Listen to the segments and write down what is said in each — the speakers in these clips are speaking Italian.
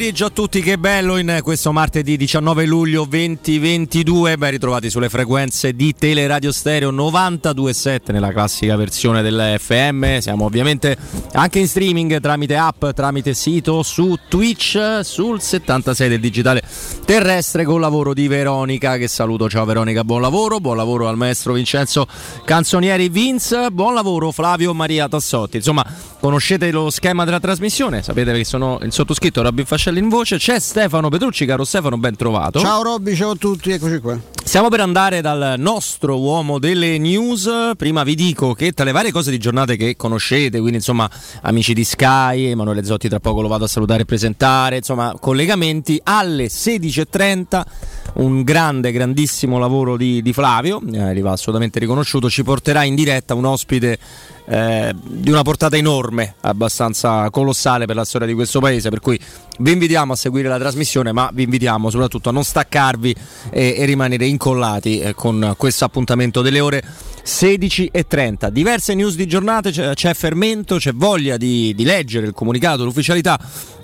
pomeriggio a tutti, che bello in questo martedì 19 luglio 2022. Ben ritrovati sulle frequenze di Teleradio Stereo 92.7 nella classica versione dell'FM. Siamo ovviamente anche in streaming tramite app, tramite sito, su Twitch, sul 76 del digitale terrestre con lavoro di Veronica. Che saluto, ciao Veronica, buon lavoro. Buon lavoro al maestro Vincenzo Canzonieri Vince. Buon lavoro Flavio Maria Tassotti. Insomma, conoscete lo schema della trasmissione, sapete che sono il sottoscritto Robby Fascelli in voce, c'è Stefano Petrucci, caro Stefano, ben trovato. Ciao Robby, ciao a tutti, eccoci qua. Stiamo per andare dal nostro uomo delle news. Prima vi dico che tra le varie cose di giornate che conoscete, quindi insomma amici di Sky, Emanuele Zotti tra poco lo vado a salutare e presentare, insomma collegamenti alle 16.30 un grande, grandissimo lavoro di, di Flavio, eh, gli va assolutamente riconosciuto, ci porterà in diretta un ospite eh, di una portata enorme, abbastanza colossale per la storia di questo paese, per cui vi invitiamo a seguire la trasmissione, ma vi invitiamo soprattutto a non staccarvi e, e rimanere incollati eh, con questo appuntamento delle ore 16.30. Diverse news di giornate, c'è, c'è fermento, c'è voglia di, di, leggere il comunicato, l'ufficialità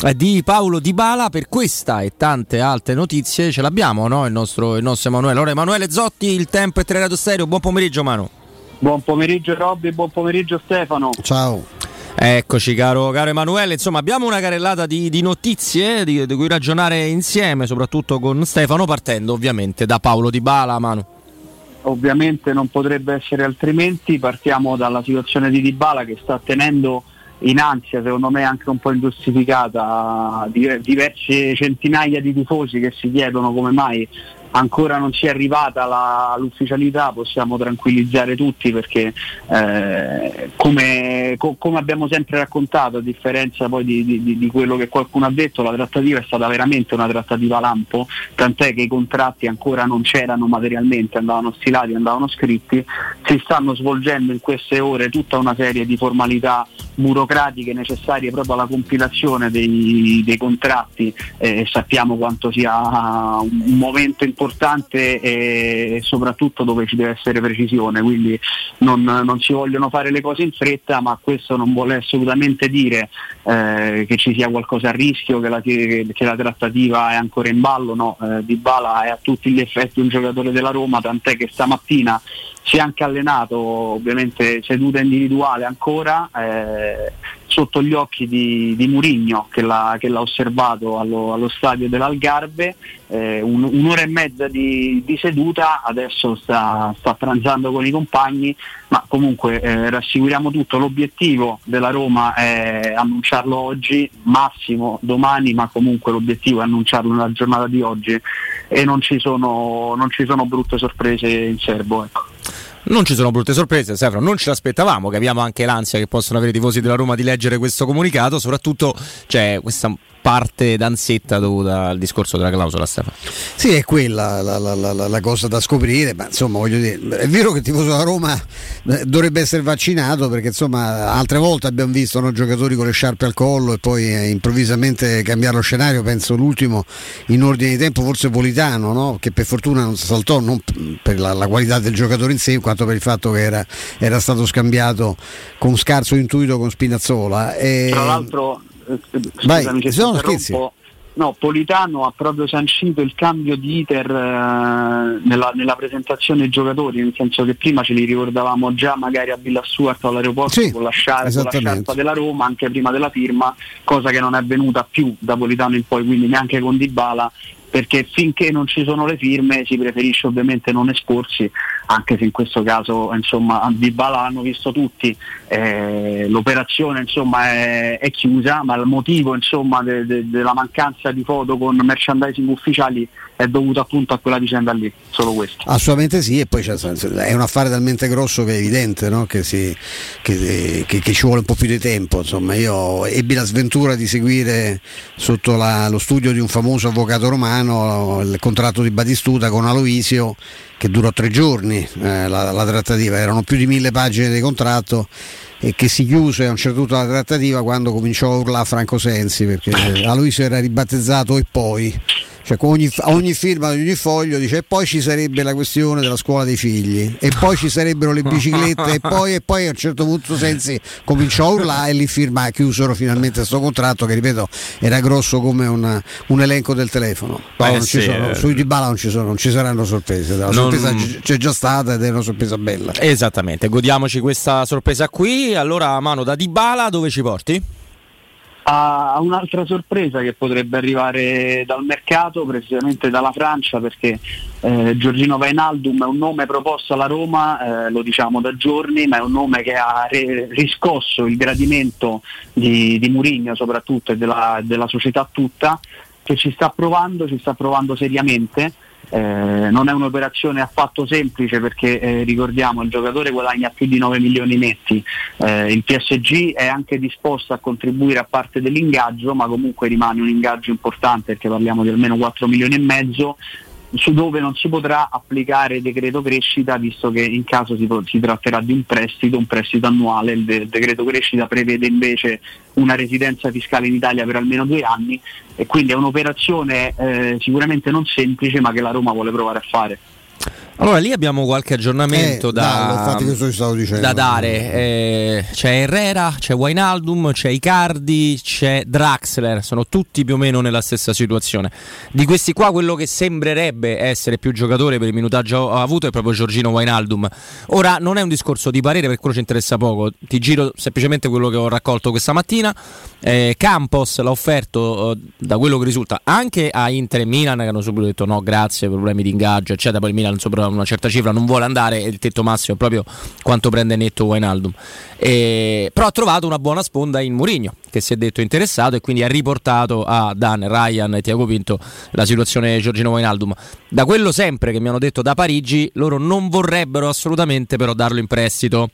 eh, di Paolo Di Bala. Per questa e tante altre notizie ce l'abbiamo, no? il, nostro, il nostro Emanuele. Allora, Emanuele Zotti, il tempo è Teleradio Stereo. Buon pomeriggio, Manu. Buon pomeriggio Robby, buon pomeriggio Stefano. Ciao. Eccoci caro, caro, Emanuele, insomma abbiamo una carrellata di, di notizie di, di, cui ragionare insieme, soprattutto con Stefano, partendo ovviamente da Paolo Di Bala, Manu. Ovviamente non potrebbe essere altrimenti, partiamo dalla situazione di Di Bala che sta tenendo in ansia, secondo me anche un po' ingiustificata, diverse centinaia di tifosi che si chiedono come mai ancora non ci è arrivata la, l'ufficialità possiamo tranquillizzare tutti perché eh, come, co, come, abbiamo sempre raccontato a differenza poi di, di, di, quello che qualcuno ha detto la trattativa è stata veramente una trattativa lampo tant'è che i contratti ancora non c'erano materialmente andavano stilati, andavano scritti si stanno svolgendo in queste ore tutta una serie di formalità burocratiche necessarie proprio alla compilazione dei, dei contratti eh, sappiamo quanto sia un momento importante importante e soprattutto dove ci deve essere precisione, quindi non, non si vogliono fare le cose in fretta, ma questo non vuole assolutamente dire eh, che ci sia qualcosa a rischio, che la, che, che la trattativa è ancora in ballo, no, eh, Di Bala è a tutti gli effetti un giocatore della Roma, tant'è che stamattina si è anche allenato, ovviamente seduta individuale ancora, eh, sotto gli occhi di, di Murigno che l'ha, che l'ha osservato allo, allo, stadio dell'Algarve, eh, un, un'ora e mezza di, di seduta, adesso sta, sta, pranzando con i compagni, ma comunque eh, rassicuriamo tutto, l'obiettivo della Roma è annunciarlo oggi, massimo domani, ma comunque l'obiettivo è annunciarlo nella giornata di oggi e non ci sono, non ci sono brutte sorprese in serbo. Ecco. Non ci sono brutte sorprese, Stefano, non ce l'aspettavamo, capiamo anche l'ansia che possono avere i tifosi della Roma di leggere questo comunicato, soprattutto c'è questa parte d'ansietta dovuta al discorso della clausola Stefano. Sì, è quella la, la, la, la, cosa da scoprire, ma insomma voglio dire, è vero che il tifoso della Roma eh, dovrebbe essere vaccinato perché insomma altre volte abbiamo visto no, giocatori con le sciarpe al collo e poi eh, improvvisamente cambiare lo scenario, penso l'ultimo in ordine di tempo forse Politano, no? che per fortuna non si saltò non per la, qualità del giocatore in sé, quanto per il fatto che era, era stato scambiato con scarso intuito con Spinazzola. E... Tra l'altro Vai, scusami sono scherzi. No, Politano ha proprio sancito il cambio di iter eh, nella, nella, presentazione ai giocatori, nel senso che prima ce li ricordavamo già magari a Villa Stuart all'aeroporto sì, con, la sciarpa, con la sciarpa della Roma, anche prima della firma, cosa che non è avvenuta più da Politano in poi, quindi neanche con Dybala perché finché non ci sono le firme si preferisce ovviamente non esporsi, anche se in questo caso insomma, di Bala hanno visto tutti, eh, l'operazione insomma, è, è, chiusa, ma il motivo insomma, de, de, della mancanza di foto con merchandising ufficiali è dovuto appunto a quella vicenda lì, solo questo. Assolutamente sì, e poi è un affare talmente grosso che è evidente no? che, si, che, che, che, ci vuole un po' più di tempo. Insomma, io ebbi la sventura di seguire sotto la, lo studio di un famoso avvocato romano il contratto di Batistuta con Aloisio che durò tre giorni eh, la, la trattativa, erano più di mille pagine di contratto e che si chiuse a un certo punto la trattativa quando cominciò a urlare Franco Sensi perché Aloisio era ribattezzato e poi cioè ogni, ogni firma di ogni foglio dice e poi ci sarebbe la questione della scuola dei figli e poi ci sarebbero le biciclette e, poi, e poi a un certo punto Sensi cominciò a urlare e lì firma chiusero finalmente questo contratto che ripeto era grosso come una, un elenco del telefono. Eh, sì, sono, eh. Sui Di Bala non ci, sono, non ci saranno sorprese, la non... sorpresa c'è già stata ed è una sorpresa bella. Esattamente, godiamoci questa sorpresa qui. Allora mano da Di Bala dove ci porti? A un'altra sorpresa che potrebbe arrivare dal mercato, precisamente dalla Francia, perché eh, Giorgino Vainaldum è un nome proposto alla Roma, eh, lo diciamo da giorni, ma è un nome che ha re- riscosso il gradimento di, di Murigno soprattutto e della, della società tutta, che ci sta provando, ci sta provando seriamente eh, non è un'operazione affatto semplice perché eh, ricordiamo il giocatore guadagna più di 9 milioni netti, eh, il PSG è anche disposto a contribuire a parte dell'ingaggio ma comunque rimane un ingaggio importante perché parliamo di almeno 4 milioni e mezzo, su dove non si potrà applicare decreto crescita visto che in caso si, si tratterà di un prestito, un prestito annuale, il, de- decreto crescita prevede invece una residenza fiscale in Italia per almeno due anni e quindi è un'operazione eh, sicuramente non semplice ma che la Roma vuole provare a fare. Allora lì abbiamo qualche aggiornamento eh, da, no, da, dare. Eh, c'è Herrera, c'è Wainaldum, c'è Icardi, c'è Draxler, sono tutti più o meno nella stessa situazione. Di questi qua quello che sembrerebbe essere più giocatore per il minutaggio avuto è proprio Giorgino Wainaldum. Ora non è un discorso di parere per quello ci interessa poco, ti giro semplicemente quello che ho raccolto questa mattina. Eh, Campos l'ha offerto eh, da quello che risulta anche a Inter e Milan che hanno subito detto no grazie, problemi di ingaggio eccetera, poi il Milan sopra una certa cifra non vuole andare il tetto massimo è proprio quanto prende netto Wijnaldum. E, però ha trovato una buona sponda in Mourinho che si è detto interessato e quindi ha riportato a Dan, Ryan e Tiago Pinto la situazione Giorgino Wijnaldum. Da quello sempre che mi hanno detto da Parigi, loro non vorrebbero assolutamente però darlo in prestito,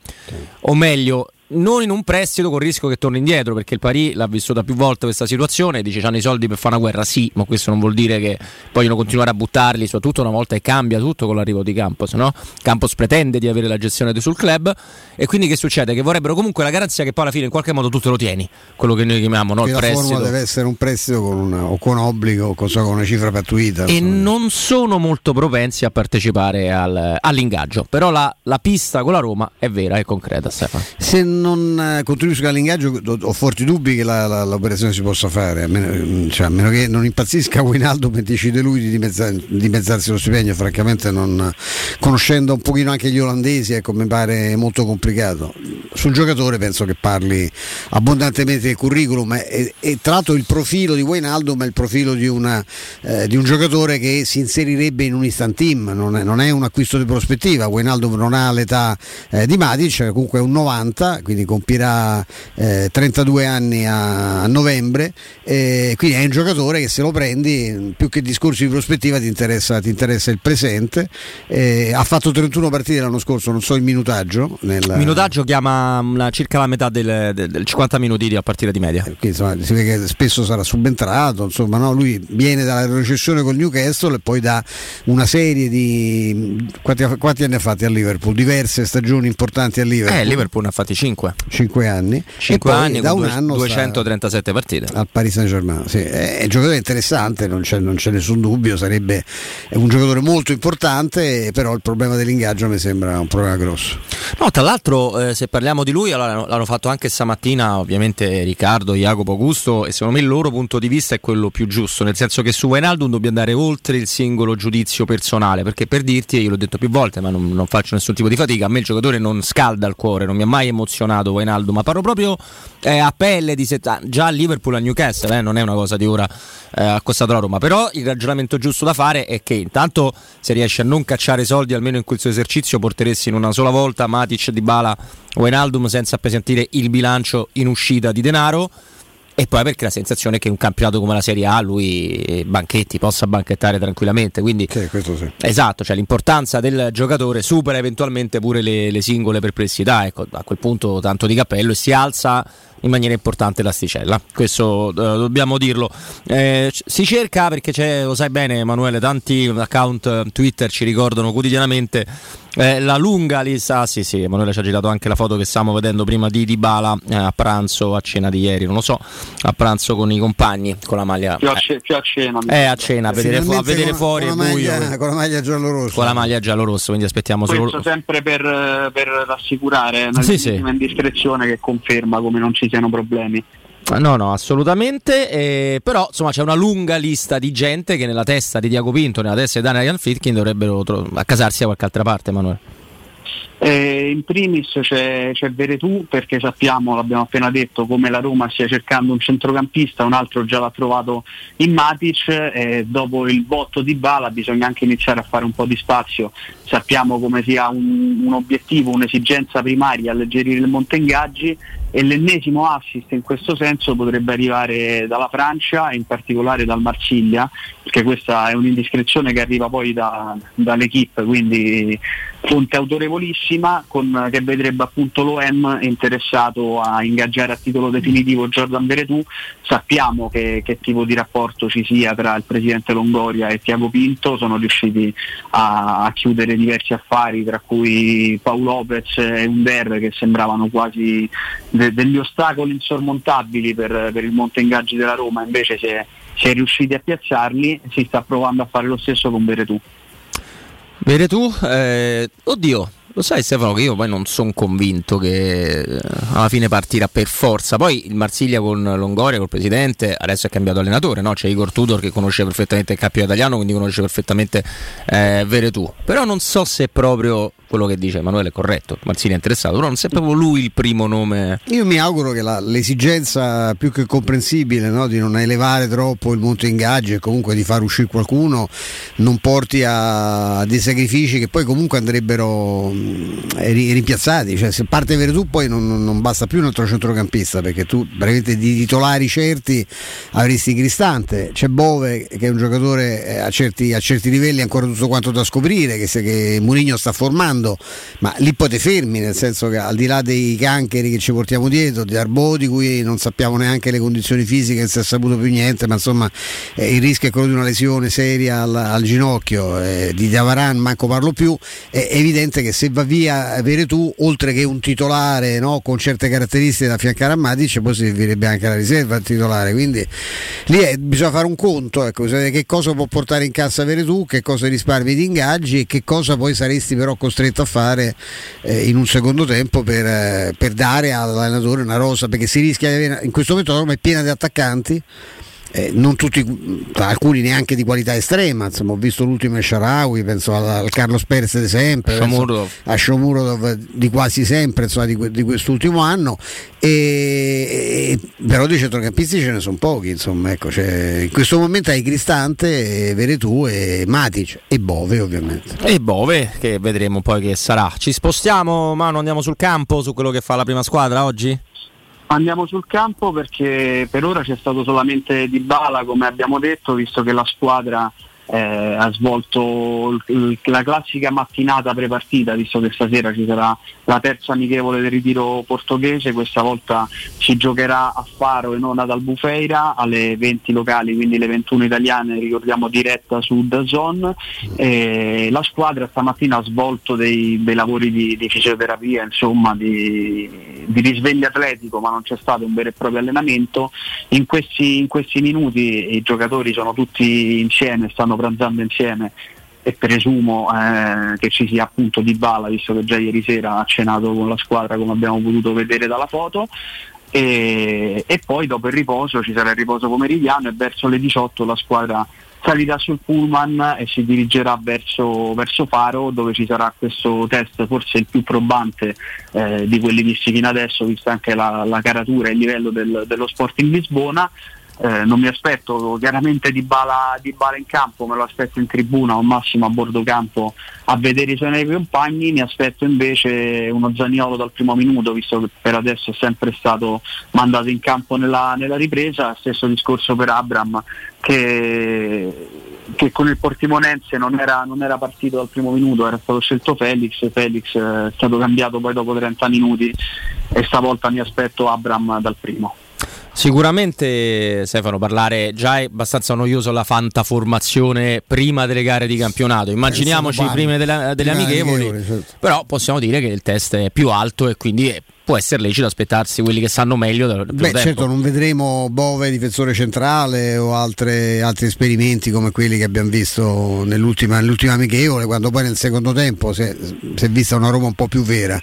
o meglio non in un prestito con il rischio che torni indietro perché il Paris l'ha vissuta più volte questa situazione dice hanno i soldi per fare una guerra sì ma questo non vuol dire che vogliono continuare a buttarli soprattutto una volta che cambia tutto con l'arrivo di Campos no? Campos pretende di avere la gestione sul club e quindi che succede? che vorrebbero comunque la garanzia che poi alla fine in qualche modo tu te lo tieni quello che noi chiamiamo no? il prestito deve essere un prestito con una, o con obbligo o con una cifra pattuita e non sono molto propensi a partecipare al, all'ingaggio però la, la, pista con la Roma è vera e concreta Stefano se non eh, contribuisca all'ingaggio ho forti dubbi che la, la, l'operazione si possa fare, a meno, cioè, a meno, che non impazzisca Guinaldo per decide lui di dimezzar, dimezzarsi lo stipendio, francamente non, conoscendo un pochino anche gli olandesi ecco, mi pare molto complicato. Sul giocatore penso che parli abbondantemente del curriculum e, e tra l'altro il profilo di Wijnaldum è il profilo di, una, eh, di, un giocatore che si inserirebbe in un instant team, non è, non è un acquisto di prospettiva, Wijnaldum non ha l'età eh, di Matic, comunque è un 90, quindi compirà eh, 32 anni a, a novembre, eh, quindi è un giocatore che se lo prendi più che discorsi di prospettiva ti interessa, ti interessa il presente, eh, ha fatto 31 partite l'anno scorso, non so il minutaggio. Nel... Il minutaggio chiama una, circa la metà del, del, del, 50 minuti a partire di media. Quindi, insomma, si vede che spesso sarà subentrato, insomma, no? lui viene dalla recessione con Newcastle e poi da una serie di... Quanti, quanti anni ha fatti a Liverpool? Diverse stagioni importanti a Liverpool. Eh, Liverpool ne ha fatti 5. 5 anni. 5 anni da un anno 237 partite. Al Paris Saint Germain, sì. è un giocatore interessante, non c'è, non c'è, nessun dubbio, sarebbe un giocatore molto importante, però il problema dell'ingaggio mi sembra un problema grosso. No, tra l'altro eh, se parliamo di lui, allora, l'hanno fatto anche stamattina ovviamente Riccardo, Jacopo, Augusto e secondo me il loro punto di vista è quello più giusto, nel senso che su Wijnaldum dobbiamo andare oltre il singolo giudizio personale, perché per dirti, io l'ho detto più volte, ma non, non faccio nessun tipo di fatica, a me il giocatore non scalda il cuore, non mi ha mai emozionato Wijnaldum, ma parlo proprio eh, a pelle di setta- già a Liverpool a Newcastle, eh, non è una cosa di ora eh, accostato la Roma, però il ragionamento giusto da fare è che intanto se riesci a non cacciare soldi almeno in questo esercizio porteresti in una sola volta Matic, Di Bala, Wijnaldum senza appesantire il bilancio in uscita di denaro e poi perché la sensazione è che un campionato come la Serie A lui eh, banchetti possa banchettare tranquillamente quindi sì, sì. esatto cioè l'importanza del giocatore supera eventualmente pure le, le singole perplessità ecco, a quel punto tanto di cappello e si alza in maniera importante l'asticella. Questo eh, dobbiamo dirlo. Eh, si cerca perché c'è, lo sai bene Emanuele, tanti account Twitter ci ricordano quotidianamente Eh, la lunga lista, ah, sì sì, Emanuele ci ha girato anche la foto che stavamo vedendo prima di Dybala eh, a pranzo, a cena di ieri, non lo so, a pranzo con i compagni, con la maglia. Più a, ce- più a cena. Eh, a cena, a vedere, fu- a vedere con, fuori con il la buio. maglia, con la maglia giallo-rossa. Con la maglia giallo-rossa, quindi aspettiamo Questo solo... sempre per, per rassicurare una Sì, sì. indiscrezione che conferma come non ci siano problemi. No, no, assolutamente. eh, però insomma c'è una lunga lista di gente che nella testa di Diaco Pinto, nella testa di Daniel Fitkin dovrebbero tro- accasarsi da qualche altra parte, Emanuele. Eh, in primis c'è, c'è Veretù perché sappiamo, l'abbiamo appena detto, come la Roma stia cercando un centrocampista, un altro già l'ha trovato in Matic, eh, dopo il botto di Bala bisogna anche iniziare a fare un po' di spazio, sappiamo come sia un, un obiettivo, un'esigenza primaria alleggerire il monte ingaggi e l'ennesimo assist in questo senso potrebbe arrivare dalla Francia e in particolare dal Marsiglia, perché questa è un'indiscrezione che arriva poi da, dall'equipe, quindi fonte autorevolissima con, che vedrebbe appunto l'OM interessato a ingaggiare a titolo definitivo Jordan Veretù. Sappiamo che, che tipo di rapporto ci sia tra il presidente Longoria e Tiago Pinto, sono riusciti a, a chiudere diversi affari, tra cui Paolo Lopez e Under che sembravano quasi de- degli ostacoli insormontabili per, per il monte ingaggi della Roma, invece si è, si è riusciti a piazzarli, si sta provando a fare lo stesso con Veretù. Vede tu? Eh, oddio, lo sai Stefano che io poi non sono convinto che eh, alla fine partirà per forza. Poi il Marsiglia con Longoria, col presidente, adesso è cambiato allenatore, no? C'è Igor Tudor che conosce perfettamente il campionato italiano, quindi conosce perfettamente eh, Veretù. Però non so se proprio quello che dice Emanuele è corretto, Marsiglia è interessato, però non è proprio lui il primo nome. Io mi auguro che la- l'esigenza più che comprensibile no, di non elevare troppo il monte ingaggi e comunque di far uscire qualcuno non porti a, dei sacrifici che poi comunque andrebbero mh, ri- rimpiazzati. Cioè, se parte Veretù poi non, non- basta più un altro centrocampista perché tu veramente di titolari certi avresti Cristante. C'è Bove che è un giocatore eh, a certi, a certi livelli ancora tutto quanto da scoprire, che, che Mourinho sta formando, ma lì poi te fermi, nel senso che al di là dei cancheri che ci portiamo dietro, di Arbo di cui non sappiamo neanche le condizioni fisiche, non si è saputo più niente, ma insomma eh, il rischio è quello di una lesione seria al, al ginocchio, eh, di Diavaran manco parlo più, è evidente che se va via Veretù, oltre che un titolare no, con certe caratteristiche da affiancare a Matic, poi servirebbe anche la riserva al titolare, quindi lì è- bisogna fare un conto, ecco, che cosa può portare in cassa Veretù, che cosa risparmi di ingaggi e che cosa poi saresti però costretto a fare eh, in un secondo tempo per, eh, per dare all'allenatore una rosa, perché si rischia di avere, in questo momento la Roma è piena di attaccanti. Eh, non tutti, alcuni neanche di qualità estrema, insomma, ho visto l'ultimo Sharawi, penso al, al Carlos Perez di sempre, penso a Shomurodov di quasi sempre insomma, di, di quest'ultimo anno e, e- però di centrocampisti ce ne sono pochi insomma ecco, cioè, in questo momento hai Cristante, eh, Veretù e Matic e Bove ovviamente E Bove, che vedremo poi che sarà. Ci spostiamo, Manu, andiamo sul campo, su quello che fa la prima squadra oggi? Andiamo sul campo perché per ora c'è stato solamente Di Bala, come abbiamo detto, visto che la squadra eh, ha svolto il- la classica mattinata prepartita, visto che stasera ci sarà la terza amichevole del ritiro portoghese, questa volta si giocherà a Faro e non ad Albufeira alle 20 locali, quindi le 21 italiane, ricordiamo diretta su DAZN. Eh, la squadra stamattina ha svolto dei, dei lavori di, di fisioterapia, insomma di, di risveglio atletico, ma non c'è stato un vero e proprio allenamento. In questi, in questi minuti i giocatori sono tutti insieme, stanno pranzando insieme e presumo eh, che ci sia appunto Di Bala, visto che già ieri sera ha cenato con la squadra come abbiamo potuto vedere dalla foto. E, e poi dopo il riposo ci sarà il riposo pomeridiano e verso le 18 la squadra salirà sul pullman e si dirigerà verso, verso Faro dove ci sarà questo test forse il più probante eh, di quelli visti fino adesso vista anche la, la caratura e il livello del- dello sport in Lisbona eh, non mi aspetto chiaramente di bala, di bala in campo, me lo aspetto in tribuna o massimo a bordo campo a vedere i suoi compagni, mi aspetto invece uno Zaniolo dal primo minuto, visto che per adesso è sempre stato mandato in campo nella, nella ripresa, stesso discorso per Abram che, che con il Portimonense non era, non era partito dal primo minuto, era stato scelto Felix, Felix eh, è stato cambiato poi dopo 30 minuti e stavolta mi aspetto Abram dal primo. Sicuramente Stefano parlare già è abbastanza noioso la fantaformazione prima delle gare di campionato. Immaginiamoci prima delle, delle amichevoli, amichevoli certo. però possiamo dire che il test è più alto e quindi è può essere lecito aspettarsi quelli che sanno meglio. Del Beh, tempo. certo, non vedremo Bove difensore centrale o altre, altri esperimenti come quelli che abbiamo visto nell'ultima, nell'ultima amichevole, quando poi nel secondo tempo si è, si è vista una Roma un po' più vera.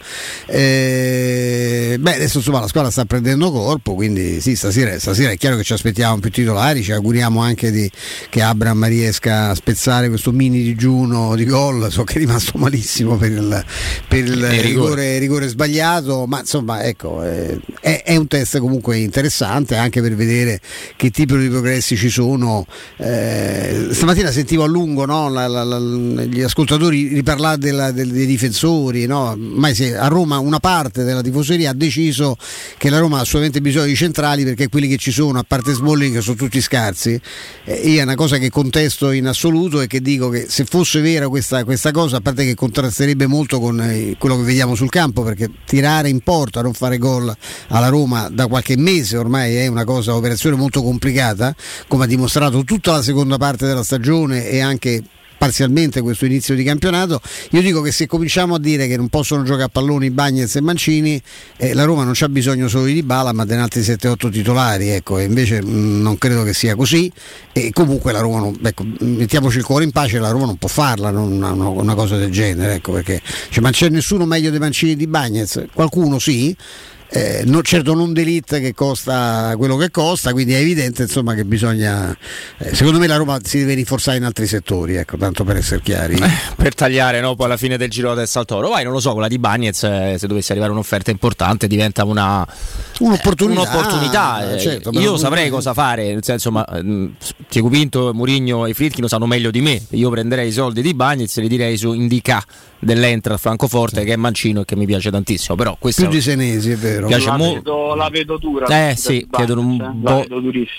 Eh, beh, adesso insomma la squadra sta prendendo corpo, quindi sì, stasera, stasera, è chiaro che ci aspettiamo più titolari, ci auguriamo anche di, che Abram riesca a spezzare questo mini digiuno di gol, so che è rimasto malissimo per il, per il rigore. Rigore, rigore sbagliato, ma insomma ecco, eh, è, è, un test comunque interessante anche per vedere che tipo di progressi ci sono. Eh, stamattina sentivo a lungo no, la, la, la, gli ascoltatori riparlare della, del, dei difensori, no? mai se a Roma una parte della tifoseria ha deciso che la Roma ha assolutamente bisogno di centrali perché quelli che ci sono, a parte Smalling, sono tutti scarsi. Eh, è una cosa che contesto in assoluto e che dico che se fosse vera questa, questa cosa, a parte che contrasterebbe molto con eh, quello che vediamo sul campo, perché tirare in po' a non fare gol alla Roma da qualche mese ormai è una cosa, operazione molto complicata, come ha dimostrato tutta la seconda parte della stagione e anche parzialmente questo inizio di campionato. Io dico che se cominciamo a dire che non possono giocare a palloni Bagnez e Mancini, eh, la Roma non c'ha bisogno solo di Bala ma di altri 7-8 titolari, ecco, e invece mh, mm, non credo che sia così. E comunque la Roma, non, ecco, mettiamoci il cuore in pace, la Roma non può farla non, una, una, cosa del genere, ecco, perché cioè, ma c'è nessuno meglio dei Mancini e di Bagnez, qualcuno sì eh, no, certo non d'elite che costa quello che costa, quindi è evidente insomma, che bisogna, eh, secondo me la Roma si deve rinforzare in altri settori, ecco, tanto per essere chiari. Eh, per tagliare no, poi alla fine del giro del Saltoro, vai non lo so, quella di Bagnez eh, se dovesse arrivare un'offerta importante diventa una, un'opportunità. un'opportunità. Eh, certo, io saprei non... cosa fare, nel senso, ma Tiago Pinto, Murigno e Fritkin lo sanno meglio di me, io prenderei i soldi di Bagnez e li direi su Indica dell'Entra Francoforte sì. che è mancino e che mi piace tantissimo, però questo... Più di Senesi è vero vero. La, mo- vedo, la, vedo, dura. Eh sì, chiedono un eh, bo-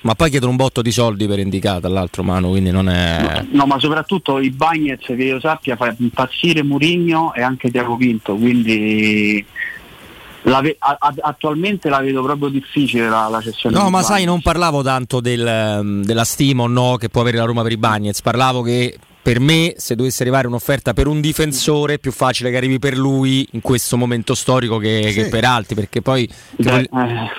ma poi chiedono un botto di soldi per indicata all'altro mano, quindi non è... No, no ma soprattutto i Bagnets che io sappia fa impazzire Murigno e anche Tiago Pinto, quindi... Ve- a- attualmente la vedo proprio difficile la, la cessione. No, ma sai, non parlavo tanto del, della stima o no che può avere la Roma per i Bagnets, parlavo che per me se dovesse arrivare un'offerta per un difensore è più facile che arrivi per lui in questo momento storico che, sì. che per altri perché poi Beh,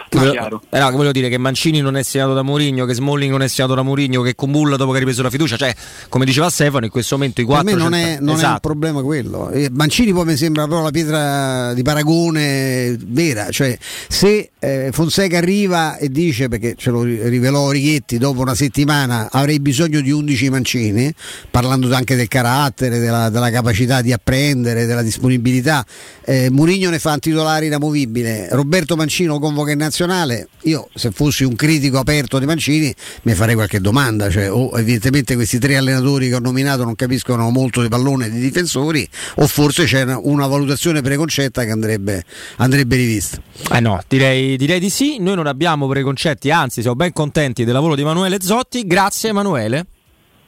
che voglio, eh, eh, no, che voglio dire che Mancini non è segnato da Mourinho che Smalling non è segnato da Mourinho che Kumbulla dopo che ha ripreso la fiducia cioè come diceva Stefano in questo momento i quattro per me non, è, non esatto. è, un problema quello eh, Mancini poi mi sembra però la pietra di paragone vera cioè se eh, Fonseca arriva e dice perché ce lo rivelò Righetti dopo una settimana avrei bisogno di 11 Mancini parlando parlando anche del carattere, della, della capacità di apprendere, della disponibilità. Eh, Murigno ne fa un titolare inamovibile, Roberto Mancino convoca in nazionale. Io, se fossi un critico aperto di Mancini, mi farei qualche domanda. Cioè, o evidentemente questi tre allenatori che ho nominato non capiscono molto di pallone e di difensori, o forse c'è una, una valutazione preconcetta che andrebbe, andrebbe rivista. Eh no, direi, direi di sì. Noi non abbiamo preconcetti, anzi, siamo ben contenti del lavoro di Emanuele Zotti. Grazie, Emanuele.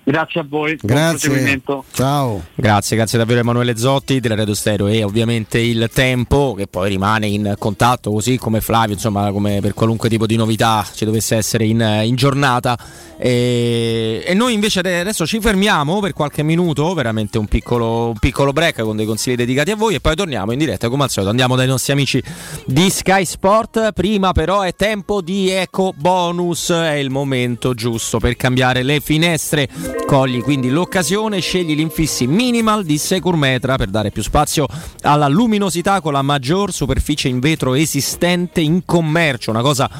Grazie a voi. Grazie. Ciao. Grazie, grazie davvero Emanuele Zotti della Radio Stereo e ovviamente il tempo che poi rimane in contatto così come Flavio, insomma, come per qualunque tipo di novità ci dovesse essere in, in giornata. E, e, noi invece adesso ci fermiamo per qualche minuto, veramente un piccolo, un piccolo break con dei consigli dedicati a voi e poi torniamo in diretta come al solito. Andiamo dai nostri amici di Sky Sport. Prima però è tempo di Eco Bonus, è il momento giusto per cambiare le finestre Cogli quindi l'occasione, scegli l'infissi minimal di Securmetra per dare più spazio alla luminosità con la maggior superficie in vetro esistente in commercio, una cosa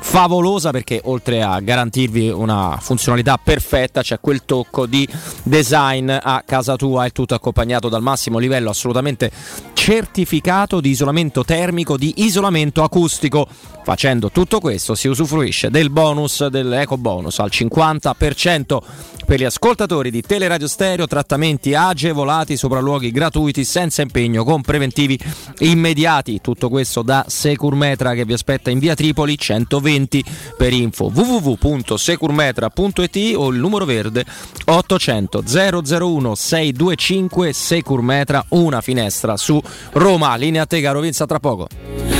favolosa perché oltre a garantirvi una funzionalità perfetta c'è quel tocco di design a casa tua e tutto accompagnato dal massimo livello assolutamente certificato di isolamento termico di isolamento acustico. Facendo tutto questo si usufruisce del bonus dell'eco bonus al 50% per gli ascoltatori di Teleradio Stereo trattamenti agevolati sopralluoghi gratuiti senza impegno con preventivi immediati. Tutto questo da Securmetra che vi aspetta in via Tripoli 120 20 per info. www.securmetra.it o il numero verde 800 001 625 Securmetra una finestra su Roma. Linea a te caro Vinza tra poco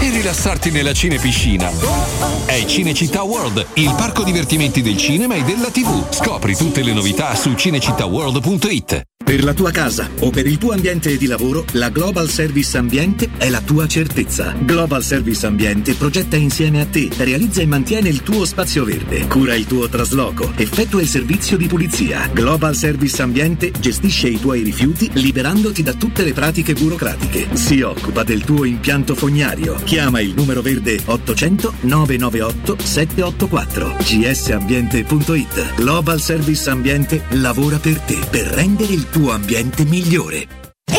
e rilassarti nella cinepiscina. È Cinecittà World, il parco divertimenti del cinema e della TV. Scopri tutte le novità su cinecittàworld.it. Per la tua casa o per il tuo ambiente di lavoro, la Global Service Ambiente è la tua certezza. Global Service Ambiente progetta insieme a te, realizza e mantiene il tuo spazio verde, cura il tuo trasloco, effettua il servizio di pulizia. Global Service Ambiente gestisce i tuoi rifiuti liberandoti da tutte le pratiche burocratiche. Si occupa del tuo impianto fognario. Chiama il numero verde 800 998 784 gsambiente.it. Global Service Ambiente lavora per te per rendere il tuo ambiente migliore.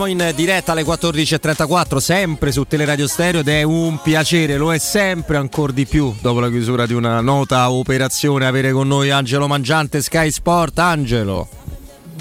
Torniamo in diretta alle 14.34, sempre su Teleradio Stereo ed è un piacere, lo è sempre ancora di più dopo la chiusura di una nota operazione avere con noi Angelo Mangiante Sky Sport. Angelo.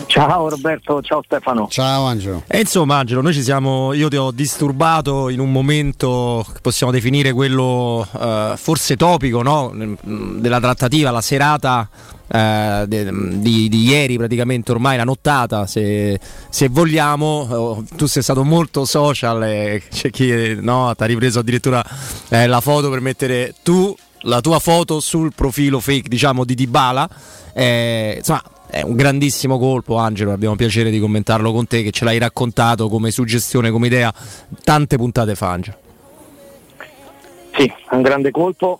Ciao Roberto, ciao Stefano. Ciao Angelo. E insomma Angelo, noi ci siamo, io ti ho disturbato in un momento che possiamo definire quello eh, forse topico no? della trattativa, la serata eh, di, di, ieri praticamente ormai la nottata se, se vogliamo oh, tu sei stato molto social e c'è chi no, ti ha ripreso addirittura eh, la foto per mettere tu la tua foto sul profilo fake diciamo di Dybala eh, insomma è un grandissimo colpo, Angelo. Abbiamo piacere di commentarlo con te, che ce l'hai raccontato come suggestione, come idea, tante puntate fa, Angelo. Sì, è un grande colpo.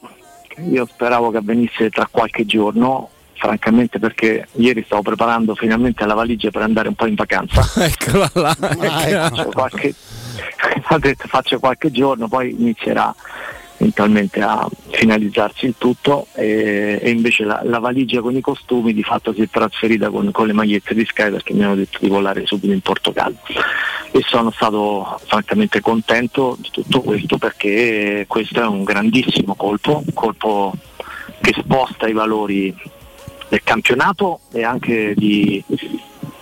Io speravo che avvenisse tra qualche giorno, francamente perché ieri stavo preparando finalmente la valigia per andare un po' in vacanza. Eccola là. Faccio qualche, faccio qualche giorno, poi inizierà eventualmente a finalizzarsi il tutto e, e invece la, la, valigia con i costumi di fatto si è trasferita con, con, le magliette di Sky perché mi hanno detto di volare subito in Portogallo e sono stato francamente contento di tutto questo perché questo è un grandissimo colpo, un colpo che sposta i valori del campionato e anche di,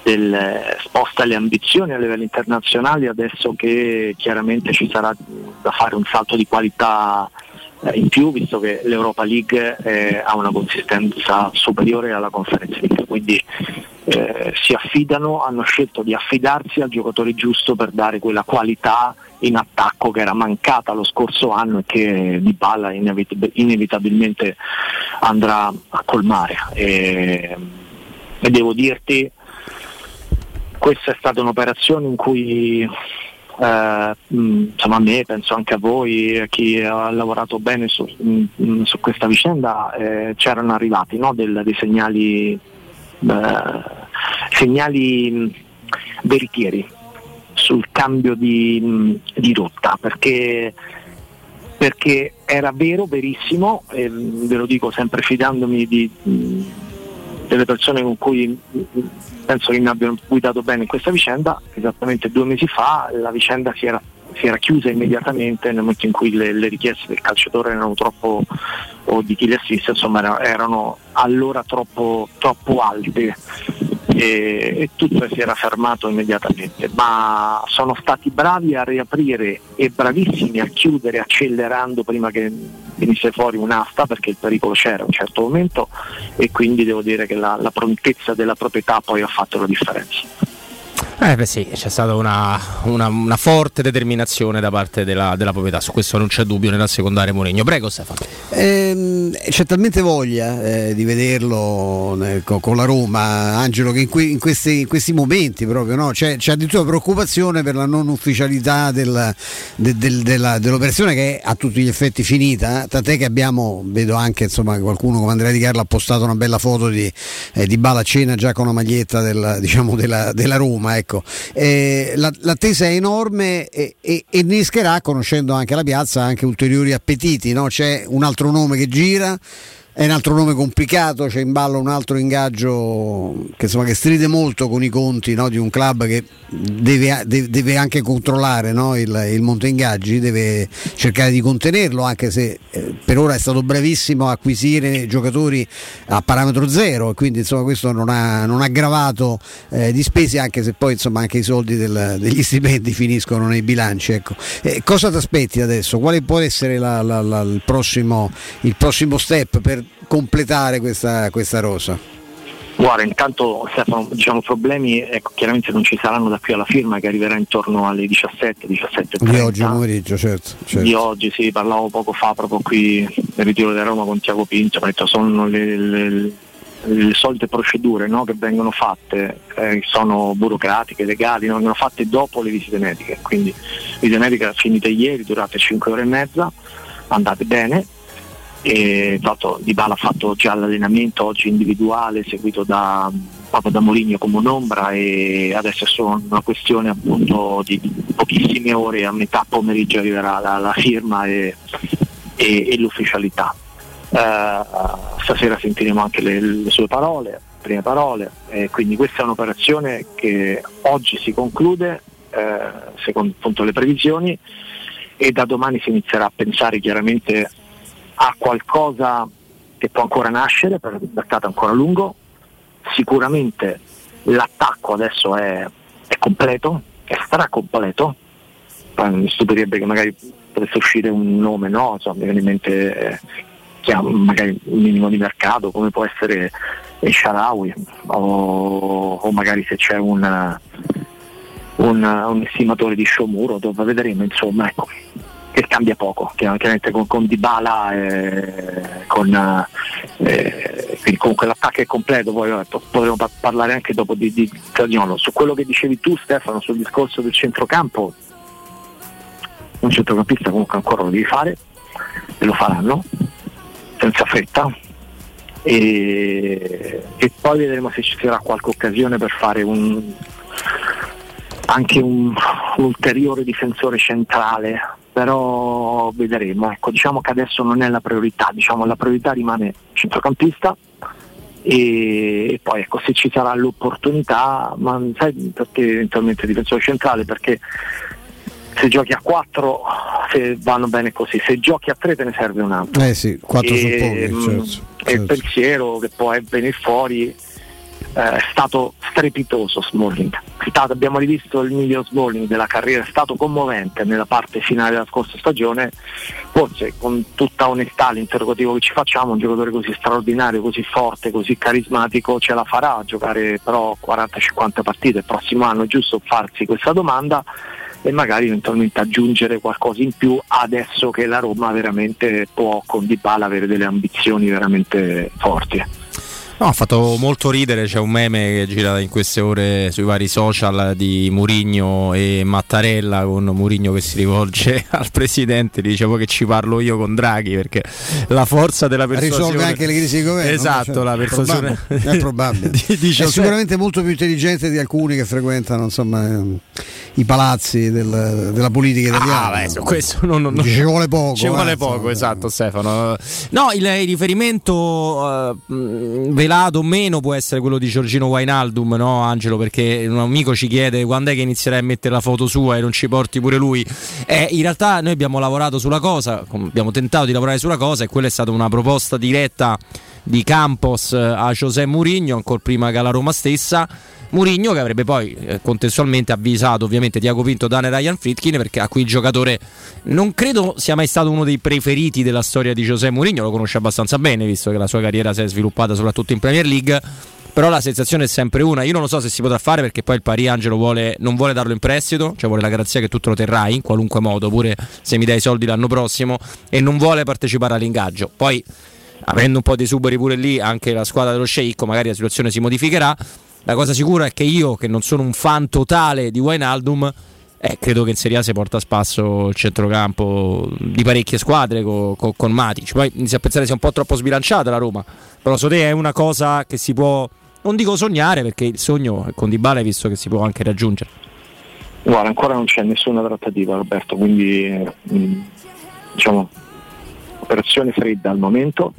del, sposta le ambizioni a livello internazionale adesso che chiaramente ci sarà da fare un salto di qualità eh, in più visto che l'Europa League eh, ha una consistenza superiore alla Conference League. Quindi eh, si affidano, hanno scelto di affidarsi al giocatore giusto per dare quella qualità in attacco che era mancata lo scorso anno e che Di Balla inevit- inevitabilmente andrà a colmare. E, e devo dirti questa è stata un'operazione in cui eh, insomma a me, penso anche a voi, a chi ha lavorato bene su, mh, su questa vicenda, eh, c'erano arrivati no, del, dei segnali, eh, segnali veritieri sul cambio di, di rotta, perché, perché, era vero, verissimo, e ve lo dico sempre fidandomi di, delle persone con cui penso che mi abbiano guidato bene in questa vicenda, esattamente due mesi fa la vicenda si era, si era chiusa immediatamente nel momento in cui le, le, richieste del calciatore erano troppo, o di chi le assiste, insomma erano allora troppo, troppo alte e, e, tutto si era fermato immediatamente, ma sono stati bravi a riaprire e bravissimi a chiudere accelerando prima che venisse fuori un'asta perché il pericolo c'era a un certo momento e quindi devo dire che la, la prontezza della proprietà poi ha fatto la differenza. Eh beh sì, c'è stata una, una, una forte determinazione da parte della, della, proprietà, su questo non c'è dubbio nella secondaria Mourinho. Prego Stefano. Eh, c'è talmente voglia eh, di vederlo eh, con, con, la Roma, Angelo, che in, que, in, questi, in questi, momenti proprio no? c'è, c'è, addirittura preoccupazione per la non ufficialità del, de, del, della, dell'operazione che è a tutti gli effetti finita, tant'è che abbiamo, vedo anche insomma, qualcuno come Andrea Di Carlo ha postato una bella foto di, eh, di Bala Cena già con la maglietta del, diciamo, della, della Roma. Ecco Ecco, eh, l'attesa è enorme e, e, e innescherà, conoscendo anche la piazza, anche ulteriori appetiti. No? C'è un altro nome che gira è un altro nome complicato, c'è in ballo un altro ingaggio che, insomma, che stride molto con i conti no, di un club che deve, deve anche controllare no, il, il, monte ingaggi, deve cercare di contenerlo, anche se eh, per ora è stato bravissimo a acquisire giocatori a parametro zero, e quindi insomma, questo non ha, non ha gravato eh, di spese, anche se poi insomma, anche i soldi del, degli stipendi finiscono nei bilanci. Ecco. Eh, cosa ti aspetti adesso? Quale può essere la, la, la, il, prossimo, il prossimo step per completare questa, questa rosa? Guarda, intanto Stefano, diciamo problemi ecco, chiaramente non ci saranno da qui alla firma che arriverà intorno alle 17, 17 Di oggi pomeriggio, certo, certo, Di oggi, sì, parlavo poco fa proprio qui nel ritiro di Roma con Tiago Pinto, detto sono le, le, le solite procedure no, che vengono fatte, eh, sono burocratiche, legali, vengono fatte dopo le visite mediche, quindi visite mediche finite ieri, durate 5 ore e mezza, andate bene, e fatto, Di Bala ha fatto già l'allenamento oggi individuale seguito da, proprio da Moligno come un'ombra e adesso è solo una questione appunto di pochissime ore, a metà pomeriggio arriverà la, la firma e, e, e l'ufficialità. Uh, stasera sentiremo anche le, le sue parole, prime parole, e quindi questa è un'operazione che oggi si conclude, eh, secondo appunto le previsioni, e da domani si inizierà a pensare chiaramente a qualcosa che può ancora nascere, perché il mercato è ancora lungo, sicuramente l'attacco adesso è, è completo, è stracompleto, mi stupirebbe che magari potesse uscire un nome, no? Insomma, mi viene in mente eh, che ha magari un minimo di mercato, come può essere il Sharawi, o, o magari se c'è un, un, un estimatore di Shomuro, dove vedremo, insomma, ecco, che cambia poco, chiaramente con, con Dybala e con, eh, l'attacco è completo, poi potremo pa- parlare anche dopo di, di Zagnolo. Su quello che dicevi tu Stefano, sul discorso del centrocampo, un centrocampista comunque ancora lo devi fare e lo faranno senza fretta e, e poi vedremo se ci sarà qualche occasione per fare un, anche un, un ulteriore difensore centrale però vedremo ecco, diciamo che adesso non è la priorità diciamo, la priorità rimane centrocampista e, e poi ecco, se ci sarà l'opportunità ma sai perché eventualmente difensore centrale perché se giochi a 4 se vanno bene così, se giochi a 3 te ne serve un altro. Eh sì, 4 su pochi, mm, certo, E il certo. pensiero che può venire fuori è stato strepitoso Smalling. Stato- abbiamo rivisto il miglior Smalling della carriera, è stato commovente nella parte finale della scorsa stagione, forse con tutta onestà l'interrogativo che ci facciamo, un giocatore così straordinario, così forte, così carismatico ce la farà a giocare però 40-50 partite il prossimo anno, giusto farsi questa domanda e magari eventualmente aggiungere qualcosa in più adesso che la Roma veramente può con Dybala avere delle ambizioni veramente forti. No, ha fatto molto ridere, c'è un meme che gira in queste ore sui vari social di Murigno e Mattarella con Murigno che si rivolge al presidente, gli dicevo che ci parlo io con Draghi perché la forza della persuasione Risolve anche le crisi di governo. Esatto, Cioè, la persuasione probabile, È probabile. di, di è sicuramente molto più intelligente di alcuni che frequentano insomma, i palazzi del- della politica italiana. Ah, beh, questo non, non- Ci vuole poco. Ci eh, vuole insomma. poco, esatto, Stefano. No, il, il riferimento eh, velato meno può essere quello di Giorgino Wainaldum, no, Angelo? Perché un amico ci chiede quando è che inizierai a mettere la foto sua e non ci porti pure lui. Eh, in realtà noi abbiamo lavorato sulla cosa, abbiamo tentato di lavorare sulla cosa e quella è stata una proposta diretta di Campos eh, a José Mourinho, ancora prima che alla Roma stessa. Mourinho che avrebbe poi eh, contestualmente avvisato ovviamente Tiago Pinto, Dan e Ryan Fritkin perché a cui il giocatore non credo sia mai stato uno dei preferiti della storia di José Mourinho, lo conosce abbastanza bene visto che la sua carriera si è sviluppata soprattutto in Premier League, però la sensazione è sempre una, io non lo so se si potrà fare perché poi il Paris Angelo vuole, non vuole darlo in prestito, cioè vuole la garanzia che tu te lo terrai in qualunque modo, pure se mi dai i soldi l'anno prossimo e non vuole partecipare all'ingaggio. Poi avendo un po' di suberi pure lì, anche la squadra dello sceicco, magari la situazione si modificherà. La cosa sicura è che io, che non sono un fan totale di Wijnaldum, eh, credo che in Serie A si porta a spasso il centrocampo di parecchie squadre co- co- con Matic. Poi inizia a pensare sia un po' troppo sbilanciata la Roma. Però so te è una cosa che si può, non dico sognare, perché il sogno con Dybala hai visto che si può anche raggiungere. Guarda, ancora non c'è nessuna trattativa Roberto, quindi mh, diciamo operazione fredda al momento.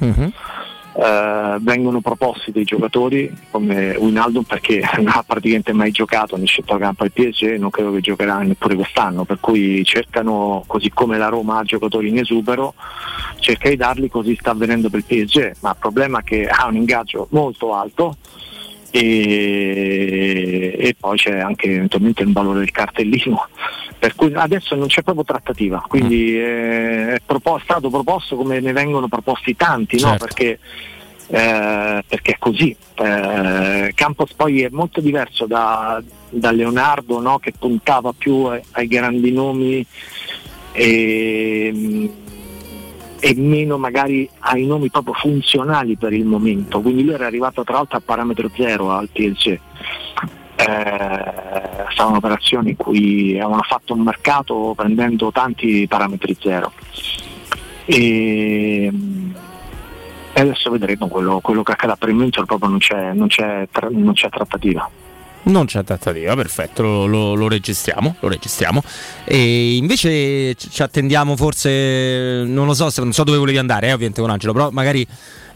Eh, vengono proposti dei giocatori come Winaldo perché non ha praticamente mai giocato nel centrocampo al PSG non credo che giocherà neppure quest'anno per cui cercano così come la Roma ha giocatori in esubero cerca di darli così sta avvenendo per il PSG ma il problema è che ha un ingaggio molto alto e, e poi c'è anche eventualmente il valore del cartellino per cui adesso non c'è proprio trattativa quindi eh, è propo- stato proposto come ne vengono proposti tanti no? Certo. perché eh, perché è così. Eh, Campos poi è molto diverso da, da Leonardo no? che puntava più ai, ai grandi nomi e, e meno magari ai nomi proprio funzionali per il momento. Quindi lui era arrivato tra l'altro a parametro zero al PSG. Eh, stava un'operazione in cui avevano fatto un mercato prendendo tanti parametri zero. E, adesso vedremo quello, quello che accadrà per il momento proprio non c'è, non c'è, non c'è trattativa. Non c'è trattativa, perfetto, lo, lo- lo registriamo, lo registriamo. E invece ci attendiamo forse, non lo so, non so dove volevi andare, eh, ovviamente con Angelo, però magari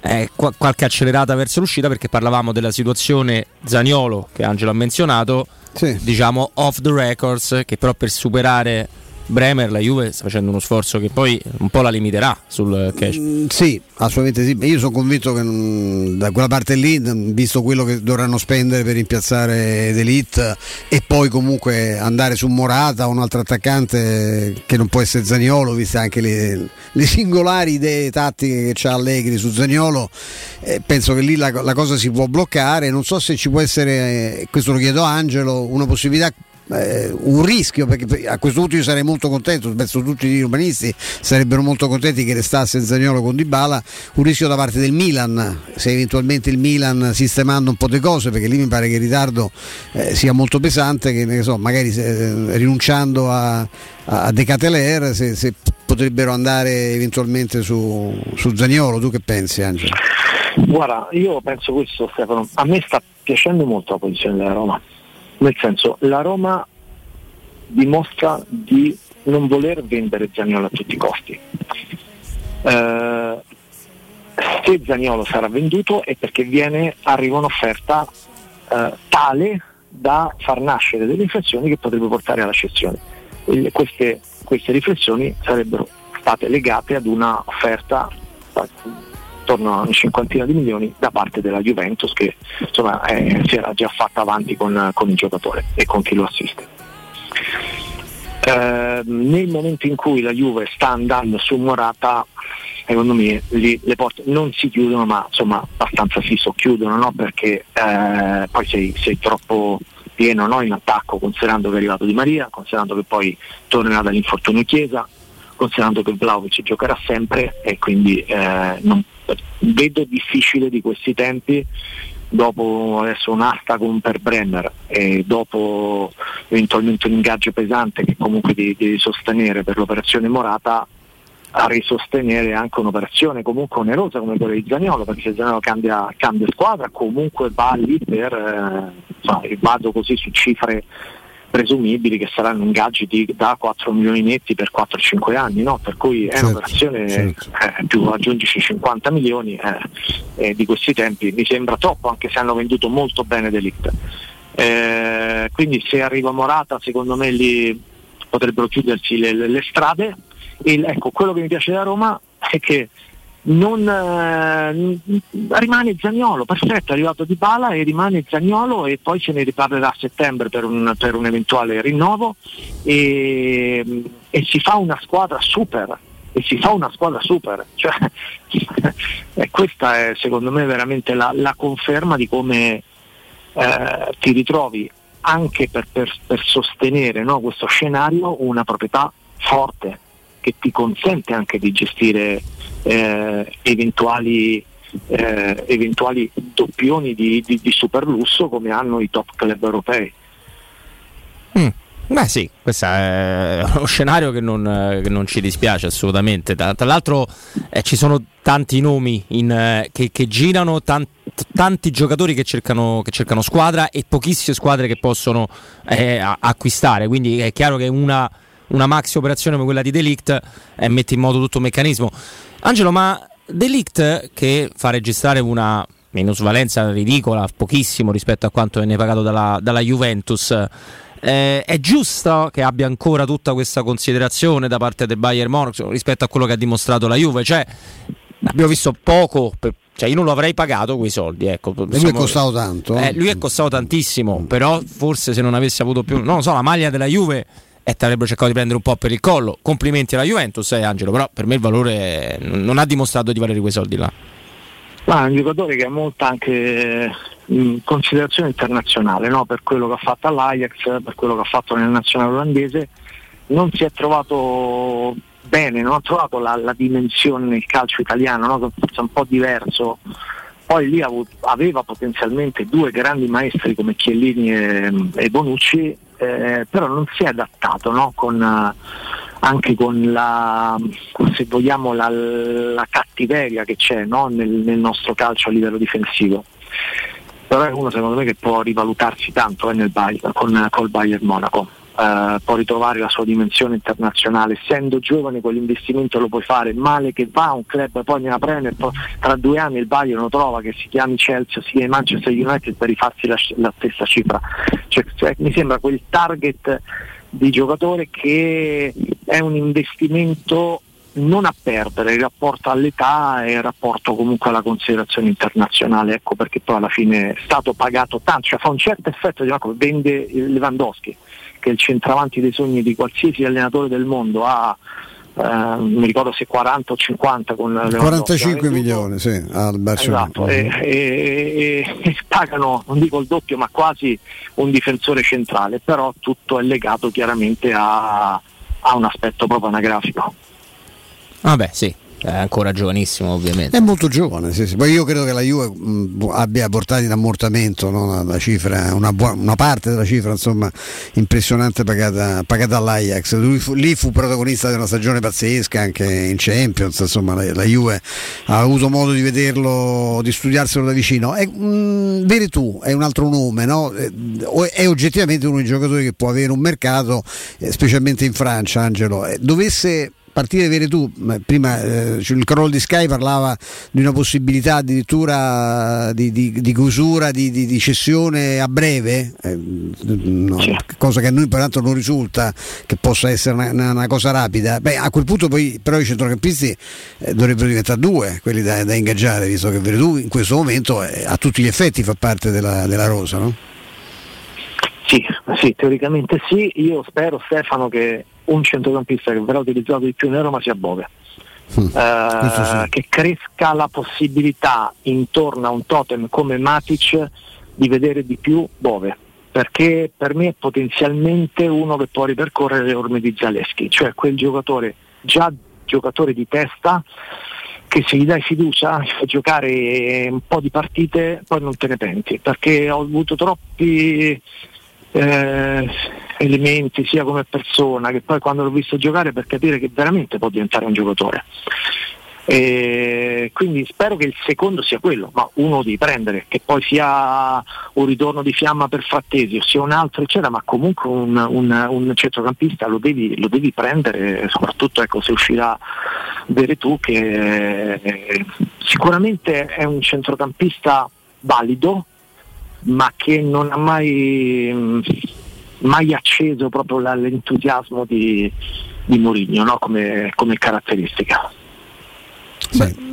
eh, qua- qualche accelerata verso l'uscita perché parlavamo della situazione Zaniolo che Angelo ha menzionato, Sì. diciamo off the records, che però per superare Bremer la Juve sta facendo uno sforzo che poi un po' la limiterà sul cash. Mm, sì, assolutamente sì. Io sono convinto che mm, da quella parte lì, mm, visto quello che dovranno spendere per rimpiazzare D'Elite e poi comunque andare su Morata, un altro attaccante che non può essere Zaniolo, viste anche le, le singolari idee tattiche che ha Allegri su Zaniolo, eh, penso che lì la, la cosa si può bloccare. Non so se ci può essere, eh, questo lo chiedo a Angelo, una possibilità eh, un rischio perché a questo punto io sarei molto contento penso tutti gli urbanisti sarebbero molto contenti che restasse Zagnolo con Dybala un rischio da parte del Milan se eventualmente il Milan sistemando un po' di cose perché lì mi pare che il ritardo eh, sia molto pesante che so magari eh, rinunciando a, a De Cateler se, se, potrebbero andare eventualmente su, su Zagnolo tu che pensi Angelo? Guarda, io penso questo Stefano, a me sta piacendo molto la posizione della Roma nel senso, la Roma dimostra di non voler vendere Zagnolo a tutti i costi. Eh, se Zagnolo sarà venduto è perché viene, arriva un'offerta eh, tale da far nascere delle riflessioni che potrebbero portare alla cessione. Queste, queste riflessioni sarebbero state legate ad una offerta intorno a una cinquantina di milioni da parte della Juventus che insomma, eh, si era già fatta avanti con, con, il giocatore e con chi lo assiste. Eh, nel momento in cui la Juve sta andando su Morata, secondo me lì le porte non si chiudono ma insomma abbastanza si socchiudono no? perché eh, poi sei, sei troppo pieno no? in attacco considerando che è arrivato Di Maria, considerando che poi tornerà dall'infortunio Chiesa, considerando che Vlaovic giocherà sempre e quindi eh, non, vedo difficile di questi tempi dopo adesso un'asta con per Brenner e dopo eventualmente un ingaggio pesante che comunque devi, devi sostenere per l'operazione Morata a risostenere anche un'operazione comunque onerosa come quella di Zagnolo perché Zagnolo cambia, cambia squadra comunque va lì per eh, insomma, vado così su cifre presumibili che saranno ingaggi di, da 4 milioni netti per 4-5 anni, no? per cui è certo, un'operazione certo. Eh, più aggiungici 50 milioni eh, eh, di questi tempi, mi sembra troppo anche se hanno venduto molto bene Delict. Eh, quindi se arriva Morata secondo me lì potrebbero chiudersi le, le, le strade e ecco, quello che mi piace da Roma è che non, eh, rimane Zagnolo, perfetto, è arrivato Di Bala e rimane Zagnolo e poi se ne riparlerà a settembre per un, per un eventuale rinnovo e, e, si fa una squadra super e si fa una squadra super cioè, e questa è secondo me veramente la, la conferma di come eh, ti ritrovi anche per, per, per sostenere no, questo scenario una proprietà forte che ti consente anche di gestire eh, eventuali, eh, eventuali, doppioni di, di, di super lusso come hanno i top club europei. Mm. Beh sì, questo è uno scenario che non, che non ci dispiace assolutamente. Tra, tra l'altro eh, ci sono tanti nomi in, eh, che, che, girano, tant, tanti giocatori che cercano, che cercano, squadra e pochissime squadre che possono eh, acquistare. Quindi è chiaro che una, una maxi operazione come quella di Delict eh, mette in moto tutto il meccanismo. Angelo, ma Delict che fa registrare una minusvalenza ridicola, pochissimo rispetto a quanto viene pagato dalla, dalla Juventus. Eh, è giusto che abbia ancora tutta questa considerazione da parte del Bayern Monaco rispetto a quello che ha dimostrato la Juve? Cioè, abbiamo visto poco, per, cioè io non lo avrei pagato quei soldi. Ecco. Lui è costato tanto. Eh, lui è costato tantissimo, però forse se non avesse avuto più, non lo so, la maglia della Juve e ti avrebbero cercato di prendere un po' per il collo. Complimenti alla Juventus, eh, Angelo, però per me il valore non ha dimostrato di valere quei soldi là. Ma è un giocatore che ha molta anche in considerazione internazionale no? per quello che ha fatto all'Ajax, per quello che ha fatto nella nazionale olandese. Non si è trovato bene, non ha trovato la, la dimensione nel calcio italiano, no? forse un po' diverso. Poi lì aveva potenzialmente due grandi maestri come Chiellini e, e Bonucci eh, però non si è adattato no? con, eh, anche con la, se vogliamo, la, la cattiveria che c'è no? nel, nel, nostro calcio a livello difensivo. Però è uno secondo me che può rivalutarsi tanto eh, nel Bayern, con, col Bayern Monaco. Eh, può ritrovare la sua dimensione internazionale. Essendo giovane quell'investimento lo puoi fare, male che va un club poi nella Premier, poi tra due anni il Bayern lo trova che si chiami Chelsea si chiami Manchester United per rifarsi la, la stessa cifra. Cioè, cioè, mi sembra quel target di giocatore che è un investimento non a perdere il rapporto all'età e il rapporto comunque alla considerazione internazionale, ecco perché poi alla fine è stato pagato tanto, cioè fa un certo effetto di cosa, vende Lewandowski, che è il centravanti dei sogni di qualsiasi allenatore del mondo, ha eh, mi ricordo se 40 o 50 con 45 milioni sì, al Barcellona. Esatto, e, e, e, pagano non dico il doppio ma quasi un difensore centrale però tutto è legato chiaramente a, a un aspetto proprio anagrafico. Vabbè, sì, è ancora giovanissimo ovviamente. È molto giovane, sì, sì. poi io credo che la Juve mh, abbia portato in ammortamento no? la cifra, una, buona, una, parte della cifra insomma, impressionante pagata, pagata all'Ajax. Lui fu, lì fu protagonista di una stagione pazzesca anche in Champions, insomma la, la Juve ha avuto modo di vederlo, di studiarselo da vicino. È, Veretù è un altro nome, no? è oggettivamente uno dei giocatori che può avere un mercato, eh, specialmente in Francia, Angelo. Eh, dovesse partire vere tu, prima eh, il crollo di Sky parlava di una possibilità addirittura di, di, di chiusura, di, di, cessione a breve, eh, no, cosa che a noi peraltro non risulta che possa essere una, una, cosa rapida. Beh, a quel punto poi però i centrocampisti eh, dovrebbero diventare due, quelli da, da ingaggiare, visto che Veretù in questo momento eh, a tutti gli effetti fa parte della, della rosa, no? Sì, sì, teoricamente sì, io spero Stefano che un centrocampista che verrà utilizzato di più in Roma sia Bove. Mm, eh, sì. che cresca la possibilità intorno a un totem come Matic di vedere di più Bove perché per me è potenzialmente uno che può ripercorrere le orme di Zaleschi cioè quel giocatore già giocatore di testa che se gli dai fiducia fai giocare un po' di partite poi non te ne penti perché ho avuto troppi eh, elementi sia come persona che poi quando l'ho visto giocare per capire che veramente può diventare un giocatore. E quindi spero che il secondo sia quello, ma uno devi prendere, che poi sia un ritorno di fiamma per Frattesi o sia un altro, eccetera, ma comunque un, un, un centrocampista lo devi, lo devi, prendere, soprattutto ecco, se uscirà Veretù che eh, sicuramente è un centrocampista valido, ma che non ha mai, mai acceso proprio l'entusiasmo di, di Mourinho no? come, come caratteristica. Sì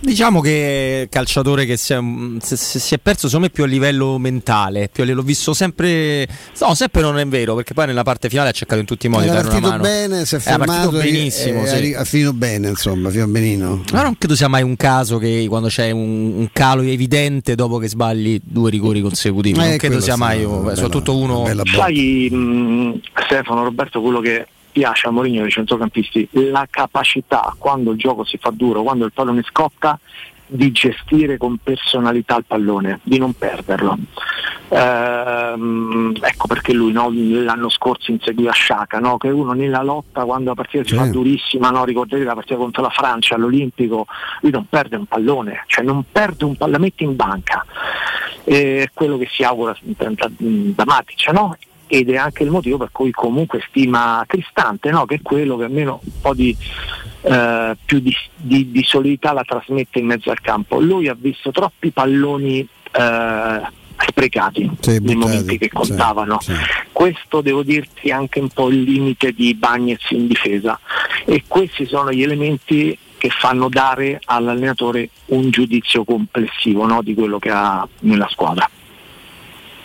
diciamo che calciatore che si è, si è, perso secondo me più a livello mentale più a livello, l'ho visto sempre no sempre non è vero perché poi nella parte finale ha cercato in tutti i modi è partito bene si è fermato benissimo è, sì. ha finito bene insomma fino benino. Ma non credo sia mai un caso che quando c'è un, un calo evidente dopo che sbagli due rigori consecutivi eh, non credo sia mai bella, soprattutto uno sai mh, Stefano Roberto quello che piace a Mourinho dei centrocampisti la capacità quando il gioco si fa duro, quando il pallone scotta di gestire con personalità il pallone, di non perderlo. Ehm, ecco perché lui no, l'anno scorso inseguiva Sciaca, no? che uno nella lotta quando la partita si fa durissima, no? ricordate la partita contro la Francia all'Olimpico, lui non perde un pallone, cioè non perde un pallone, la mette in banca. È quello che si augura da, da Matic, no? Ed è anche il motivo per cui comunque stima Cristante, no? che è quello che almeno un po' di, eh, più di, di, di, solidità la trasmette in mezzo al campo. Lui ha visto troppi palloni eh, sprecati sì, nei momenti che contavano. Sì, sì. Questo devo dirti anche un po' il limite di Bagnez in difesa e questi sono gli elementi che fanno dare all'allenatore un giudizio complessivo no? di quello che ha nella squadra.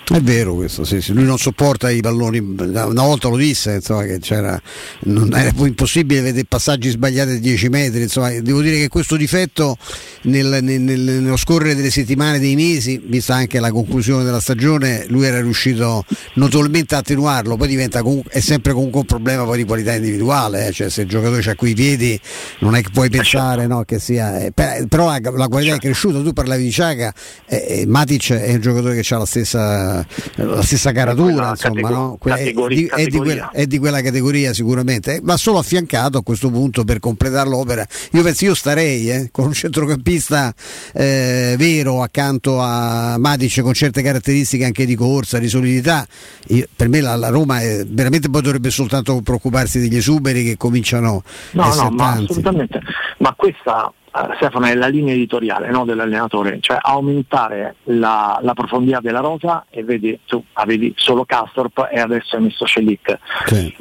È vero questo, sì, sì. lui non sopporta i palloni, una volta lo disse, insomma, che c'era, non era impossibile vedere passaggi sbagliati a 10 metri, insomma, devo dire che questo difetto nel, nel, nello scorrere delle settimane, dei mesi, vista anche la conclusione della stagione, lui era riuscito notevolmente a attenuarlo, poi diventa comunque, è sempre comunque un problema poi di qualità individuale, eh? cioè se il giocatore ha quei piedi non è che puoi pensare no, che sia, eh, però la, la, qualità è cresciuta, tu parlavi di Ciaga, eh, eh, Matic è un giocatore che ha la stessa la, la stessa caratura, insomma, no? Que- è, categori- di, è di quella, è di quella categoria sicuramente, va solo affiancato a questo punto per completare l'opera. Io penso, io starei eh, con un centrocampista eh, vero accanto a Matic con certe caratteristiche anche di corsa, di solidità. Io- per me la, la Roma è- veramente poi dovrebbe soltanto preoccuparsi degli esuberi che cominciano a No, essere no, ma assolutamente. Ma questa, eh, Stefano, è la linea editoriale no, dell'allenatore, cioè aumentare la, la profondità della rosa e vedi, tu avevi solo Castorp e adesso hai messo Celic.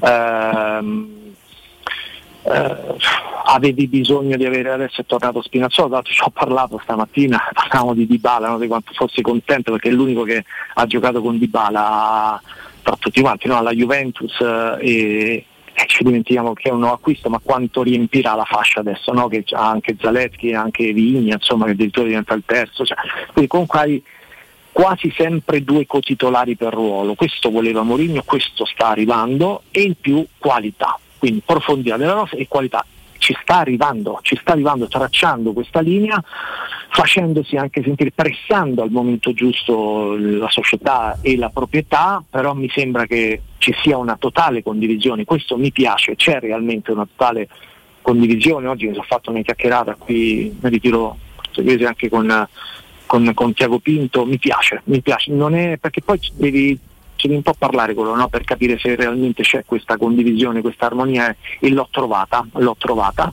Ehm, eh, avevi bisogno di avere adesso è tornato Spinazzola, tra l'altro ci ho parlato stamattina, parlavamo di Dybala, no, di quanto fossi contento perché è l'unico che ha giocato con Dybala tra tutti quanti, no, alla Juventus eh, e, e ci dimentichiamo che è un nuovo acquisto, ma quanto riempirà la fascia adesso, no? che ha anche Zaleschi, anche Vigna, insomma che addirittura diventa il terzo, cioè, quindi comunque hai quasi sempre due cotitolari per ruolo, questo voleva Mourinho, questo sta arrivando e in più qualità, quindi profondità della rosa e qualità. Ci sta arrivando, ci sta arrivando tracciando questa linea, facendosi anche sentire, pressando al momento giusto la società e la proprietà, però mi sembra che ci sia una totale condivisione, questo mi piace, c'è realmente una totale condivisione, oggi mi sono fatto una chiacchierata qui, mi ritiro anche con, con, con Tiago Pinto, mi piace, mi piace, non è, perché poi devi, devi un po' parlare con loro no? per capire se realmente c'è questa condivisione, questa armonia e l'ho trovata, l'ho trovata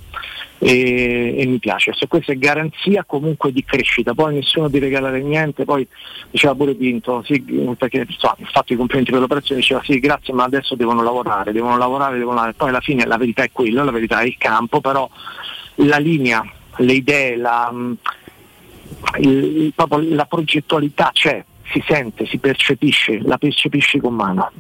e, e mi piace, se questa è garanzia comunque di crescita, poi nessuno di regalare niente, poi diceva pure Pinto, sì, perché ho fatto i complimenti per l'operazione, diceva sì grazie ma adesso devono lavorare, devono lavorare, devono lavorare, poi alla fine la verità è quella, la verità è il campo, però la linea, le idee, la, il- proprio la progettualità c'è, si sente, si percepisce, la percepisci con mano.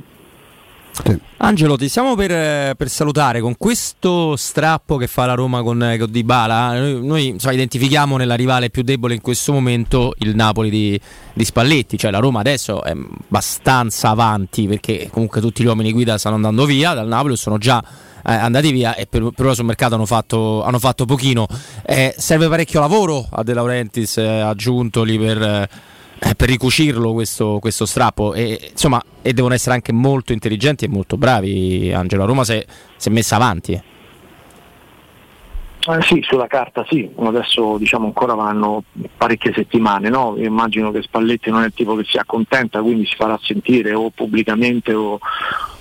Angelo, ti stiamo per, eh, per salutare con questo strappo che fa la Roma con, eh, con Dybala. Noi, noi, insomma, identifichiamo nella rivale più debole in questo momento il Napoli di, di Spalletti, cioè la Roma adesso è abbastanza avanti perché comunque tutti gli uomini guida stanno andando via dal Napoli, sono già eh, andati via e per, per ora sul mercato hanno fatto, hanno fatto pochino. Eh, serve parecchio lavoro a De Laurentiis eh, aggiunto lì per, eh, per ricucirlo questo, questo strappo e, insomma, e devono essere anche molto intelligenti e molto bravi Angelo. Roma si è, messa avanti. eh. Eh sì, sulla carta sì, adesso diciamo ancora vanno parecchie settimane, no? Immagino che Spalletti non è il tipo che si accontenta, quindi si farà sentire o pubblicamente o,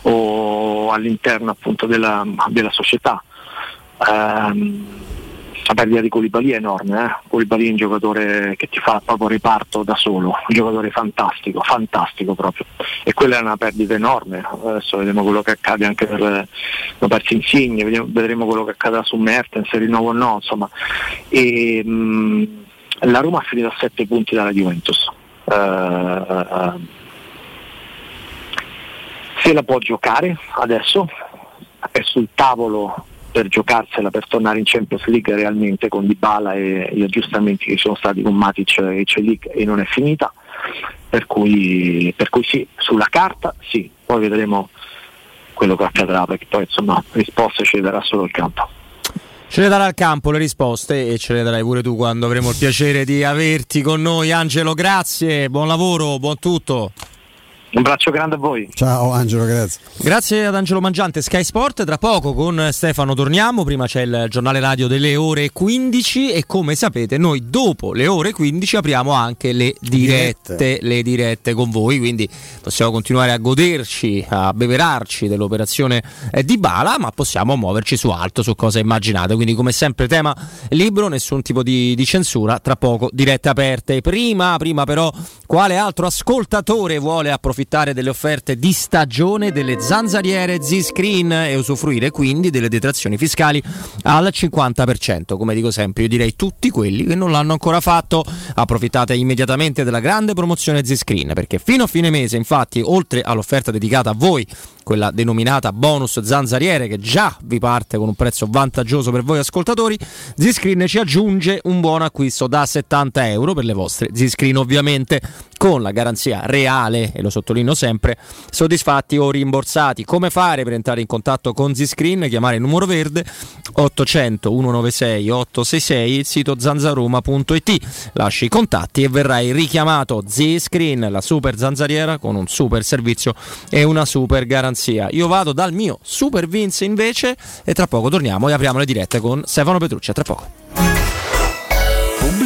o all'interno appunto della, della società. Ehm, la perdita di Colibali è enorme, eh? Koulibaly è un giocatore che ti fa proprio reparto da solo, un giocatore fantastico, fantastico proprio. E quella è una perdita enorme, adesso vedremo quello che accade anche per hanno perso Insigne, vediamo- vedremo quello che accadrà su Mertens, rinnovo o no, insomma. E, mh, la Roma ha finito a 7 punti dalla Juventus. Eh, se la può giocare adesso, è sul tavolo per giocarsela, per tornare in Champions League realmente con Dybala e gli aggiustamenti che sono stati con Matic e Celic e non è finita, per cui, per cui sì, sulla carta sì, poi vedremo quello che accadrà perché poi insomma risposte ce le darà solo il campo. Ce le darà al campo le risposte e ce le darai pure tu quando avremo il piacere di averti con noi. Angelo, grazie, buon lavoro, buon tutto. Un braccio grande a voi. Ciao Angelo, grazie. Grazie ad Angelo Mangiante, Sky Sport. Tra poco con Stefano torniamo. Prima c'è il giornale radio delle ore 15 e come sapete noi dopo le ore 15 apriamo anche le dirette, Dirette. le dirette con voi, quindi possiamo continuare a goderci, a beverarci dell'operazione eh, di Bala, ma possiamo muoverci su alto, su cosa immaginate. Quindi come sempre tema libero, nessun tipo di, di censura, tra poco dirette aperte. Prima, prima però, quale altro ascoltatore vuole approfittare delle offerte di stagione delle zanzariere Z-Screen e usufruire quindi delle detrazioni fiscali al 50%? Come dico sempre, io direi tutti quelli che non l'hanno ancora fatto, approfittate immediatamente della grande promozione Z-Screen perché fino a fine mese, infatti, oltre all'offerta dedicata a voi quella denominata bonus zanzariere che già vi parte con un prezzo vantaggioso per voi ascoltatori, Zscreen ci aggiunge un buon acquisto da 70 euro per le vostre Zscreen ovviamente con la garanzia reale, e lo sottolineo sempre, soddisfatti o rimborsati. Come fare per entrare in contatto con Zscreen? Chiamare il numero verde 800 196 866, il sito zanzaroma.it. Lasci i contatti e verrai richiamato Z-Screen, la super zanzariera con un super servizio e una super garanzia. Io vado dal mio Super Vince invece e tra poco torniamo e apriamo le dirette con Stefano Petrucci. A tra poco.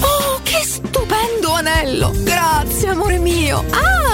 Oh, che stupendo anello! Grazie, amore mio! Ah,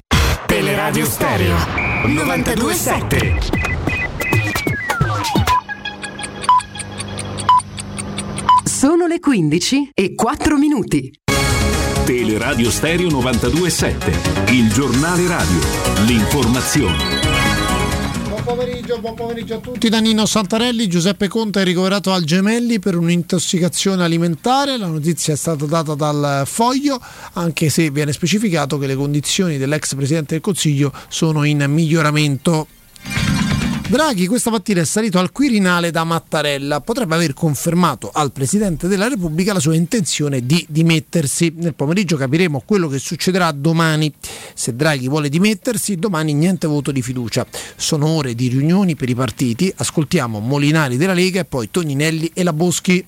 Teleradio Stereo 927. Sono le 15 e 4 minuti. Teleradio Stereo 927, il giornale radio, l'informazione. Buon pomeriggio, buon pomeriggio a tutti da Nino Santarelli. Giuseppe Conte è ricoverato al Gemelli per un'intossicazione alimentare. La notizia è stata data dal Foglio, anche se viene specificato che le condizioni dell'ex Presidente del Consiglio sono in miglioramento. Draghi questa mattina è salito al Quirinale da Mattarella, potrebbe aver confermato al Presidente della Repubblica la sua intenzione di dimettersi. Nel pomeriggio capiremo quello che succederà domani. Se Draghi vuole dimettersi, domani niente voto di fiducia. Sono ore di riunioni per i partiti, ascoltiamo Molinari della Lega e poi Toninelli e la Boschi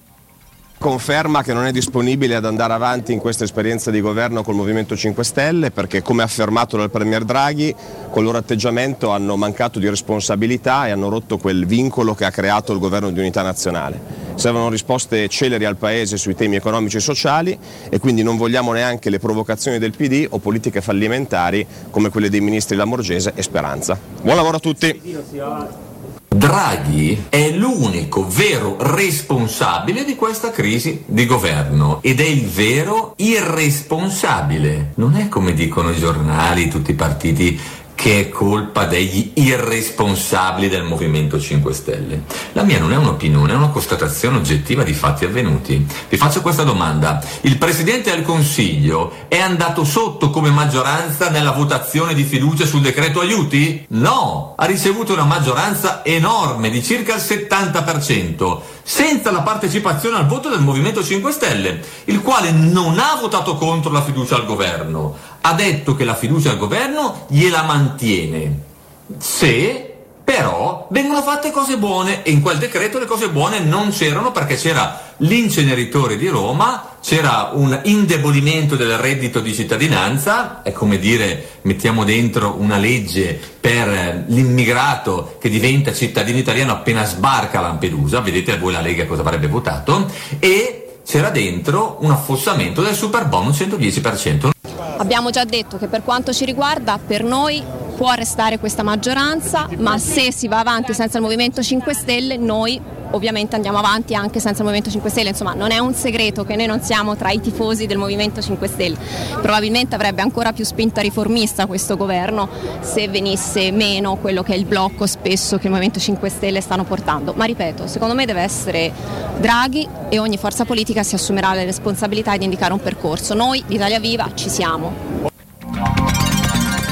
conferma che non è disponibile ad andare avanti in questa esperienza di governo col Movimento 5 Stelle perché come affermato dal Premier Draghi con il loro atteggiamento hanno mancato di responsabilità e hanno rotto quel vincolo che ha creato il governo di unità nazionale. Servono risposte celeri al Paese sui temi economici e sociali e quindi non vogliamo neanche le provocazioni del PD o politiche fallimentari come quelle dei ministri Lamorgese e Speranza. Buon lavoro a tutti! Draghi è l'unico vero responsabile di questa crisi di governo ed è il vero irresponsabile. Non è come dicono i giornali, tutti i partiti che è colpa degli irresponsabili del Movimento 5 Stelle. La mia non è un'opinione, è una constatazione oggettiva di fatti avvenuti. Vi faccio questa domanda. Il Presidente del Consiglio è andato sotto come maggioranza nella votazione di fiducia sul decreto aiuti? No, ha ricevuto una maggioranza enorme di circa il 70%, senza la partecipazione al voto del Movimento 5 Stelle, il quale non ha votato contro la fiducia al governo ha detto che la fiducia al governo gliela mantiene. Se però vengono fatte cose buone e in quel decreto le cose buone non c'erano perché c'era l'inceneritore di Roma, c'era un indebolimento del reddito di cittadinanza, è come dire mettiamo dentro una legge per l'immigrato che diventa cittadino italiano appena sbarca a Lampedusa, vedete voi la Lega cosa avrebbe votato, e c'era dentro un affossamento del super bonus 110%. Abbiamo già detto che per quanto ci riguarda, per noi può restare questa maggioranza, ma se si va avanti senza il Movimento 5 Stelle, noi ovviamente andiamo avanti anche senza il Movimento 5 Stelle, insomma non è un segreto che noi non siamo tra i tifosi del Movimento 5 Stelle, probabilmente avrebbe ancora più spinta riformista questo governo se venisse meno quello che è il blocco spesso che il Movimento 5 Stelle stanno portando, ma ripeto, secondo me deve essere Draghi e ogni forza politica si assumerà le responsabilità di indicare un percorso, noi di Italia Viva ci siamo.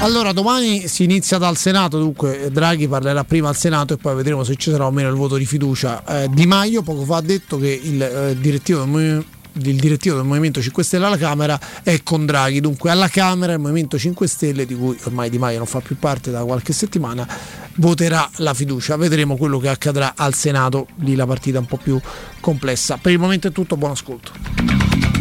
Allora, domani si inizia dal Senato, dunque Draghi parlerà prima al Senato e poi vedremo se ci sarà o meno il voto di fiducia. Eh, di Maio poco fa ha detto che il, eh, direttivo del, il direttivo del Movimento 5 Stelle alla Camera è con Draghi, dunque alla Camera il Movimento 5 Stelle, di cui ormai Di Maio non fa più parte da qualche settimana, voterà la fiducia. Vedremo quello che accadrà al Senato, lì la partita è un po' più complessa. Per il momento è tutto, buon ascolto.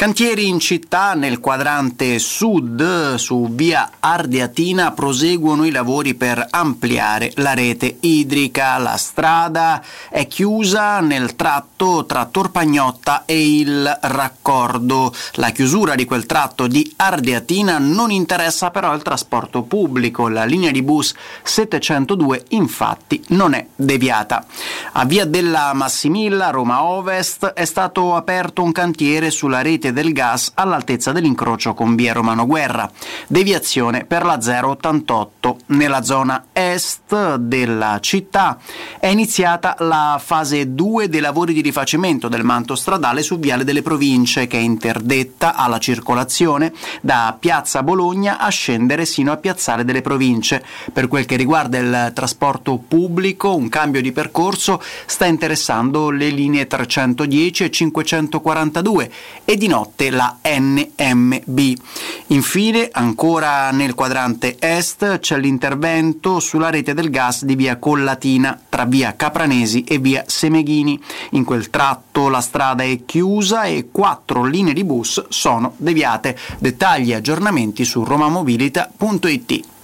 Cantieri in città nel quadrante sud su via Ardeatina proseguono i lavori per ampliare la rete idrica. La strada è chiusa nel tratto tra Torpagnotta e il raccordo. La chiusura di quel tratto di Ardeatina non interessa però il trasporto pubblico. La linea di bus 702 infatti non è deviata. A via della Massimilla, Roma Ovest, è stato aperto un cantiere sulla rete del gas all'altezza dell'incrocio con via Romano Guerra. Deviazione per la 088. Nella zona est della città è iniziata la fase 2 dei lavori di rifacimento del manto stradale su Viale delle Province che è interdetta alla circolazione da Piazza Bologna a scendere sino a Piazzale delle Province. Per quel che riguarda il trasporto pubblico, un cambio di percorso sta interessando le linee 310 e 542 e di notte la NMB. Infine, ancora nel quadrante est, c'è l'intervento sulla rete del gas di via Collatina tra via Capranesi e via Semeghini. In quel tratto la strada è chiusa e quattro linee di bus sono deviate. Dettagli e aggiornamenti su romamobilita.it.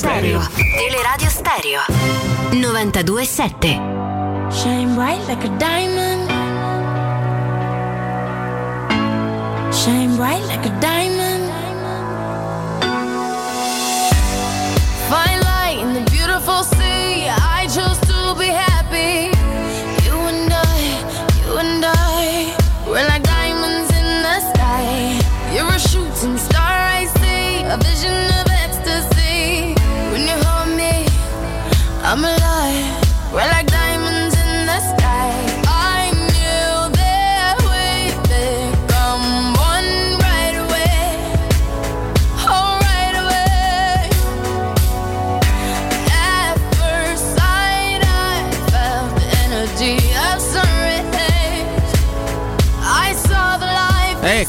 Stereo. Teleradio Stereo. 92.7. Shine bright like a diamond. Shine bright like a diamond. Fine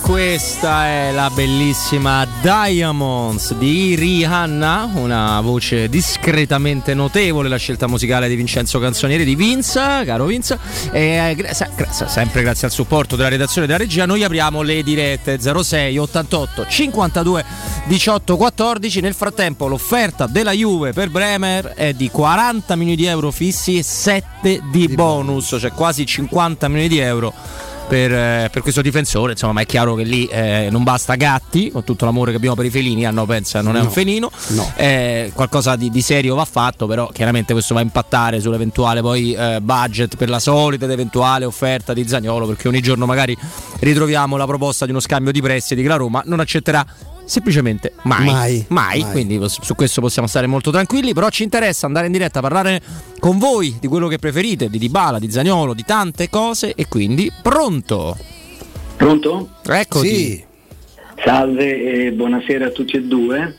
questa è la bellissima Diamonds di Rihanna, una voce discretamente notevole, la scelta musicale di Vincenzo Canzonieri di Vinza, caro Vinza. E eh, sempre grazie al supporto della redazione della regia, noi apriamo le dirette 06 88 52 18 14. Nel frattempo l'offerta della Juve per Bremer è di 40 milioni di euro fissi e 7 di, bonus, cioè quasi 50 milioni di euro per, eh, per questo difensore, insomma, ma è chiaro che lì eh, non basta Gatti, con tutto l'amore che abbiamo per i felini, hanno pensa non è un No, felino, no. Eh, qualcosa di, di serio va fatto, però chiaramente questo va a impattare sull'eventuale poi eh, budget per la solita ed eventuale offerta di Zagnolo, perché ogni giorno magari ritroviamo la proposta di uno scambio di prestiti che la Roma non accetterà semplicemente mai. Mai, mai. mai. Quindi su questo possiamo stare molto tranquilli, però ci interessa andare in diretta a parlare con voi di quello che preferite, di Dybala, di Zagnolo, di tante cose e quindi pronto. Pronto? Eccoti. Sì. Salve e buonasera a tutti e due.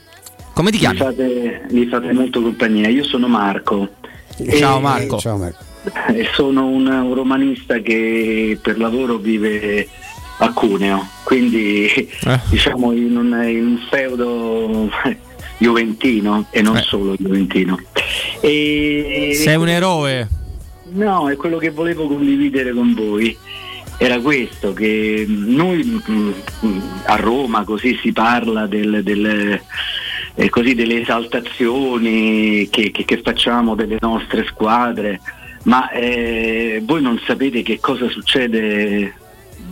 Come ti chiami? Mi fate, mi fate molto compagnia. Io sono Marco. Ciao E- Marco. Ciao Marco. e sono un, un romanista che per lavoro vive a Cuneo, quindi Eh. diciamo in un, in un feudo juventino e non solo juventino. E- Sei un eroe. No, è quello che volevo condividere con voi. Era questo, che noi mh, mh, a Roma così si parla del- del- eh, così delle esaltazioni che, che- che facciamo delle nostre squadre, ma eh, voi non sapete che cosa succede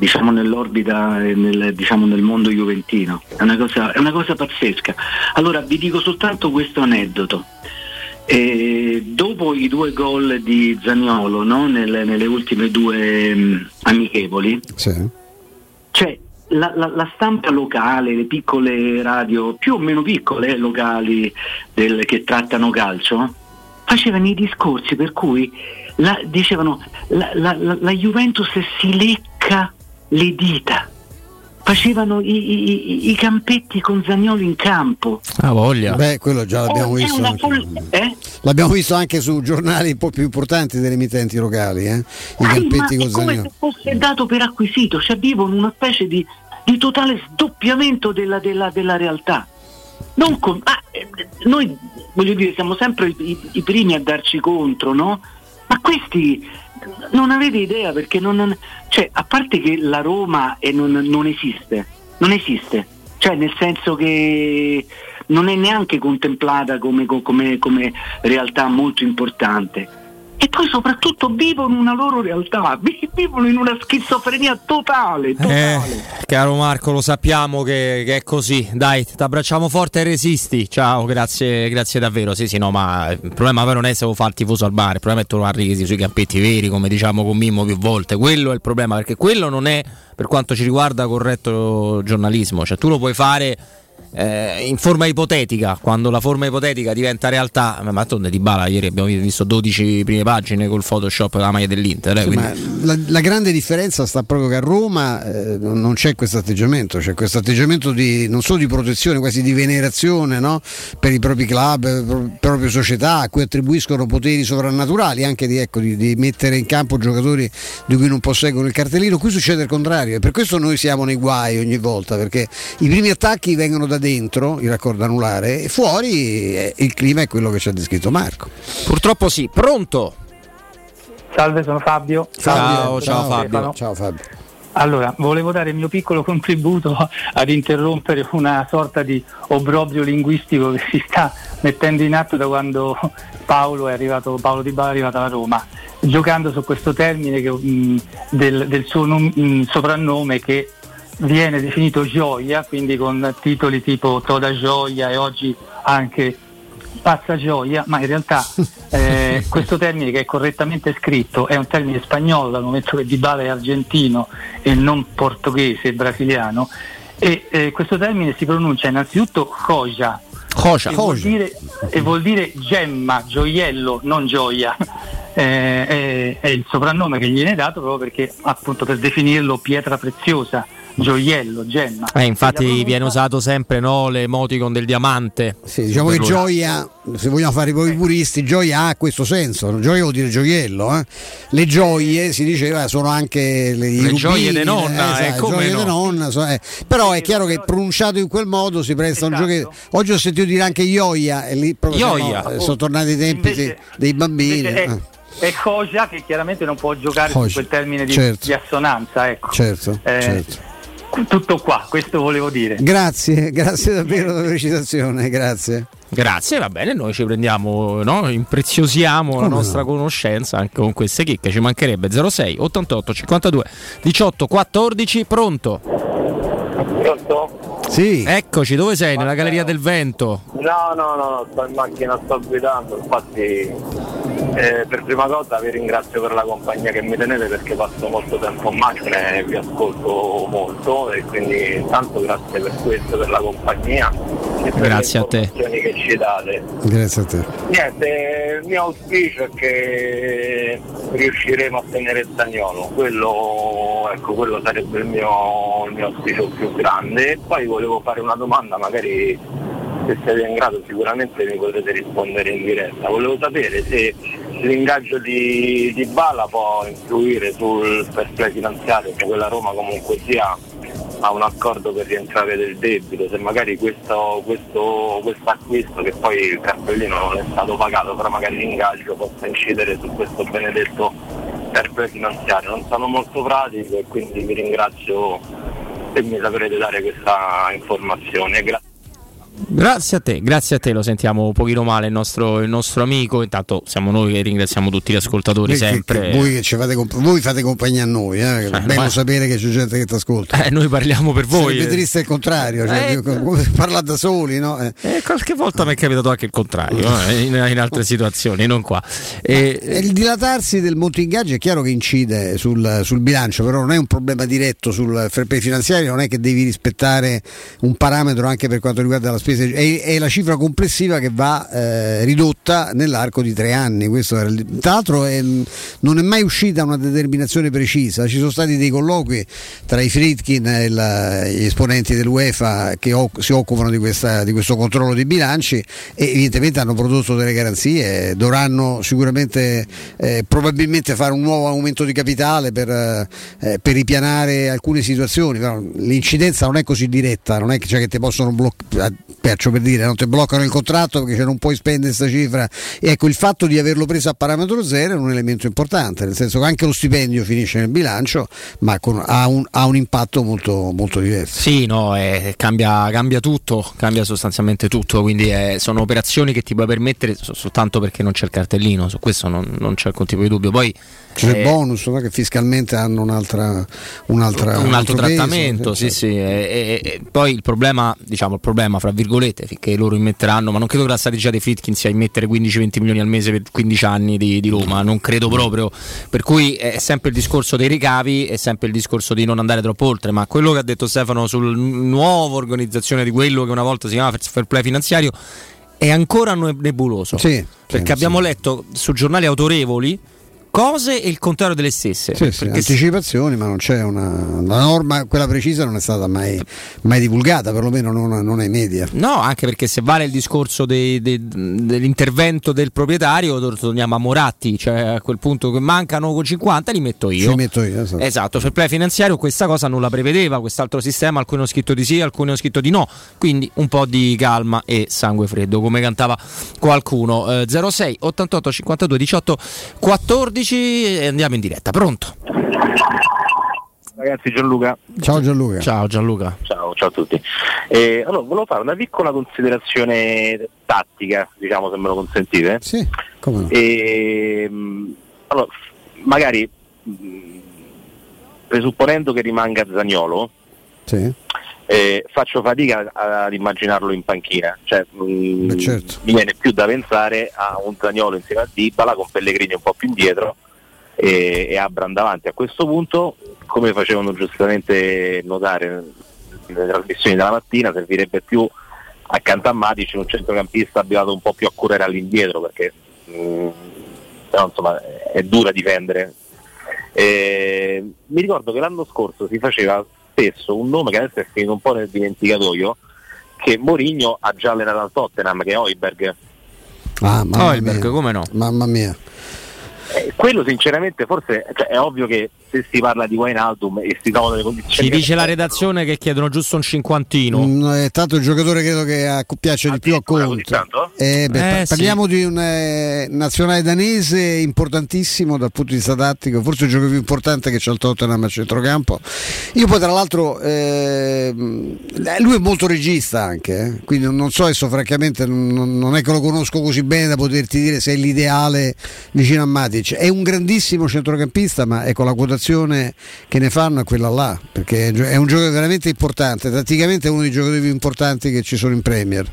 diciamo nell'orbita e nel, diciamo, nel mondo juventino. È una, cosa, è una cosa pazzesca. Allora vi dico soltanto questo aneddoto. Eh, dopo i due gol di Zagnolo no? Nelle, nelle ultime due mh, amichevoli, cioè la, la- la stampa locale, le piccole radio, più o meno piccole eh, locali del- che trattano calcio, facevano i discorsi per cui la- dicevano la- la Juventus si lecca le dita. Facevano i, i- i- campetti con Zagnolo in campo. Ah, voglia. Beh, quello già l'abbiamo Oh, visto. Anche, fol- eh? L'abbiamo visto anche su giornali un po' più importanti delle emittenti locali, eh? I Sì, ma campetti è con come Zagnolo. se fosse dato per acquisito, cioè vivono una specie di, di totale sdoppiamento della, della- della realtà. Non con- ah, eh, noi voglio dire siamo sempre i, i primi a darci contro, no? Ma questi non avete idea perché non, non- cioè, a parte che la Roma non, non esiste, non esiste, cioè nel senso che non è neanche contemplata come, come- come realtà molto importante. E poi soprattutto vivono una loro realtà, vi- vivono in una schizofrenia totale, Eh, totale. caro Marco, lo sappiamo che, che è così. Dai, ti abbracciamo forte e resisti. Ciao, grazie, grazie davvero. Sì, sì, no, ma il problema poi non è se lo fa il tifoso al bar, il problema è trovare risi sui campetti veri, come diciamo con Mimmo più volte. Quello è il problema, perché quello non è, per quanto ci riguarda, corretto giornalismo. Cioè, tu lo puoi fare. Eh, in forma ipotetica, quando la forma ipotetica diventa realtà, ma tonde di Bala ieri abbiamo visto 12 prime pagine col Photoshop della maglia dell'Inter. eh, Sì, quindi- la, la grande differenza sta proprio che a Roma eh, non non c'è questo atteggiamento, c'è questo atteggiamento di, non solo di protezione, quasi di venerazione no? per i propri club, per le proprie società, a cui attribuiscono poteri sovrannaturali, anche di, ecco, di- di mettere in campo giocatori di cui non posseggono il cartellino. Qui succede il contrario e per questo noi siamo nei guai ogni volta, perché i primi attacchi vengono da dentro, il raccordo anulare, e fuori eh, il clima è quello che ci ha descritto Marco. Purtroppo sì, pronto? Salve, sono Fabio. Ciao, ciao, Fabio. Stefano. Ciao Fabio. Allora, volevo dare il mio piccolo contributo ad interrompere una sorta di obbrobrio linguistico che si sta mettendo in atto da quando Paolo è arrivato, Paolo Di Bala è arrivato alla Roma, giocando su questo termine che, mh, del, del suo nom- mh, soprannome che viene definito gioia, quindi con titoli tipo Toda Gioia e oggi anche Pazza Gioia, ma in realtà eh, questo termine che è correttamente scritto è un termine spagnolo dal momento che Dybala è argentino e non portoghese, brasiliano e eh, questo termine si pronuncia innanzitutto joya, Joya, e, vuol dire, e vuol dire gemma, gioiello, non gioia. Eh, è, è il soprannome che gli viene dato proprio perché appunto per definirlo pietra preziosa, gioiello, gemma. Eh, infatti viene usato sempre no, l'emoticon del diamante. Sì, diciamo che gioia, se vogliamo fare i puristi, gioia ha questo senso, gioia vuol dire gioiello. eh. Le gioie si diceva sono anche le, Le gioie rubini, de nonna, eh, eh, esatto, come gioie no. de nonna, so- eh. però è chiaro che pronunciato in quel modo si presta a un gioco. Oggi ho sentito dire anche ioia e lì proprio Ioia. no, eh, sono tornati i tempi Invece- dei- dei bambini. Eh. È, Koja che chiaramente non può giocare Koja, su quel termine di, certo. di assonanza. Ecco. Certo, Eh, certo. Tutto qua, questo volevo dire. Grazie, grazie davvero della precisazione, grazie. Grazie, va bene, noi ci prendiamo, no? impreziosiamo la Come nostra conoscenza anche con queste chicche, ci mancherebbe 06 88 52 18 14, pronto? Sì. Eccoci, dove sei? Nella Galleria del Vento. No, no, no, no, sto in macchina, sto guidando, infatti eh, per prima cosa vi ringrazio per la compagnia che mi tenete perché passo molto tempo in macchina e vi ascolto molto e quindi intanto grazie per questo, per la compagnia e per Grazie le a te. informazioni che ci date. Grazie a te. Niente, il mio auspicio è che riusciremo a tenere Zagnolo, quello, ecco, quello sarebbe il mio, il mio auspicio più grande. E poi volevo fare una domanda, magari se siete in grado sicuramente mi potrete rispondere in diretta. Volevo sapere se l'ingaggio di, di Bala può influire sul play finanziario, che quella Roma comunque sia ha un accordo per rientrare del debito, se magari questo, questo, questo acquisto che poi il cartellino non è stato pagato, però magari l'ingaggio possa incidere su questo benedetto fair finanziario. Non sono molto pratico e quindi vi ringrazio se mi saprete dare questa informazione. Gra- Grazie a te, grazie a te, lo sentiamo un pochino male il nostro, il nostro amico, intanto siamo noi che ringraziamo tutti gli ascoltatori che- sempre. che voi, che ci fate comp- voi fate compagnia a noi, eh, è bello ma- sapere che c'è gente che ti ascolta. Eh, noi parliamo per voi. Sarebbe triste il contrario, cioè, Eh, come parlare da soli, no? Eh. Eh, qualche volta mi è capitato anche il contrario, eh, in, in altre situazioni, non qua. Il dilatarsi del monte ingaggio è chiaro che incide sul, sul bilancio, però non è un problema diretto sul fair play finanziario, non è che devi rispettare un parametro anche per quanto riguarda la spesa, è, è la cifra complessiva che va eh, ridotta nell'arco di tre anni. Questo era tra l'altro è- non è mai uscita una determinazione precisa, ci sono stati dei colloqui tra i Fritkin e la- gli esponenti dell'UEFA che o- si occupano di, questa- di questo controllo dei bilanci e evidentemente hanno prodotto delle garanzie, dovranno sicuramente eh, probabilmente fare un nuovo aumento di capitale per, eh, per ripianare alcune situazioni, però l'incidenza non è così diretta, non è che, cioè che ti possono bloccare perciò per dire, non ti bloccano il contratto perché cioè, non puoi spendere questa cifra. E ecco, il fatto di averlo preso a parametro zero è un elemento importante, nel senso che anche lo stipendio finisce nel bilancio, ma con- ha, un, ha un impatto molto, molto diverso. Sì, no, eh, cambia, cambia tutto, cambia sostanzialmente tutto, quindi eh, sono operazioni che ti puoi permettere so- soltanto perché non c'è il cartellino, su questo non, non c'è alcun tipo di dubbio. Poi C'è il eh, bonus no? che fiscalmente hanno un'altra, un'altra un altro peso, trattamento, sì, sì. E, e- e poi il problema, diciamo, il problema, fra virgolette, finché loro immetteranno, ma non credo che la strategia dei Fritkin sia immettere 15-20 milioni al mese per 15 anni di, di Roma, non credo proprio. Per cui è sempre il discorso dei ricavi, è sempre il discorso di non andare troppo oltre, ma quello che ha detto Stefano sul nuova organizzazione di quello che una volta si chiamava fair play finanziario è ancora ne- nebuloso. Sì, perché abbiamo letto su giornali autorevoli cose e il contrario delle stesse. Sì, sì, anticipazioni, ma non c'è una. La norma, quella precisa, non è stata mai, mai divulgata, perlomeno non, non ai media. No, anche perché se vale il discorso dei- dei- dell'intervento del proprietario, tor- torniamo a Moratti, cioè a quel punto che mancano 50 li metto io. Ci metto io, esatto. Esatto, fair play finanziario questa cosa non la prevedeva, quest'altro sistema, alcuni hanno scritto di sì, alcuni hanno scritto di no, quindi un po' di calma e sangue freddo, come cantava qualcuno. Eh, 06 88 52 18 14 e andiamo in diretta, pronto? Ragazzi, Gianluca. Ciao Gianluca. Ciao Gianluca. Ciao, ciao a tutti. Eh, allora, volevo fare una piccola considerazione tattica, diciamo, se me lo consentite. Sì, come no. E, mh, allora, magari mh, presupponendo che rimanga Zagnolo, Sì. Eh, faccio fatica ad immaginarlo in panchina. Cioè, mh, Beh, certo. Mi viene più da pensare a un Zagnolo insieme a Dybala con Pellegrini un po' più indietro e, e Abram davanti. A questo punto, come facevano giustamente notare nelle trasmissioni della mattina, servirebbe più accanto a Matic un centrocampista abituato un po' più a correre all'indietro perché mh, però, insomma, è dura difendere. Eh, mi ricordo che l'anno scorso si faceva spesso un nome che adesso è finito un po' nel dimenticatoio, che Mourinho ha già allenato al Tottenham, che è Oiberg. Ah, mamma Hoiberg, mia. come no? Mamma mia. Eh, quello sinceramente forse cioè, è ovvio che se si parla di Wijnaldum e si trovano le condizioni Ci dice la redazione che chiedono giusto un cinquantino. Mm, è tanto il giocatore credo che a- piace di più a Conte. Eh, beh, Eh, par- sì. parliamo di un eh, nazionale danese importantissimo dal punto di vista tattico, forse il gioco più importante che c'è al Tottenham a centrocampo. Io poi tra l'altro ehm, eh, lui è molto regista anche, eh, quindi non- non so adesso francamente non, non è che lo conosco così bene da poterti dire se è l'ideale vicino a Matic. È un grandissimo centrocampista, ma ecco la quotazione che ne fanno è quella là, perché è un giocatore veramente importante, tatticamente è uno dei giocatori più importanti che ci sono in Premier.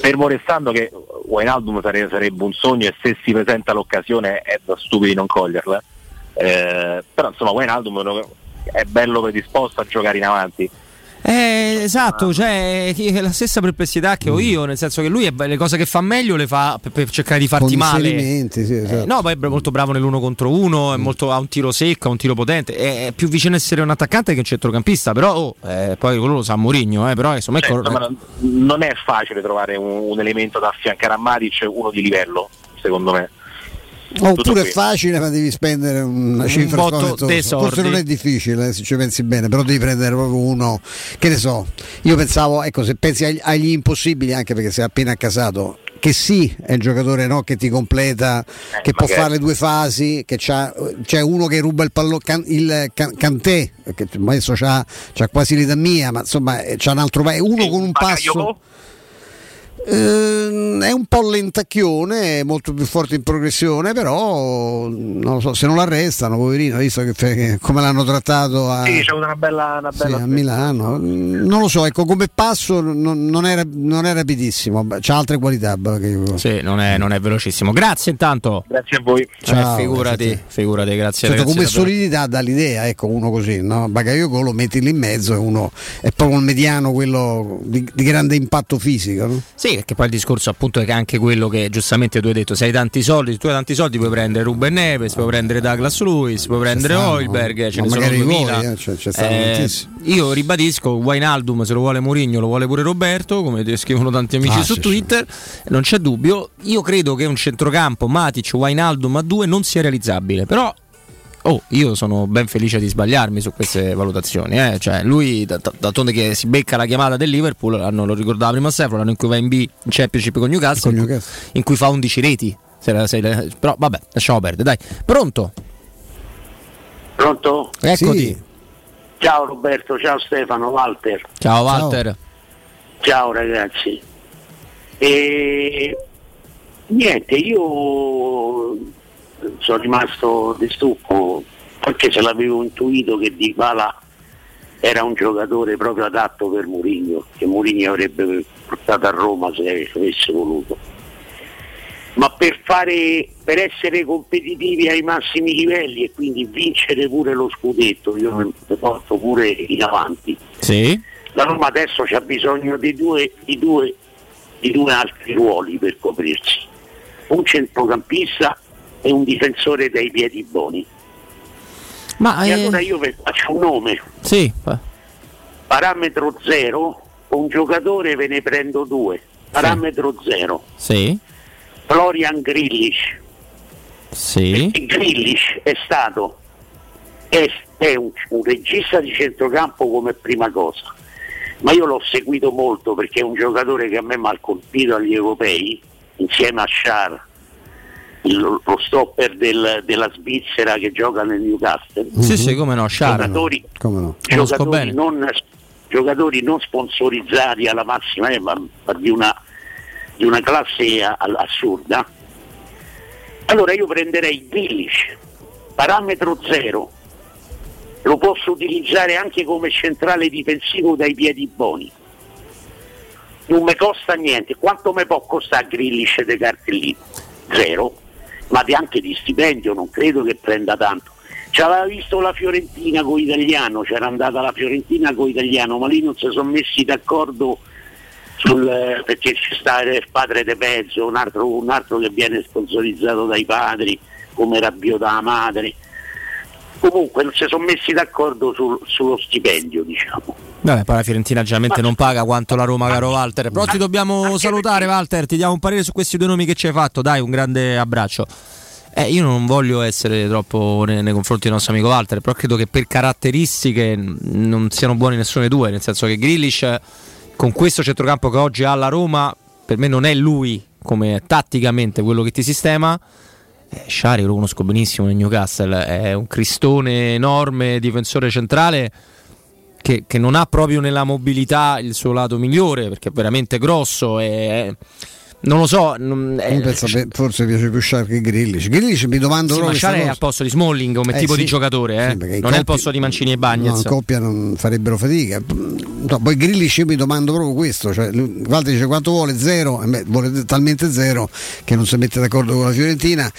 Fermo restando che Wijnaldum sare- sarebbe un sogno e se si presenta l'occasione è da stupidi non coglierla. Eh, però insomma Wijnaldum è bello predisposto a giocare in avanti. Eh, esatto, cioè è la stessa perplessità che Mm. ho io, nel senso che lui è- le cose che fa meglio le fa per, per cercare di farti Con male. sì, esatto. Eh, no, poi è molto bravo nell'uno contro uno, è molto- ha un tiro secco, ha un tiro potente, è, è più vicino a essere un attaccante che un centrocampista, però oh, eh, poi quello lo sa Mourinho, eh, però insomma Cioè, ecco, insomma, non- è facile trovare un, un elemento da affiancare a Matic, uno di livello, secondo me. Oppure è facile, ma devi spendere una Un cifra dei Forse non è difficile, eh, se ci pensi bene, però devi prendere proprio uno. Che ne so, io pensavo, ecco, se pensi agli, agli impossibili, anche perché sei appena accasato. Che sì, è il giocatore no, che ti completa, che può magari. fare le due fasi, che c'ha, c'è uno che ruba il pallone, can, il can, Cantè, che adesso c'ha, c'ha quasi l'età mia, ma insomma eh, c'ha un altro uno con un passo. Ehm, è un po' lentacchione, è molto più forte in progressione, però non lo so, se non l'arrestano, poverino, visto che, che- come l'hanno trattato a, Sì, c'è una bella, una sì, bella a Milano. Mm, Non lo so, ecco, come passo non, non è, non è rapidissimo, c'ha altre qualità. che- sì, non è, non è velocissimo. Grazie intanto. Grazie a voi. Cioè, Ciao, figurati, grazie a te. figurati, grazie. Certo, come davvero. solidità dà l'idea, ecco, uno così, no? Bagayoko lo metti lì in mezzo e uno è proprio il mediano, quello di, di grande impatto fisico. No? Sì, perché poi il discorso appunto è che anche quello che giustamente tu hai detto, se hai tanti soldi, se tu hai tanti soldi puoi prendere Ruben Neves, puoi prendere Douglas Lewis, puoi prendere stanno, Oilberg, ce ne sono magari 2000. vuoi, eh, cioè, tantissimi. io ribadisco, Wijnaldum se lo vuole Mourinho, lo vuole pure Roberto, come scrivono tanti amici Ah, su sì, Twitter, non c'è dubbio. Io credo che un centrocampo Matic Wijnaldum a due non sia realizzabile, però Oh, io sono ben felice di sbagliarmi su queste valutazioni. Eh. Cioè, lui, da- da- d'altronde che si becca la chiamata del Liverpool, l'anno, lo ricordava prima Stefano, l'anno in cui va in B in Championship con Newcastle, in cui- in cui fa 11 reti. Se la- se la- però vabbè, lasciamo perdere. Dai, pronto? Pronto? Eccoti. Ciao Roberto, ciao Stefano, Walter. Ciao Walter. Ciao ragazzi. E niente, io sono rimasto di stucco, anche se l'avevo intuito che Di Bala era un giocatore proprio adatto per Mourinho, che Mourinho avrebbe portato a Roma se avesse voluto. Ma per, fare, per essere competitivi ai massimi livelli e quindi vincere pure lo scudetto, io lo porto pure in avanti. Sì. La Roma adesso c'ha bisogno di due, di due- di due altri ruoli per coprirsi, un centrocampista e un difensore dai piedi buoni. Ma e eh, allora io vi faccio un nome, Sì, parametro zero, un giocatore ve ne prendo due, parametro zero, sì, Florian Grillish. sì. Grillish è stato? È, è un, un regista di centrocampo come prima cosa, ma io l'ho seguito molto perché è un giocatore che a me mi ha colpito agli europei, insieme a Shar, lo stopper del- della Svizzera che gioca nel Newcastle. Sì, sì, come no, Sharon. Giocatori, Come no? Giocatori bene. non, giocatori non sponsorizzati alla massima, eh, ma, ma di, una, di una classe a- a- assurda. Allora io prenderei Billish, parametro zero, lo posso utilizzare anche come centrale difensivo dai piedi buoni. Non mi costa niente, quanto mi può costare Grillish dei cartellini? Zero, ma anche di stipendio non credo che prenda tanto. Ci aveva visto la Fiorentina con l'italiano, c'era andata la Fiorentina con l'italiano, ma lì non si sono messi d'accordo sul, eh, perché ci sta il padre De Pezzo, un altro, un altro che viene sponsorizzato dai padri, come Rabbio dalla madre. Comunque non si sono messi d'accordo sul- sullo stipendio, diciamo. Vabbè, poi la Fiorentina generalmente non paga quanto la Roma, caro Walter. Però ti dobbiamo salutare, Walter. Ti diamo un parere su questi due nomi che ci hai fatto. Dai, un grande abbraccio. Eh, io non voglio essere troppo nei, nei confronti del nostro amico Walter, però credo che per caratteristiche non siano buoni nessuno dei due. Nel senso che Grillish, con questo centrocampo che oggi ha la Roma, per me non è lui come tatticamente quello che ti sistema. Eh, Shari lo conosco benissimo nel Newcastle, è un cristone enorme, difensore centrale che, che non ha proprio nella mobilità il suo lato migliore perché è veramente grosso e non lo so. non- Io penso che forse piace più Shark che Grillish. Grillish mi domando sì, ma Shari è al posto di Smalling come Eh, tipo sì. di giocatore, eh. Sì, non è il coppia- posto di Mancini e No, Bagnez. in coppia non farebbero fatica. No, poi Grillish io mi domando proprio questo, cioè, Walter dice quanto vuole zero, beh, vuole talmente zero che non si mette d'accordo con la Fiorentina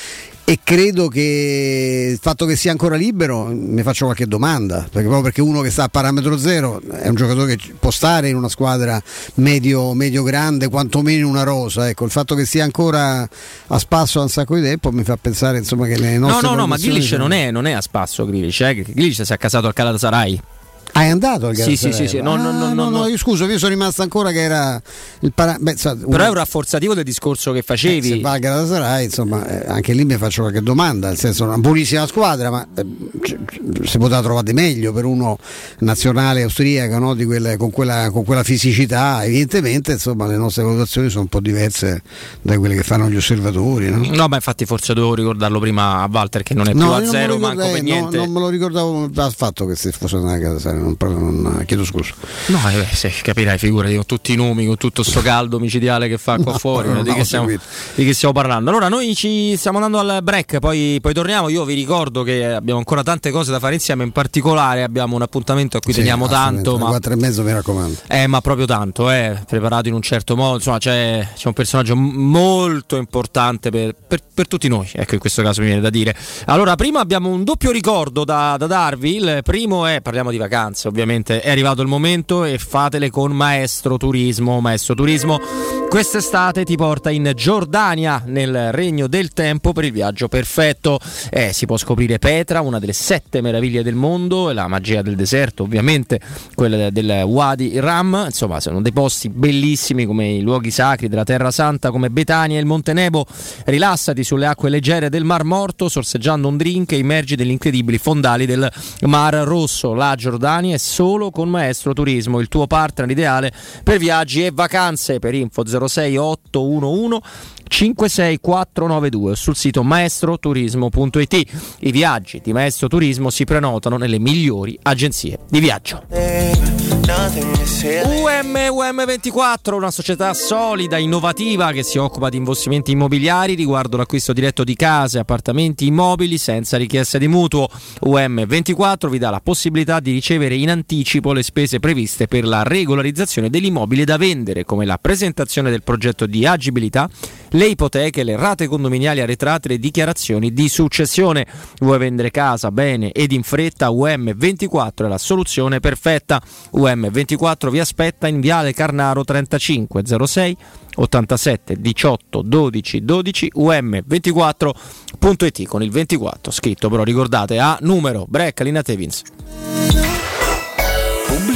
e credo che il fatto che sia ancora libero mi faccio qualche domanda, perché proprio perché uno che sta a parametro zero è un giocatore che può stare in una squadra medio, medio grande, quantomeno in una rosa, ecco, il fatto che sia ancora a spasso da un sacco di tempo mi fa pensare insomma che le No, nostre no, no, ma formazioni Grealish sono- non è, non è a spasso Grealish, eh. Grealish si è accasato al Galatasaray. Ah, è andato al Sì, sì, sì, sì, no, no, Ah, no, no, no. io scuso, io sono rimasto ancora che era il para... Beh, sa, Però uno- è un rafforzativo del discorso che eh, facevi. se va al Galatasaray, insomma, eh, anche lì mi faccio qualche domanda, nel senso una buonissima squadra, ma eh, si poteva trovare di meglio per uno nazionale austriaco no? Di quelle- con, quella, con quella fisicità, evidentemente insomma le nostre valutazioni sono un po' diverse da quelle che fanno gli osservatori. No? No, ma infatti forse dovevo ricordarlo prima a Walter che non è più No, a zero manco per no, niente. non me lo ricordavo affatto che se fosse andata a Galatasaray, non, chiedo scusa. No, eh, se, capirai, figurati, con tutti i nomi, con tutto sto caldo micidiale che fa qua No, fuori, no, di, che stiamo, di che stiamo parlando. Allora, noi ci stiamo andando al break, poi, poi torniamo. Io vi ricordo che abbiamo ancora tante cose da fare insieme, in particolare abbiamo un appuntamento a cui Sì, teniamo tanto. Ma quattro e mezzo mi raccomando. Eh, ma proprio tanto, eh, preparato in un certo modo, insomma c'è, c'è un personaggio molto importante per, per- per tutti noi, ecco in questo caso mi viene da dire. Allora, prima abbiamo un doppio ricordo da, da darvi, il primo è, parliamo di vacanze. Vacanze, ovviamente è arrivato il momento e fatele con Maestro Turismo. Maestro Turismo quest'estate ti porta in Giordania, nel regno del tempo, per il viaggio perfetto. Eh, si può scoprire Petra, una delle sette meraviglie del mondo, la magia del deserto, ovviamente, quella del Wadi Ram, insomma, sono dei posti bellissimi come i luoghi sacri della Terra Santa, come Betania e il Monte Nebo. Rilassati sulle acque leggere del Mar Morto, sorseggiando un drink e immergi negli incredibili fondali del Mar Rosso. La Giordania è solo con Maestro Turismo, il tuo partner ideale per viaggi e vacanze. Per info 06 811 56492 sul sito maestroturismo.it. I viaggi di Maestro Turismo si prenotano nelle migliori agenzie di viaggio. UM, UM24, una società solida, innovativa che si occupa di investimenti immobiliari riguardo l'acquisto diretto di case, appartamenti, immobili senza richiesta di mutuo. UM24 vi dà la possibilità di ricevere in anticipo le spese previste per la regolarizzazione dell'immobile da vendere, come la presentazione del progetto di agibilità, le ipoteche, le rate condominiali arretrate le dichiarazioni di successione. Vuoi vendere casa bene ed in fretta? UM24 è la soluzione perfetta. UM24 vi aspetta in Viale Carnaro 35 06 87 18 12 12 um24.it con il 24 scritto però ricordate a numero Brecca Lina Tevins.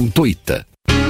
gratuita.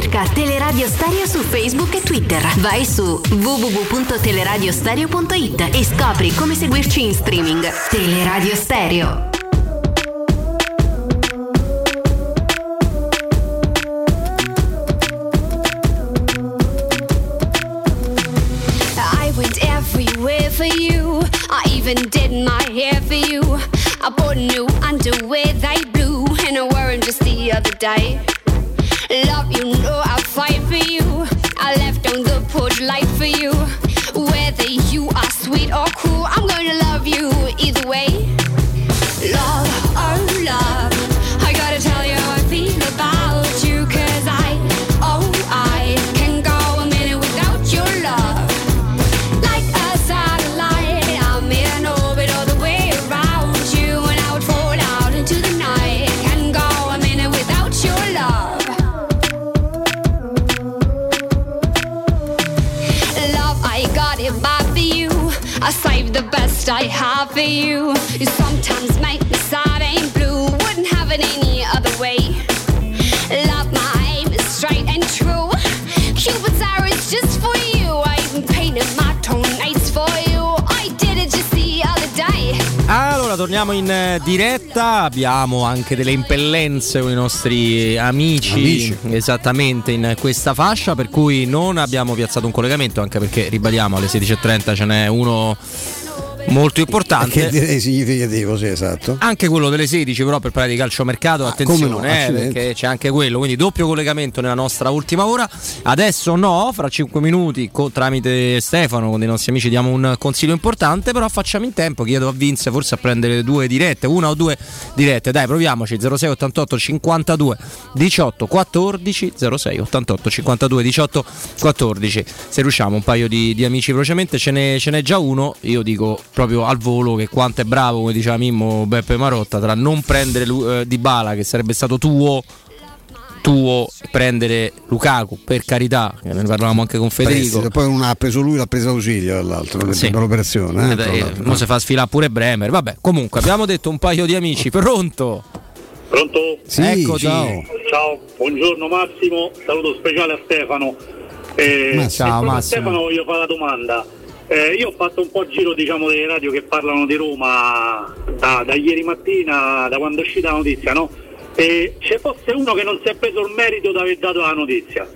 Cerca Teleradio Stereo su Facebook e Twitter. Vai su www.teleradiostereo.it e scopri come seguirci in streaming. Teleradio Stereo. I went everywhere for you. I even did my hair for you. I bought new underwear they blew, and I wore 'em just the other day. Love, you know I fight for you. I left on the porch light for you. Whether you are sweet or cool, I'm gonna love you either way. I have for you. You sometimes make me sad and blue. Wouldn't have it any other way. Love, my aim is straight and true. Cupid's arrow is just for you. I even painted my toenails for you. I did it just the other day. Allora, torniamo in eh, diretta. Abbiamo anche delle impellenze con i nostri amici, Amici. esattamente in questa fascia. Per cui non abbiamo piazzato un collegamento, anche perché ribadiamo alle 16.30 ce n'è uno molto importante. Che direi significativo, sì, esatto. Anche quello delle 16, però per parlare di calciomercato, attenzione, come no, eh, perché c'è anche quello. Quindi doppio collegamento nella nostra ultima ora. Adesso no, fra 5 minuti co- tramite Stefano con dei nostri amici diamo un consiglio importante, però facciamo in tempo, chiedo a Vince forse a prendere due dirette, una o due dirette. Dai, proviamoci 06 88 52 18 14 06 88 52 18 14. Se riusciamo un paio di, di amici velocemente, ce n'è, ce n'è già uno. Io dico proprio al volo che quanto è bravo, come diceva Mimmo Beppe Marotta, tra non prendere Lu- eh, Di Bala che sarebbe stato tuo tuo prendere Lukaku per carità che ne parlavamo anche con Federico Prestito, poi uno ha preso lui, l'ha preso ausilio dall'altro Sì. per l'operazione. eh, Eh, tra dai, l'altro. mo si fa sfilare pure Bremer vabbè comunque abbiamo detto un paio di amici pronto Pronto? Sì, Eccoti. ciao. Ciao, buongiorno Massimo, saluto speciale a Stefano. Eh, Ma ciao, e Massimo. Stefano voglio fare la domanda. Eh, io ho fatto un po' giro diciamo delle radio che parlano di Roma da, da ieri mattina, da quando è uscita la notizia, no? E c'è fosse uno che non si è preso il merito di aver dato la notizia.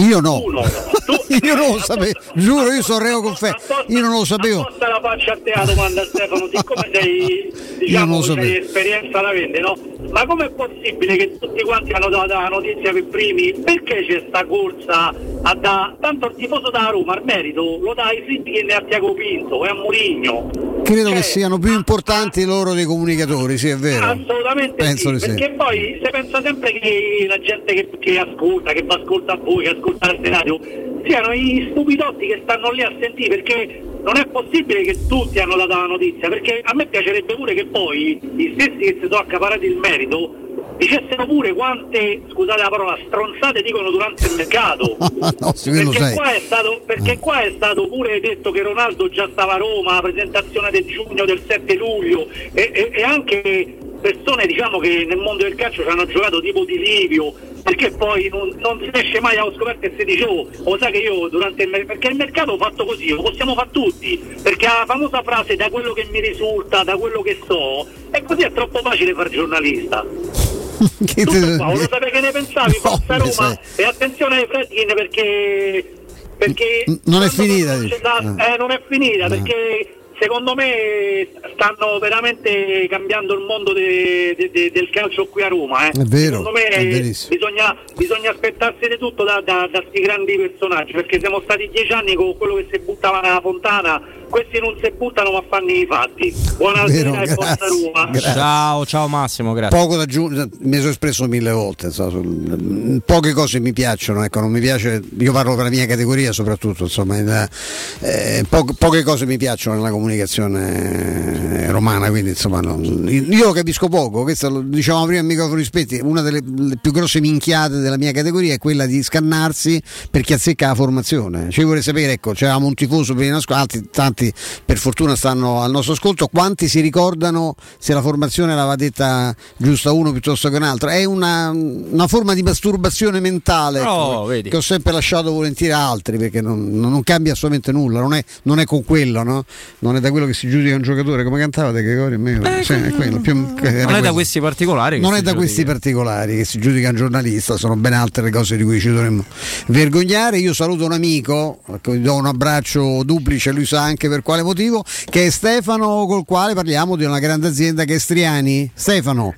Io no, Uno. io non lo sapevo, giuro, io sono reo con fe, io non lo sapevo. Apposta la faccia a te la domanda Stefano, siccome sei diciamo sapevo. esperienza da vendere, no? Ma com'è possibile che tutti quanti hanno dato la notizia per primi? Perché c'è sta corsa a da tanto il tifoso da Roma al merito lo dà ai Fritti e a Tiago Pinto e a Murigno. Credo che siano più importanti loro dei comunicatori, sì, è vero. Assolutamente Penso sì, di sì. perché poi si pensa sempre che la gente che, che ascolta, che va ascolta a voi, che ascolta la radio, siano i stupidotti che stanno lì a sentire perché non è possibile che tutti hanno dato la notizia, perché a me piacerebbe pure che poi gli stessi che si sono accaparati il merito dicessero pure quante, scusate la parola, stronzate dicono durante il mercato. no, perché qua, è stato, perché qua è stato pure detto che Ronaldo già stava a Roma, la presentazione del giugno, del 7 luglio e, e- e anche persone diciamo che nel mondo del calcio ci hanno giocato tipo di Livio perché poi non, non si esce mai allo scoperto e si dice oh, lo sai che io durante il mercato perché il mercato fatto così lo possiamo fare tutti perché la famosa frase da quello che mi risulta da quello che so e così è troppo facile fare giornalista. Che Tutto qua, volevo sapere che ne pensavi, Forza beh, Roma e attenzione ai Fredkin perché, perché non è finita, da- Ah. eh, non è finita perché secondo me stanno veramente cambiando il mondo de- de- de- del calcio qui a Roma eh. È vero, secondo me è bisogna, bisogna aspettarsi di tutto da questi grandi personaggi perché siamo stati dieci anni con quello che si buttava nella fontana questi non si buttano ma fanno i fatti buonasera Vero, e Forza grazie, Roma grazie. Ciao, ciao Massimo, grazie. Poco da aggiungere, mi sono espresso mille volte, insomma, sul- poche cose mi piacciono, ecco, non mi piace, io parlo per la mia categoria soprattutto, insomma, il- eh, po- poche cose mi piacciono nella comunicazione eh, romana, quindi insomma non- io lo capisco poco, questo lo dicevamo prima a microfoni spenti, una delle le più grosse minchiate della mia categoria è quella di scannarsi per chi azzecca la formazione. Ci vorrei sapere, ecco, c'eravamo un tifoso per i nascosti, altri tanti per fortuna stanno al nostro ascolto, quanti si ricordano se la formazione l'aveva detta giusta uno piuttosto che un altro? È una, una forma di masturbazione mentale Oh, ecco, che ho sempre lasciato volentieri a altri perché non, non cambia assolutamente nulla, non è, non è con quello, no? non è da quello che si giudica un giocatore, come cantava De Gregorio? Sì, è quello, più- Non è da questi particolari. Non è da giudica. questi particolari che si giudica un giornalista, sono ben altre le cose di cui ci dovremmo vergognare. Io saluto un amico, cui do un abbraccio duplice, lui sa anche per quale motivo, che è Stefano, col quale parliamo di una grande azienda che è Striani. Stefano.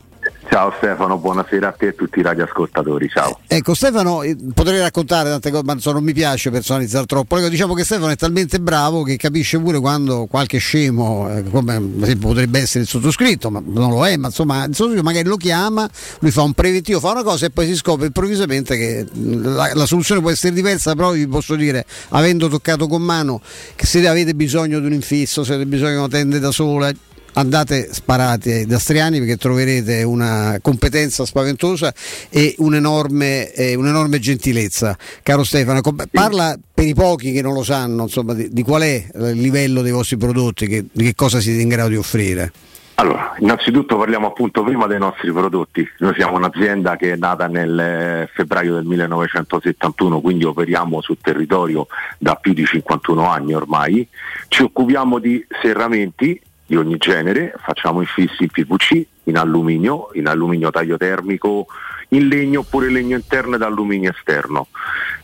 Ciao Stefano, buonasera a te e a tutti i radioascoltatori, ciao. Ecco Stefano, eh, potrei raccontare tante cose, ma non mi piace personalizzare troppo. Ecco, diciamo che Stefano è talmente bravo che capisce pure quando qualche scemo, eh, come potrebbe essere il sottoscritto, ma non lo è, ma insomma il sottoscritto magari lo chiama, lui fa un preventivo, fa una cosa e poi si scopre improvvisamente che la, la soluzione può essere diversa, però vi posso dire, avendo toccato con mano, che se avete bisogno di un infisso, se avete bisogno di una tenda da sola, andate sparati da Striani perché troverete una competenza spaventosa e un'enorme, eh, un'enorme gentilezza. Caro Stefano, parla per i pochi che non lo sanno insomma, di, di qual è il livello dei vostri prodotti, che- di che cosa siete in grado di offrire. Allora, innanzitutto parliamo appunto prima dei nostri prodotti. Noi siamo un'azienda che è nata nel febbraio del 1971, quindi operiamo sul territorio da più di 51 anni ormai. Ci occupiamo di serramenti di ogni genere, facciamo infissi in PVC, in alluminio, in alluminio taglio termico, in legno oppure legno interno ed alluminio esterno.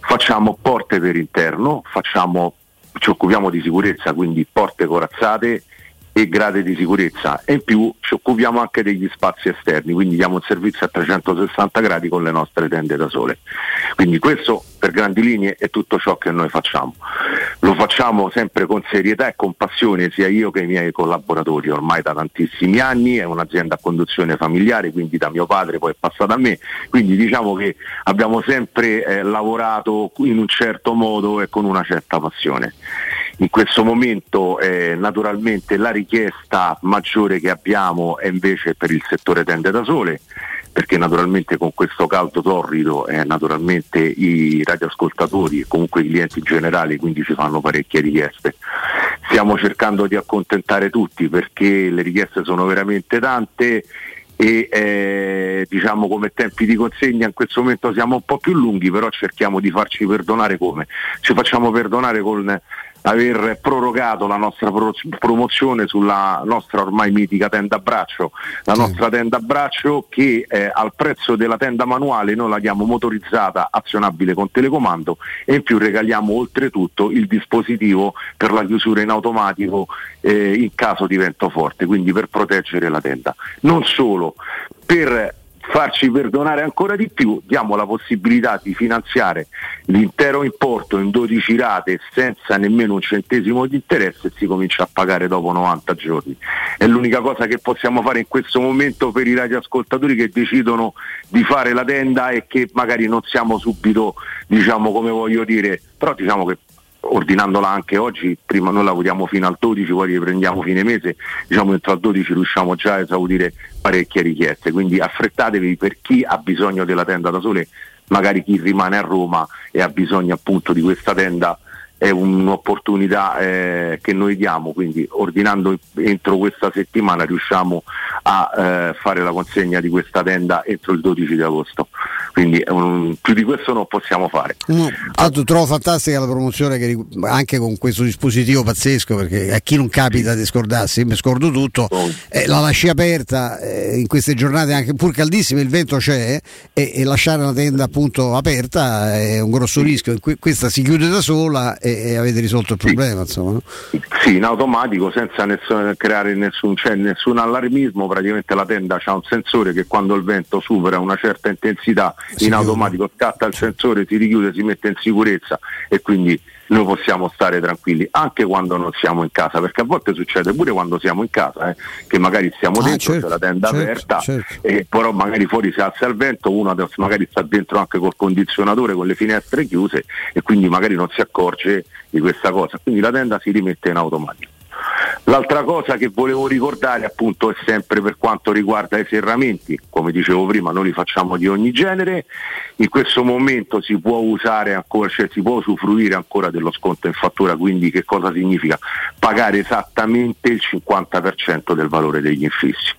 Facciamo porte per interno, facciamo- ci occupiamo di sicurezza, quindi porte corazzate e grade di sicurezza e in più ci occupiamo anche degli spazi esterni, quindi diamo un servizio a 360 gradi con le nostre tende da sole. Quindi questo per grandi linee è tutto ciò che noi facciamo. Lo facciamo sempre con serietà e con passione, sia io che i miei collaboratori, ormai da tantissimi anni, è un'azienda a conduzione familiare, quindi da mio padre poi è passata a me, quindi diciamo che abbiamo sempre eh, lavorato in un certo modo e con una certa passione. In questo momento eh, naturalmente la richiesta maggiore che abbiamo è invece per il settore tende da sole, perché naturalmente con questo caldo torrido eh, naturalmente i radioascoltatori e comunque i clienti in generale quindi ci fanno parecchie richieste. Stiamo cercando di accontentare tutti perché le richieste sono veramente tante e eh, diciamo come tempi di consegna in questo momento siamo un po' più lunghi però cerchiamo di farci perdonare come? Ci facciamo perdonare con aver prorogato la nostra pro- promozione sulla nostra ormai mitica tenda a braccio, la nostra tenda a braccio che eh, al prezzo della tenda manuale noi la diamo motorizzata, azionabile con telecomando e in più regaliamo oltretutto il dispositivo per la chiusura in automatico eh, in caso di vento forte, quindi per proteggere la tenda. Non solo, per farci perdonare ancora di più, diamo la possibilità di finanziare l'intero importo in 12 rate senza nemmeno un centesimo di interesse e si comincia a pagare dopo 90 giorni. È l'unica cosa che possiamo fare in questo momento per i radioascoltatori che decidono di fare la tenda e che magari non siamo subito, diciamo come voglio dire, però diciamo che ordinandola anche oggi, prima noi lavoriamo fino al 12, poi riprendiamo fine mese, diciamo entro al 12 riusciamo già a esaudire parecchie richieste, quindi affrettatevi per chi ha bisogno della tenda da sole, magari chi rimane a Roma e ha bisogno appunto di questa tenda è un'opportunità eh, che noi diamo, quindi ordinando entro questa settimana riusciamo a eh, fare la consegna di questa tenda entro il 12 di agosto. Quindi un, più di questo non possiamo fare. No, tanto trovo fantastica la promozione che, anche con questo dispositivo pazzesco perché a chi non capita di scordarsi, mi scordo tutto, eh, la lasci aperta eh, in queste giornate anche pur caldissime, il vento c'è e, e lasciare la tenda appunto aperta è un grosso rischio, Que- questa si chiude da sola e, e avete risolto il problema. Insomma, no? Sì, in automatico senza nessun, creare nessun, cioè, nessun allarmismo, praticamente la tenda ha un sensore che quando il vento supera una certa intensità in automatico scatta il sensore, si richiude, si mette in sicurezza e quindi noi possiamo stare tranquilli anche quando non siamo in casa, perché a volte succede pure quando siamo in casa, eh, che magari stiamo Ah, dentro, certo, c'è la tenda certo, aperta, certo. e però magari fuori si alza il vento, uno magari sta dentro anche col condizionatore, con le finestre chiuse e quindi magari non si accorge di questa cosa, quindi la tenda si rimette in automatico. L'altra cosa che volevo ricordare appunto è sempre per quanto riguarda i serramenti, come dicevo prima noi li facciamo di ogni genere, in questo momento si può usare ancora, cioè si può usufruire ancora dello sconto in fattura, quindi che cosa significa? Pagare esattamente il 50% del valore degli infissi.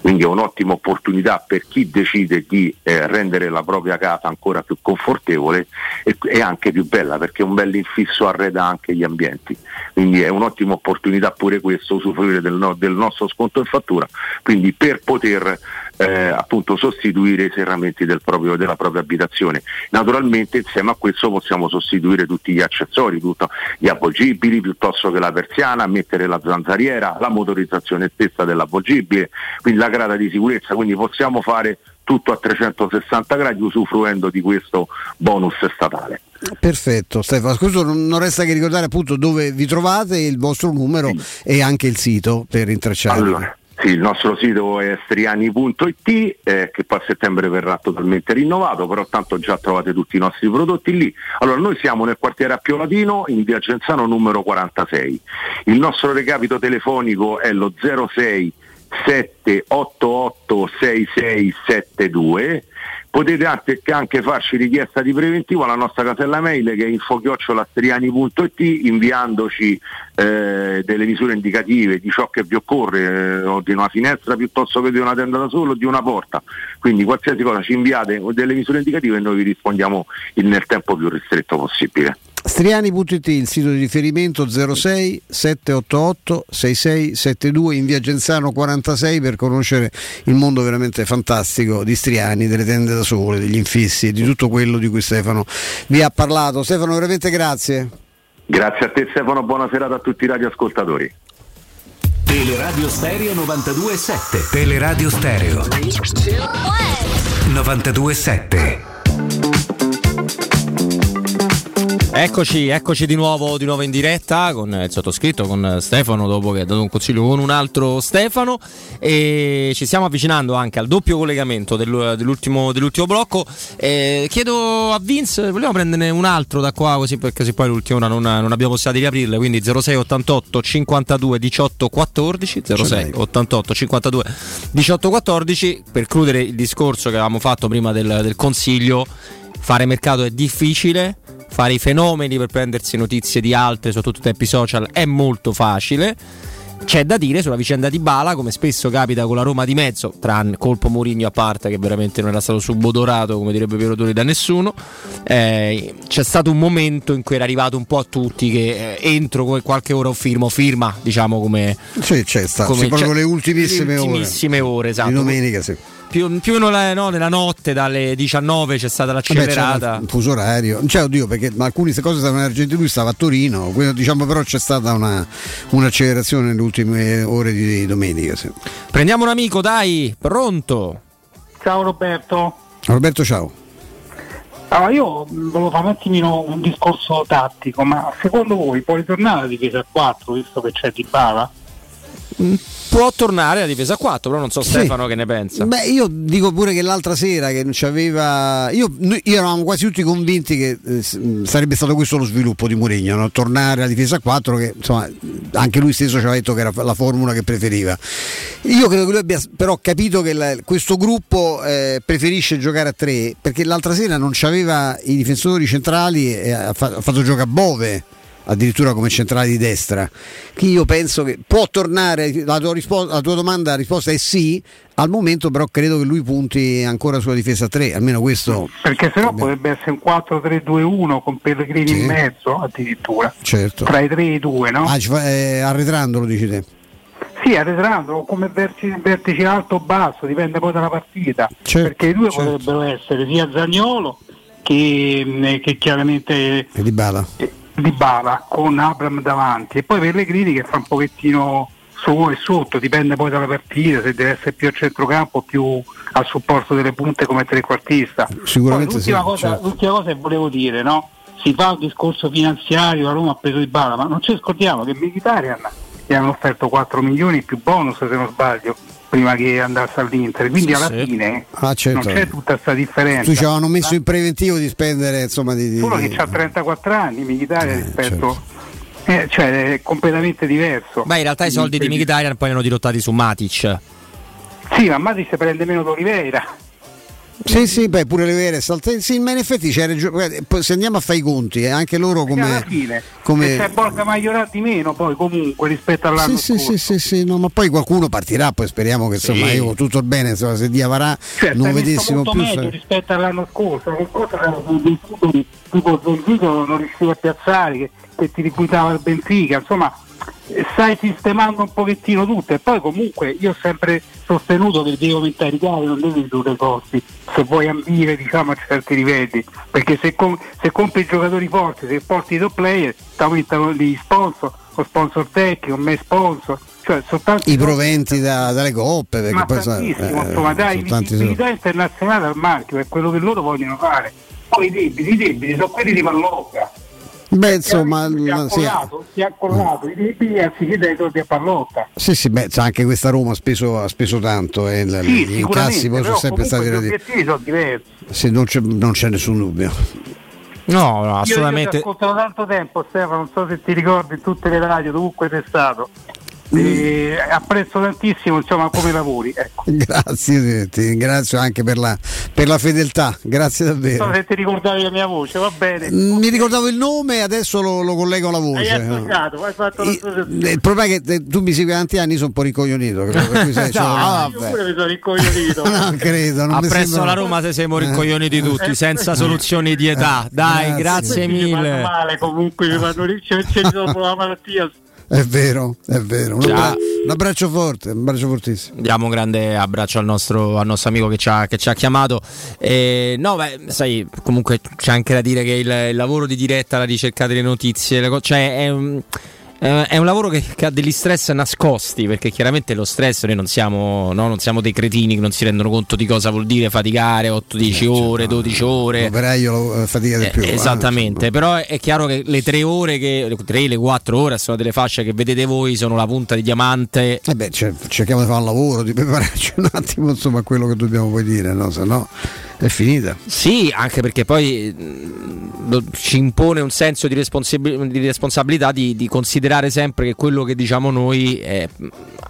Quindi è un'ottima opportunità per chi decide di eh, rendere la propria casa ancora più confortevole e, e anche più bella perché un bel infisso arreda anche gli ambienti. Quindi è un'ottima opportunità pure questo, usufruire del, no- del nostro sconto in fattura, quindi per poter eh, appunto sostituire i serramenti del proprio- della propria abitazione. Naturalmente insieme a questo possiamo sostituire tutti gli accessori, tutto, gli avvolgibili piuttosto che la persiana, mettere la zanzariera, la motorizzazione stessa dell'avvolgibile, quindi la grada di sicurezza, quindi possiamo fare tutto a 360 gradi usufruendo di questo bonus statale. Perfetto Stefano, questo non resta che ricordare appunto dove vi trovate, il vostro numero e anche il sito per intracciarvi. Allora, sì, il nostro sito è striani.it eh, che poi a settembre verrà totalmente rinnovato, però tanto già trovate tutti i nostri prodotti lì. Allora, noi siamo nel quartiere Appio Latino in via Genzano numero 46. Il nostro recapito telefonico è lo 06 788 6672 potete anche, farci richiesta di preventivo alla nostra casella mail che è infochiocciolastriani.it inviandoci eh, delle misure indicative di ciò che vi occorre eh, o di una finestra piuttosto che di una tenda da solo o di una porta. Quindi qualsiasi cosa ci inviate delle misure indicative e noi vi rispondiamo nel tempo più ristretto possibile Striani.it, il sito di riferimento 06 788 6672 in via Genzano 46 per conoscere il mondo veramente fantastico di Striani, delle tende da sole, degli infissi e di tutto quello di cui Stefano vi ha parlato. Stefano, veramente grazie. grazie a te Stefano. Buona serata a tutti i radioascoltatori. Teleradio Stereo 92.7 Teleradio Stereo 92.7 Eccoci, eccoci di nuovo, di nuovo in diretta con il sottoscritto, con Stefano, dopo che ha dato un consiglio con un altro Stefano e ci stiamo avvicinando anche al doppio collegamento del- dell'ultimo, dell'ultimo blocco. Eh, chiedo a Vince, vogliamo prenderne un altro da qua così perché se poi l'ultima ora non, non abbiamo possibilità di riaprirle, quindi 06 88 52 18 14 06 88 52 18 14 per chiudere il discorso che avevamo fatto prima del, del consiglio, fare mercato è difficile fare i fenomeni per prendersi notizie di altre, soprattutto tempi social, è molto facile. C'è da dire sulla vicenda di Bala, come spesso capita con la Roma di mezzo, tranne colpo Mourinho a parte che veramente non era stato subodorato, come direbbe Piero Tori, da nessuno. eh, c'è stato un momento in cui era arrivato un po' a tutti che eh, entro qualche ora o firmo, firma, diciamo come... Sì, c'è stato, come- sì, proprio le ultimissime le ore. ultimissime ore, esatto. Di domenica, sì. Più, più o meno la- no, nella notte, dalle 19 c'è stata Vabbè, l'accelerata. il fuso orario, cioè oddio perché ma alcune cose stavano in Argentina, lui stava a Torino, quindi, diciamo però c'è stata una, un'accelerazione nelle ultime ore di domenica. sì. Prendiamo un amico, dai, pronto? Ciao Roberto. Roberto ciao. Allora, io volevo fare un attimino un discorso tattico, ma secondo voi può ritornare la difesa a 4 visto che c'è Di Bala? mm, può tornare alla difesa a 4, però non so Sì. Stefano che ne pensa. Beh, io dico pure che l'altra sera che non c'aveva. Io, noi, io eravamo quasi tutti convinti che eh, sarebbe stato questo lo sviluppo di Mourinho, no? tornare alla difesa a 4, che insomma anche lui stesso ci aveva detto che era la formula che preferiva. Io credo che lui abbia però capito che la- questo gruppo eh, preferisce giocare a 3 perché l'altra sera non c'aveva i difensori centrali e ha, fa- ha fatto giocare a Bove addirittura come centrale di destra che io penso che può tornare la tua, rispo- la tua domanda la risposta è sì al momento però credo che lui punti ancora sulla difesa a 3 almeno questo Perché sennò potrebbe essere un 4-3-2-1 con Pellegrini Sì. in mezzo addirittura. certo Tra i 3 e i 2, no? ah, fa- eh, arretrando lo dici te Sì, arretrando, come vertice, vertice alto o basso, dipende poi dalla partita. Certo, Perché i due certo. potrebbero essere sia Zagnolo che, mh, che chiaramente e di Bala Di Bala con Abram davanti e poi Pellegrini che fa un pochettino su e sotto, dipende poi dalla partita, se deve essere più a centrocampo o più al supporto delle punte come trequartista. Sicuramente Poi l'ultima, sì, cosa, certo. l'ultima cosa che volevo dire, no? Si fa un discorso finanziario, la Roma ha preso di Bala, ma non ci scordiamo che Mkhitaryan gli hanno offerto 4 milioni più bonus se non sbaglio prima che andasse all'Inter, quindi Sì, alla sì. fine Ah, certo. non c'è tutta questa differenza. tu ci avevano messo in preventivo di spendere insomma di, di- Solo che ha 34 anni, Mkhitaryan rispetto eh, cioè è completamente diverso. Beh, in realtà i soldi di Mkhitaryan poi erano dirottati su Matic. Sì, ma Matic prende meno d'Oliveira. Sì, sì, beh, pure le vere salte. Sì, ma in effetti c'è ragione. Poi Se andiamo a fare i conti, eh, anche loro Alla come. fine come- c'è Borca Maiorat di meno poi comunque rispetto all'anno Sì, sì, scorso. sì, sì, sì, no, ma poi qualcuno partirà, poi speriamo che insomma Sì. io tutto il bene, insomma, se Dia varrà Cioè, non è visto vedessimo più. meglio sa- rispetto all'anno scorso, l'anno scorso erano dei titoli tipo Zonzico non riusciva a piazzare, che, che ti ripuntava il Benfica, insomma eh, stai sistemando un pochettino tutto e poi comunque io ho sempre sostenuto che devi aumentare i capi, non devi ridurre i costi se vuoi ambire diciamo, a certi livelli, perché se, com- se compri giocatori forti, se porti i top player, ti aumentano gli sponsor, lo sponsor tecnico, me sponsor, cioè soltanto I proventi da- dalle coppe, perché ma poi tantissimo, eh, insomma, dai sono tanti visibilità internazionale al marchio, è quello che loro vogliono fare. Poi i debiti, i debiti sono quelli di Pallocca. Beh, insomma, Si è la- sì, accollato, si è accollato i debiti anziché dai soldi a Pallotta. sì, sì, beh, anche questa Roma ha speso, ha speso tanto e l- Sì, gli incassi poi sono sempre stati gli obiettivi sono diversi. Sì, non, c'è, non c'è nessun dubbio. No, no, Io, io ti assolutamente. da tanto tempo Stefano, non so se ti ricordi tutte le radio, dovunque sei stato. E apprezzo tantissimo insomma come lavori. Ecco. Grazie, ti ringrazio anche per la, per la fedeltà, grazie Non so davvero. se ti ricordavi la mia voce, va bene. Mm, Mi ricordavo il nome e adesso lo, lo collego alla Hai voce. no? associato, hai fatto Eh, Il problema è che eh, tu mi segui tanti anni, sono un po' ricoglionito. credo, per cui No, Io vabbè. pure mi sono rincoglionito. No, credo, non mi Appresso sembra- la Roma se siamo Eh. rincoglioniti tutti, senza soluzioni di età. Dai, grazie, mi fanno mille. male comunque, mi fanno c'è dopo la malattia. È vero, è vero. Un, abbra- un abbraccio forte, un abbraccio fortissimo. Diamo un grande abbraccio al nostro, al nostro amico che ci ha, che ci ha chiamato. Eh, no, beh, sai, comunque c'è anche da dire che il, il lavoro di diretta, la ricerca delle notizie, le co- cioè è un, eh, è un lavoro che, che ha degli stress nascosti, perché chiaramente lo stress noi non siamo, no, non siamo dei cretini che non si rendono conto di cosa vuol dire faticare 8-10 ore, 12 ore. L'operaio lo- eh, fatica di Eh, più. eh. esattamente, però è chiaro che le tre ore, che, le tre, le quattro ore sono delle fasce che vedete voi, sono la punta di diamante. Eh beh, cer- cerchiamo di fare un lavoro, di prepararci un attimo insomma a quello che dobbiamo poi dire, no? se no è finita. Sì, anche perché poi mh, lo- ci impone un senso di, responsabi- di responsabilità di, di considerare sempre che quello che diciamo noi eh,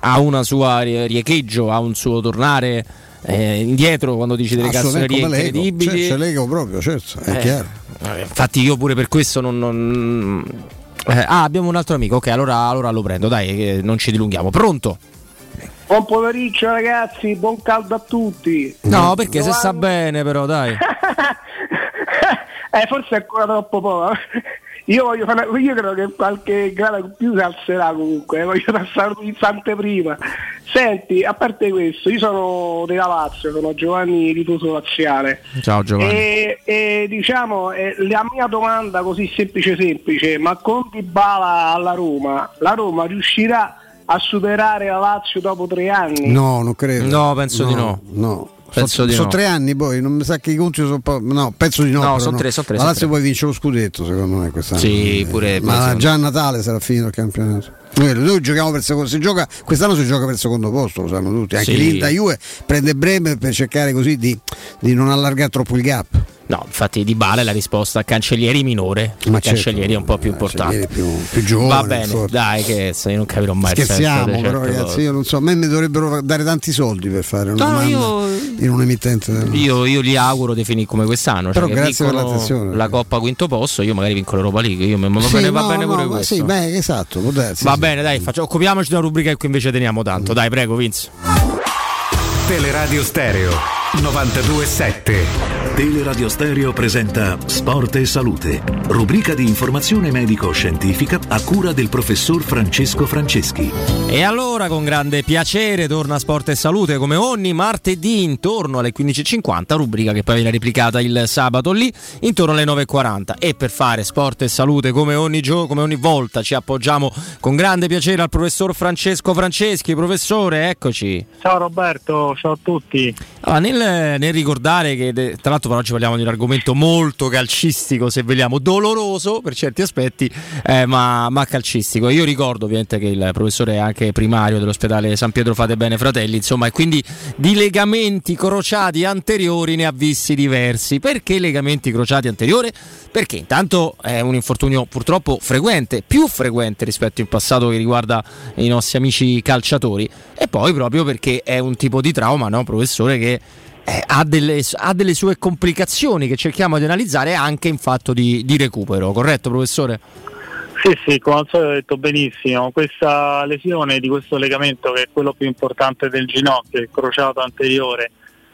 ha una sua rie- riecheggio, ha un suo tornare eh, indietro quando dici delle cassonerie incredibili. cioè, c'è Lego proprio, certo, è Eh, chiaro. eh, Infatti io pure per questo non... non- eh, ah, abbiamo un altro amico, ok, allora, allora lo prendo, dai, che non ci dilunghiamo. Pronto? Buon pomeriggio ragazzi, buon caldo a tutti. No, perché se Giovanni- sta bene però, dai. Eh, forse è ancora troppo poco. Io, voglio fare, io credo che qualche grado in più si alzerà comunque, eh, voglio passare in prima. Senti, a parte questo, io sono della Lazio, sono Giovanni Ritoso Laziale. Ciao Giovanni. E, e, diciamo, eh, la mia domanda così semplice semplice, ma con Dybala alla Roma, la Roma riuscirà a superare la Lazio dopo tre anni? No, non credo. No, penso di no. No. Penso sono di so no. tre anni poi, non mi sa che i conti sono po'. No, penso di no. No, sono tre, sono tre, La sono Lazio tre. poi vince lo scudetto, secondo me, quest'anno. Sì, pure- Ma già a Natale sarà finito il campionato. Noi, noi giochiamo per secondo. Si gioca, quest'anno si gioca per il secondo posto, lo sanno tutti. Anche Sì. l'Inter Juve prende Bremer per cercare così di, di non allargare troppo il gap. No, infatti Di Bale è la risposta Cancellieri minore. Ma Ma Cancellieri è un po' più importante. Più, più giovane. Va bene, forse. dai, che se io non capirò mai il senso Scherziamo, di però, ragazzi. cose. Io non so, a me mi dovrebbero dare tanti soldi per fare una No, domanda io- in un emittente. Io, io li auguro di finire come quest'anno. Però cioè grazie per l'attenzione. La Coppa quinto posto, io magari vinco l'Europa League. Io, ma va Sì, bene, va no, bene no, pure questo. Sì, beh, esatto, darsi, va sì. bene, dai, faccio- occupiamoci di una rubrica che qui invece teniamo tanto. Dai, prego, Vince. Teleradio Stereo 927. Teleradio Stereo presenta Sport e Salute, rubrica di informazione medico-scientifica a cura del professor Francesco Franceschi. E allora con grande piacere torna Sport e Salute come ogni martedì intorno alle 15.50, rubrica che poi viene replicata il sabato lì intorno alle 9.40 e per fare Sport e Salute come ogni, gio- come ogni volta ci appoggiamo con grande piacere al professor Francesco Franceschi, professore eccoci. Ciao Roberto, ciao a tutti. Allora, nel, nel ricordare che tra l'altro per oggi parliamo di un argomento molto calcistico, se vogliamo, doloroso per certi aspetti, eh, ma, ma calcistico. Io ricordo ovviamente che il professore è anche primario dell'ospedale San Pietro Fate Bene Fratelli, insomma, e quindi di legamenti crociati anteriori ne ha visti diversi. Perché legamenti crociati anteriori? Perché intanto è un infortunio purtroppo frequente, più frequente rispetto in passato che riguarda i nostri amici calciatori, e poi proprio perché è un tipo di trauma, no, professore, che eh, ha, delle, ha delle sue complicazioni che cerchiamo di analizzare anche in fatto di, di recupero, corretto professore? Sì, sì, come al solito hai detto benissimo. Questa lesione di questo legamento, che è quello più importante del ginocchio, il crociato anteriore,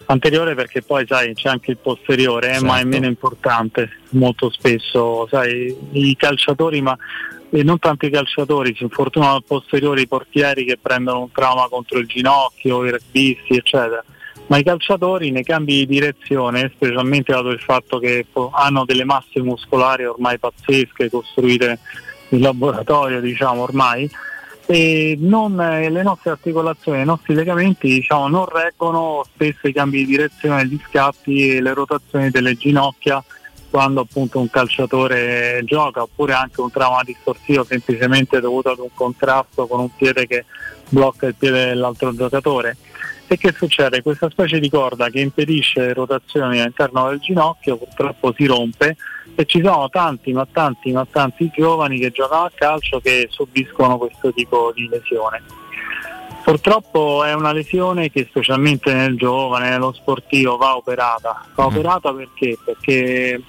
anteriore perché poi sai c'è anche il posteriore, eh, ma è Certo. meno importante molto spesso. Sai, i calciatori, ma e non tanto i calciatori, si infortunano al posteriore i portieri che prendono un trauma contro il ginocchio, i rugbisti, eccetera. Ma i calciatori nei cambi di direzione, specialmente dato il fatto che hanno delle masse muscolari ormai pazzesche costruite in laboratorio, diciamo ormai, e non, eh, le nostre articolazioni, i nostri legamenti diciamo, non reggono spesso i cambi di direzione, gli scappi e le rotazioni delle ginocchia quando appunto un calciatore gioca oppure anche un trauma distorsivo semplicemente dovuto ad un contrasto con un piede che blocca il piede dell'altro giocatore. E che succede? Questa specie di corda che impedisce rotazioni all'interno del ginocchio purtroppo si rompe e ci sono tanti ma tanti ma tanti giovani che giocano a calcio che subiscono questo tipo di lesione. Purtroppo è una lesione che specialmente nel giovane, nello sportivo va operata. Va operata perché? Perché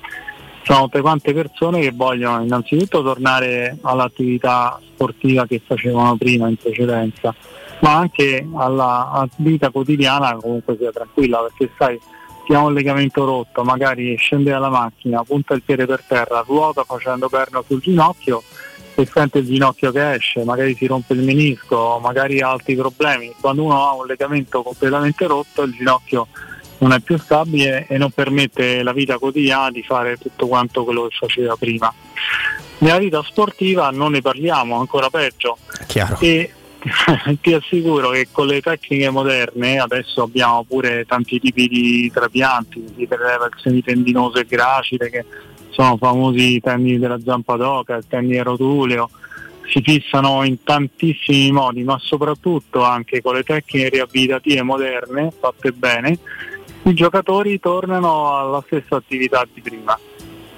sono tutte quante persone che vogliono innanzitutto tornare all'attività sportiva che facevano prima in precedenza, ma anche alla, vita quotidiana comunque sia tranquilla, perché sai, chi ha un legamento rotto, magari scende dalla macchina, punta il piede per terra, ruota facendo perno sul ginocchio e sente il ginocchio che esce, magari si rompe il menisco, magari ha altri problemi. Quando uno ha un legamento completamente rotto, il ginocchio non è più stabile e non permette la vita quotidiana di fare tutto quanto quello che faceva prima. Nella vita sportiva non ne parliamo, ancora peggio. Chiaro. E ti assicuro che con le tecniche moderne adesso abbiamo pure tanti tipi di trapianti, di elevazioni tendinose e gracile che sono famosi i tendini della zampa d'oca, il tendine rotuleo, si fissano in tantissimi modi, ma soprattutto anche con le tecniche riabilitative moderne fatte bene, i giocatori tornano alla stessa attività di prima.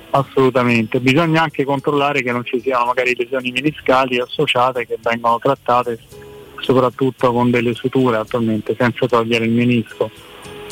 Assolutamente, bisogna anche controllare che non ci siano magari lesioni meniscali associate che vengono trattate soprattutto con delle suture attualmente senza togliere il menisco.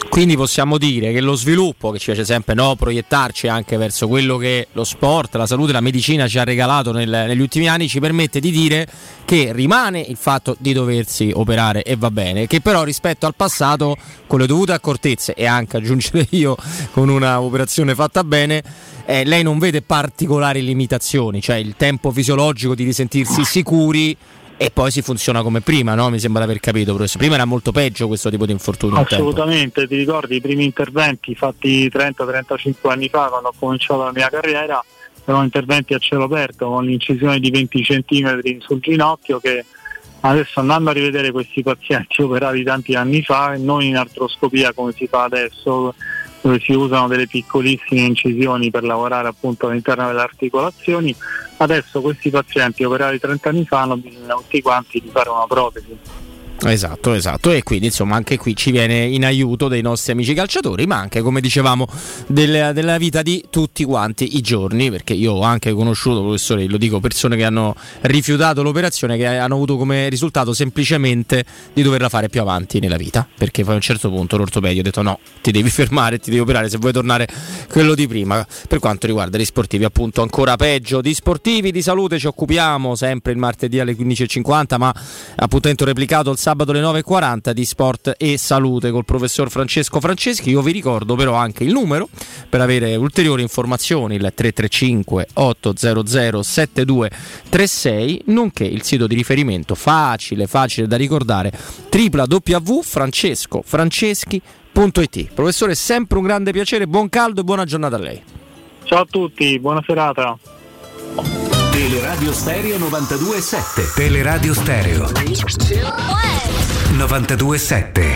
Quindi possiamo dire che lo sviluppo, che ci piace sempre no, proiettarci anche verso quello che lo sport, la salute, la medicina ci ha regalato nel- negli ultimi anni, ci permette di dire che rimane il fatto di doversi operare e va bene, che però rispetto al passato, con le dovute accortezze e anche aggiungere io con una operazione fatta bene, eh, lei non vede particolari limitazioni, cioè il tempo fisiologico di risentirsi sicuri e poi si funziona come prima, no? Mi sembra di aver capito, professore. Prima era molto peggio questo tipo di infortunio. Assolutamente, ti ricordi i primi interventi fatti 30-35 anni fa quando ho cominciato la mia carriera? Erano interventi a cielo aperto con l'incisione di 20 cm sul ginocchio che Adesso andando a rivedere questi pazienti operati tanti anni fa non in artroscopia come si fa adesso, dove si usano delle piccolissime incisioni per lavorare appunto all'interno delle articolazioni, adesso questi pazienti operati 30 anni fa hanno bisogno tutti quanti di fare una protesi. Esatto, esatto. E quindi insomma anche qui ci viene in aiuto dei nostri amici calciatori, ma anche come dicevamo del- della vita di tutti quanti i giorni, perché io ho anche conosciuto, professore, lo dico, persone che hanno rifiutato l'operazione, che hanno avuto come risultato semplicemente di doverla fare più avanti nella vita, perché poi a un certo punto l'ortopedio ha detto no, ti devi fermare, ti devi operare se vuoi tornare quello di prima. Per quanto riguarda gli sportivi, appunto ancora peggio. Di sportivi, di salute ci occupiamo sempre il martedì alle 15.50, ma appuntamento replicato il sabato alle 9.40 di sport e salute col professor Francesco Franceschi. Io vi ricordo però anche il numero per avere ulteriori informazioni, il 335 800 7236, nonché il sito di riferimento facile, facile da ricordare, www.francescofranceschi.it. Professore, è sempre un grande piacere, buon caldo e buona giornata a lei. Ciao a tutti, buona serata. Teleradio Stereo 92.7 Teleradio Stereo 92.7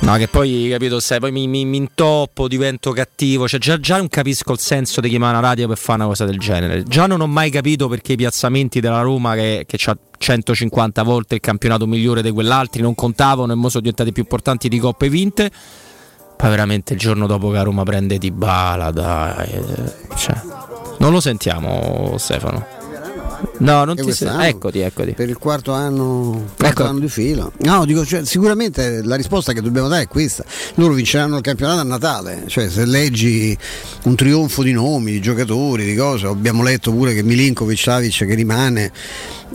No, che poi capito, sai, poi mi, mi, mi intoppo, divento cattivo. Cioè, già, già non capisco il senso di chiamare una radio per fare una cosa del genere. Già non ho mai capito perché i piazzamenti della Roma, che, che ha 150 volte il campionato migliore di quell'altro, non contavano e ora sono diventati più importanti di coppe vinte. Poi veramente il giorno dopo che la Roma prende di bala, dai. eh, Cioè, non lo sentiamo, Stefano. No, non E ti sei. Eccoti, eccoti. Per il quarto anno, quarto Ecco. anno di fila. No, dico, cioè, sicuramente la risposta che dobbiamo dare è questa. Loro vinceranno il campionato a Natale. Cioè, se leggi un trionfo di nomi, di giocatori, di cose, abbiamo letto pure che Milinkovic Savic che rimane.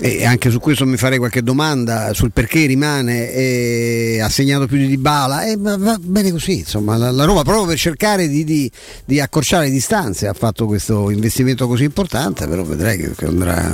E anche su questo mi farei qualche domanda sul perché rimane e ha segnato più di Dybala e va va bene così insomma la, la Roma proprio per cercare di, di- di accorciare le distanze ha fatto questo investimento così importante però vedrai che, che andrà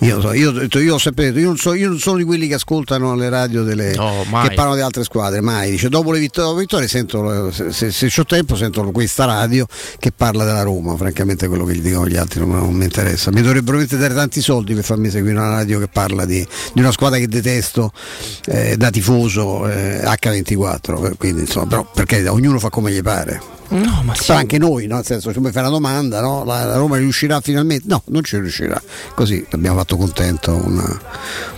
io, so, io, ho detto- io ho sempre detto, io non, so- io non sono di quelli che ascoltano le radio delle, No, che parlano di altre squadre, mai. Dice, dopo le vittor- vittorie, sento, se, se, se ho tempo sento questa radio che parla della Roma, francamente quello che gli dicono gli altri non, non mi interessa. Mi dovrebbero dare tanti soldi per farmi seguire una radio che parla di, di una squadra che detesto eh, da tifoso eh, H24, quindi insomma, però perché ognuno fa come gli pare. No, ma Però anche noi, no? nel senso, se mi fai una domanda, no? la, la Roma riuscirà finalmente? No, non ci riuscirà. Così abbiamo fatto contento una-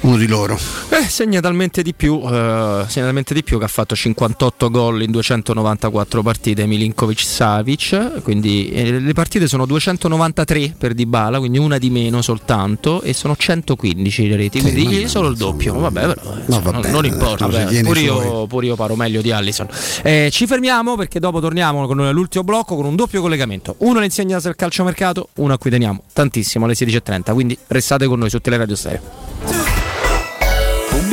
uno di loro. Eh, segna talmente di più, eh, segna talmente di più che ha fatto 58 gol in 294 partite Milinkovic Savic, quindi eh, le partite sono 293 per Dybala, quindi una di meno soltanto e sono 115 le reti, Sì, quindi vabbè, solo il doppio, vabbè, però, eh, No, insomma, va non, importa, vabbè, pure, io, pure io paro meglio di Allison. Eh, ci fermiamo perché dopo torniamo con l'ultimo blocco con un doppio collegamento, uno all'insegna del calciomercato, uno a cui teniamo tantissimo alle 16.30, quindi restate con noi su Teleradio Stereo.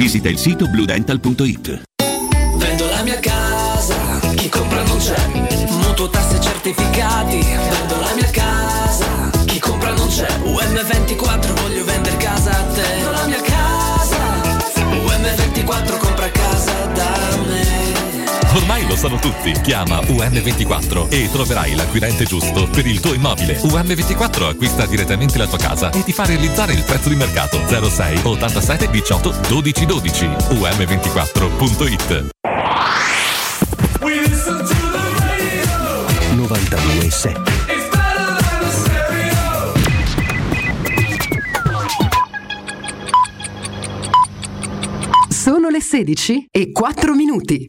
visita il sito bluedental.it. Vendo la mia casa, chi compra non c'è. Mutuo tasse certificati, vendo la mia casa, chi compra non c'è. UM24 voglio vendere casa a te. Vendo la mia casa, UM24 Ormai lo sanno tutti. Chiama UM24 e troverai l'acquirente giusto per il tuo immobile. UM24 acquista direttamente la tua casa e ti fa realizzare il prezzo di mercato 06 87 18 12 12. UM24.it 92.7 Sono le 16 e 4 minuti.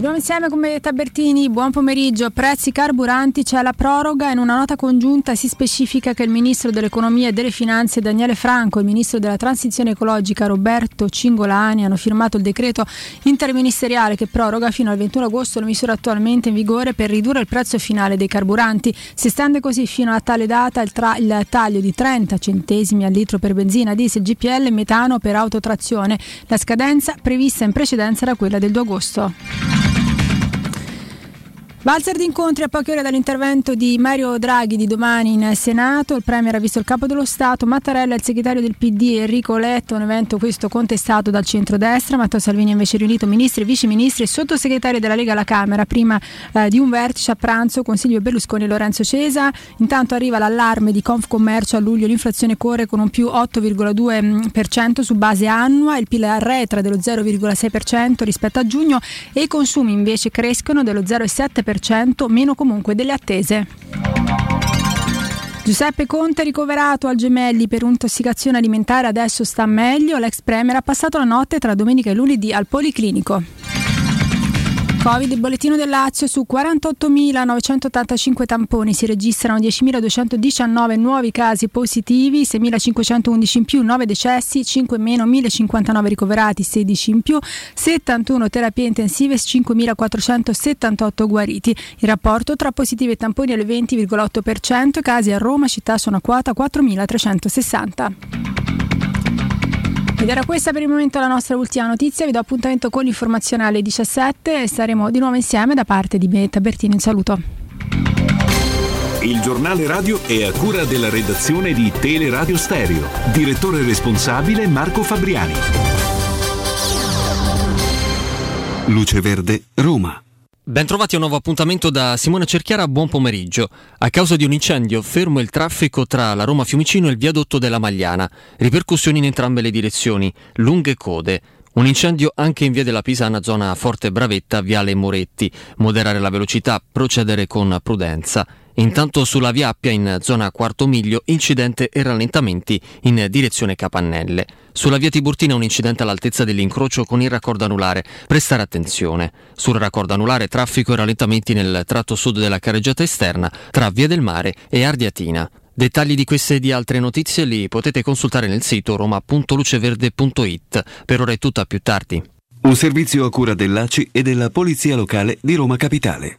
Nuovo insieme con Benedetta Bertini, buon pomeriggio. Prezzi carburanti, c'è la proroga. In una nota congiunta si specifica che il Ministro dell'Economia e delle Finanze Daniele Franco e il Ministro della Transizione Ecologica Roberto Cingolani hanno firmato il decreto interministeriale che proroga fino al 21 agosto le misure attualmente in vigore per ridurre il prezzo finale dei carburanti. Si estende così fino a tale data il, tra- il taglio di 30 centesimi al litro per benzina, diesel, GPL e metano per autotrazione. La scadenza prevista in precedenza era quella del 2 agosto. Valzer di incontri a poche ore dall'intervento di Mario Draghi di domani in Senato. Il Premier ha visto il capo dello Stato, Mattarella il segretario del PD Enrico Letto, un evento questo contestato dal centrodestra. Matteo Salvini ha invece riunito ministri, viceministri e sottosegretari della Lega alla Camera prima eh, di un vertice a pranzo con Silvio Berlusconi e Lorenzo Cesa. Intanto arriva l'allarme di Confcommercio a luglio, l'inflazione corre con un più 8,2% su base annua, il PIL arretra dello 0,6% rispetto a giugno e i consumi invece crescono dello 0,7% meno comunque delle attese. Giuseppe Conte ricoverato al Gemelli per intossicazione alimentare adesso sta meglio. L'ex premier ha passato la notte tra domenica e lunedì al Policlinico. Covid, il bollettino del Lazio su 48.985 tamponi si registrano 10.219 nuovi casi positivi, 6.511 in più, 9 decessi, 5 in meno, 1.059 ricoverati, 16 in più, 71 terapie intensive, 5.478 guariti. Il rapporto tra positivi e tamponi è il 20,8%, casi a Roma città sono a quota 4.360. Ed era questa per il momento la nostra ultima notizia. Vi do appuntamento con l'informazione alle 17 e saremo di nuovo insieme da parte di Betta Bertini. Un saluto. Il giornale radio è a cura della redazione di Teleradio Stereo. Direttore responsabile Marco Fabriani. Luce Verde, Roma. Bentrovati a un nuovo appuntamento da Simone Cerchiara, buon pomeriggio. A causa di un incendio fermo il traffico tra la Roma Fiumicino e il viadotto della Magliana. Ripercussioni in entrambe le direzioni, lunghe code. Un incendio anche in via della Pisana, zona Forte Bravetta, viale Moretti. Moderare la velocità, procedere con prudenza. Intanto sulla via Appia in zona Quarto Miglio, incidente e rallentamenti in direzione Capannelle. Sulla via Tiburtina un incidente all'altezza dell'incrocio con il raccordo anulare. Prestare attenzione. Sul raccordo anulare traffico e rallentamenti nel tratto sud della carreggiata esterna tra Via del Mare e Ardiatina. Dettagli di queste e di altre notizie li potete consultare nel sito roma.luceverde.it. Per ora è tutto, a più tardi. Un servizio a cura dell'ACI e della Polizia Locale di Roma Capitale.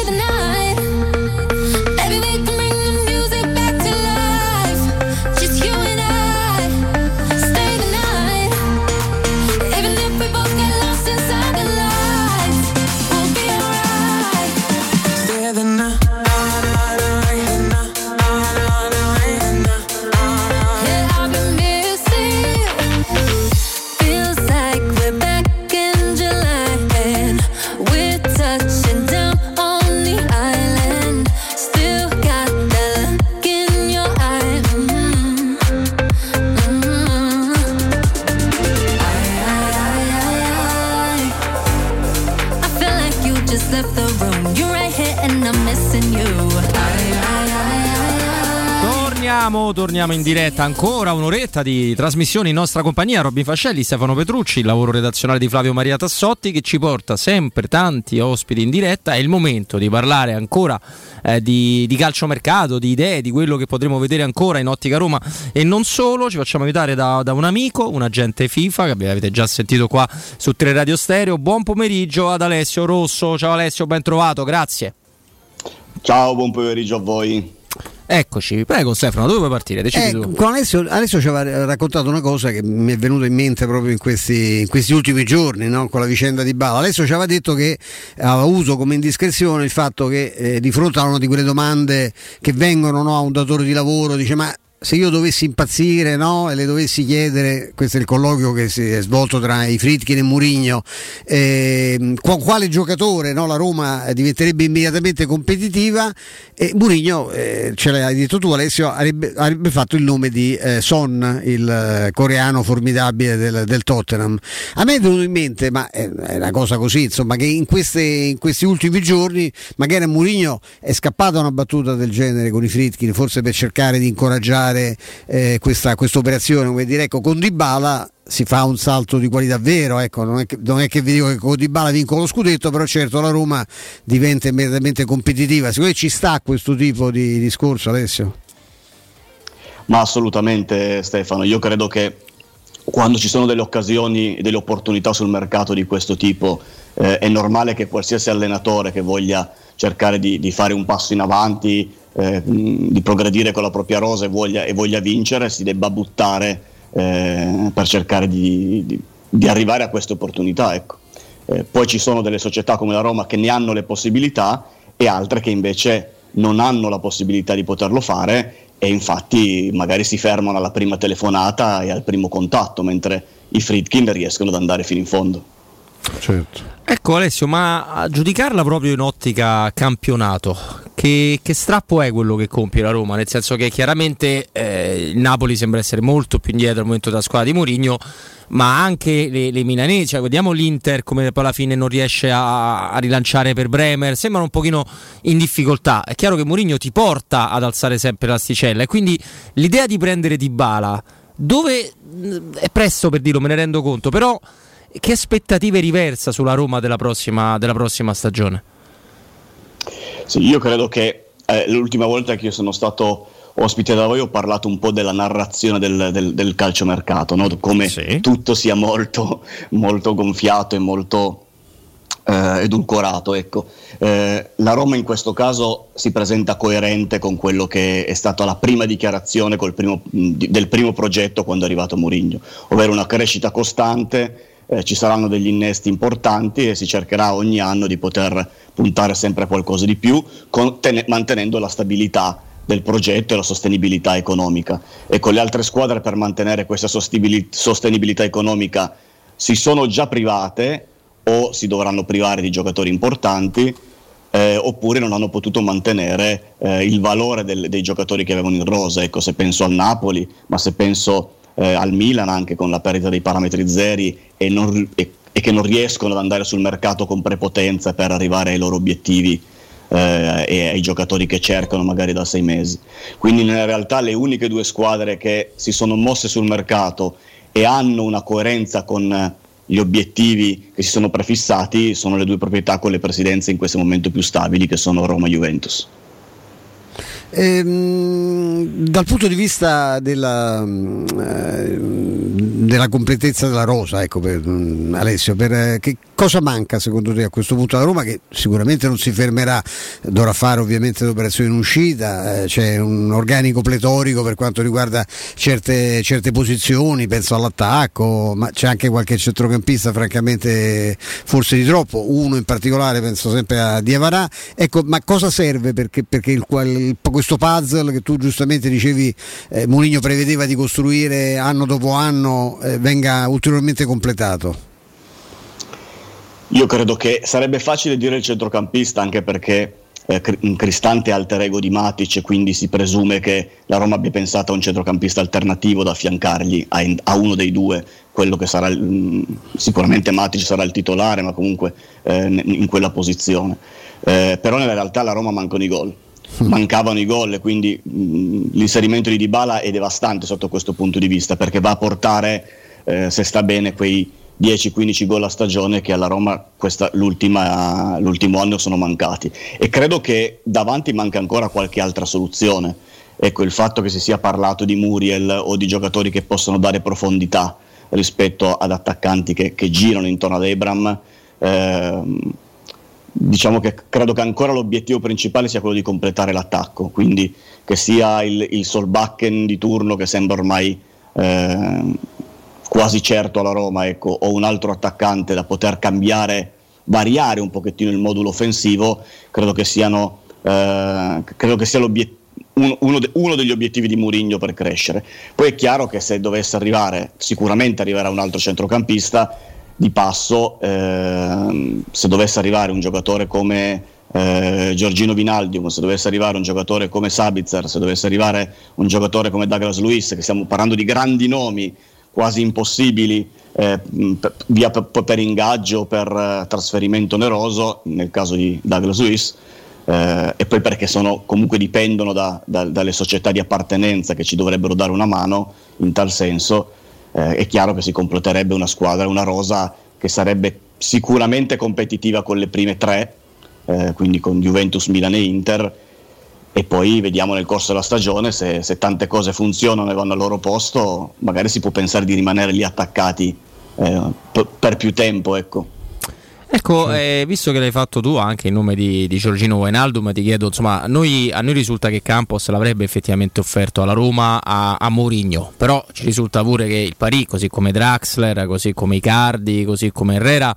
Torniamo, torniamo in diretta ancora un'oretta di trasmissione in nostra compagnia. Robin Fascelli, Stefano Petrucci, il lavoro redazionale di Flavio Maria Tassotti che ci porta sempre tanti ospiti in diretta. È il momento di parlare ancora eh, di, di calciomercato, di idee, di quello che potremo vedere ancora in Ottica Roma e non solo. Ci facciamo aiutare da, da un amico, un agente FIFA che avete già sentito qua su Tre Radio Stereo. Buon pomeriggio ad Alessio Rosso. Ciao Alessio, ben trovato, grazie. Ciao, buon pomeriggio a voi. Eccoci, prego Stefano, dove vuoi partire? Decidi Eh, tu. con Alessio, Alessio ci aveva raccontato una cosa che mi è venuta in mente proprio in questi, in questi ultimi giorni no? con la vicenda di Bala. Alessio ci aveva detto che aveva avuto come indiscrezione il fatto che eh, di fronte a una di quelle domande che vengono no, a un datore di lavoro, dice ma se io dovessi impazzire no, e le dovessi chiedere, questo è il colloquio che si è svolto tra i Fritkin e Murigno, qua- quale giocatore no, la Roma diventerebbe immediatamente competitiva, e Murigno, eh, ce l'hai detto tu Alessio, avrebbe, avrebbe fatto il nome di eh, Son, il eh, coreano formidabile del, del Tottenham. A me è venuto in mente, ma è, è una cosa così, insomma, che in, queste- in questi ultimi giorni magari a Murigno è scappata una battuta del genere con i Fritkin, forse per cercare di incoraggiare eh, questa operazione, come dire, ecco, con Dybala si fa un salto di qualità vero, ecco, non, è che, non è che vi dico che con Dybala vinco lo scudetto, però certo la Roma diventa immediatamente competitiva. Secondo me ci sta questo tipo di discorso Alessio? Ma assolutamente Stefano, io credo che quando ci sono delle occasioni delle opportunità sul mercato di questo tipo eh, è normale che qualsiasi allenatore che voglia cercare di, di fare un passo in avanti, eh, di progredire con la propria rosa e voglia, e voglia vincere, si debba buttare eh, per cercare di, di- di arrivare a queste opportunità. ecco. Eh, poi ci sono delle società come la Roma che ne hanno le possibilità e altre che invece non hanno la possibilità di poterlo fare e infatti magari si fermano alla prima telefonata e al primo contatto, mentre i Friedkin riescono ad andare fino in fondo. Certo. Ecco Alessio, ma a giudicarla proprio in ottica campionato, che, che strappo è quello che compie la Roma? Nel senso che chiaramente eh, il Napoli sembra essere molto più indietro al momento della squadra di Mourinho, ma anche le, le milanesi, cioè, vediamo l'Inter come poi alla fine non riesce a, a rilanciare per Bremer, sembrano un pochino in difficoltà. È chiaro che Mourinho ti porta ad alzare sempre l'asticella e quindi l'idea di prendere Dybala dove mh, è presto per dirlo, me ne rendo conto, però che aspettative riversa sulla Roma della prossima, della prossima stagione? Sì, io credo che eh, l'ultima volta che io sono stato ospite da voi ho parlato un po' della narrazione del, del, del calciomercato, no? come tutto sia molto, molto gonfiato e molto eh, edulcorato. Ecco. Eh, la Roma in questo caso si presenta coerente con quello che è stata la prima dichiarazione col primo, del primo progetto quando è arrivato Mourinho, ovvero una crescita costante. Eh, ci saranno degli innesti importanti e si cercherà ogni anno di poter puntare sempre a qualcosa di più, con- tene- mantenendo la stabilità del progetto e la sostenibilità economica. E con le altre squadre per mantenere questa sostenibilità economica si sono già private o si dovranno privare di giocatori importanti eh, oppure non hanno potuto mantenere eh, il valore del- dei giocatori che avevano in rosa. Ecco, se penso al Napoli, ma se penso eh, al Milan anche con la perdita dei parametri zeri e, non e- e che non riescono ad andare sul mercato con prepotenza per arrivare ai loro obiettivi eh, e ai giocatori che cercano magari da sei mesi. Quindi in realtà le uniche due squadre che si sono mosse sul mercato e hanno una coerenza con gli obiettivi che si sono prefissati sono le due proprietà con le presidenze in questo momento più stabili che sono Roma e Juventus. Ehm, dal punto di vista della, mm, eh, della completezza della rosa, ecco, per, mm, Alessio, per, eh, che cosa manca secondo te a questo punto alla Roma che sicuramente non si fermerà, dovrà fare ovviamente le operazioni in uscita, eh, c'è un organico pletorico per quanto riguarda certe, certe posizioni, penso all'attacco, ma c'è anche qualche centrocampista francamente forse di troppo, uno in particolare penso sempre a Diavarà, ecco, ma cosa serve? Perché, perché il, il- questo puzzle che tu giustamente dicevi eh, Mourinho prevedeva di costruire anno dopo anno eh, venga ulteriormente completato? Io credo che sarebbe facile dire il centrocampista anche perché eh, Cristante è alter ego di Matic e quindi si presume che la Roma abbia pensato a un centrocampista alternativo da affiancargli a, a uno dei due, quello che sarà mh, sicuramente Matic sarà il titolare ma comunque eh, in quella posizione. Eh, però nella realtà la Roma mancano i gol. Mancavano i gol e quindi mh, l'inserimento di Dybala è devastante sotto questo punto di vista perché va a portare, eh, se sta bene, quei 10-15 gol a stagione che alla Roma questa- l'ultimo anno sono mancati. E credo che davanti manca ancora qualche altra soluzione. Ecco, il fatto che si sia parlato di Muriel o di giocatori che possono dare profondità rispetto ad attaccanti che, che girano intorno ad Ebram. ehm, diciamo che credo che ancora l'obiettivo principale sia quello di completare l'attacco, quindi che sia il, il Solbakken di turno che sembra ormai ehm, quasi certo alla Roma, ecco, o un altro attaccante da poter cambiare, variare un pochettino il modulo offensivo, credo che siano eh, credo che sia uno, uno de- uno degli obiettivi di Mourinho per crescere. Poi è chiaro che se dovesse arrivare, sicuramente arriverà un altro centrocampista, di passo, ehm, se dovesse arrivare un giocatore come eh, Giorgino Vinaldium, se dovesse arrivare un giocatore come Sabitzer, se dovesse arrivare un giocatore come Douglas Luiz, che stiamo parlando di grandi nomi quasi impossibili eh, per, via per, per ingaggio, per eh, trasferimento oneroso, nel caso di Douglas Luiz, eh, e poi perché sono, comunque dipendono da- da- dalle società di appartenenza che ci dovrebbero dare una mano in tal senso, eh, è chiaro che si completerebbe una squadra, una rosa che sarebbe sicuramente competitiva con le prime tre, eh, quindi con Juventus, Milan e Inter, e poi vediamo nel corso della stagione se, se tante cose funzionano e vanno al loro posto, magari si può pensare di rimanere lì attaccati eh, per, per più tempo. Ecco. Ecco, eh, visto che l'hai fatto tu anche in nome di, di Giorgino Wijnaldum, ti chiedo, insomma, noi, a noi risulta che Campos l'avrebbe effettivamente offerto alla Roma a, a Mourinho, però ci risulta pure che il Parì, così come Draxler, così come Icardi, così come Herrera,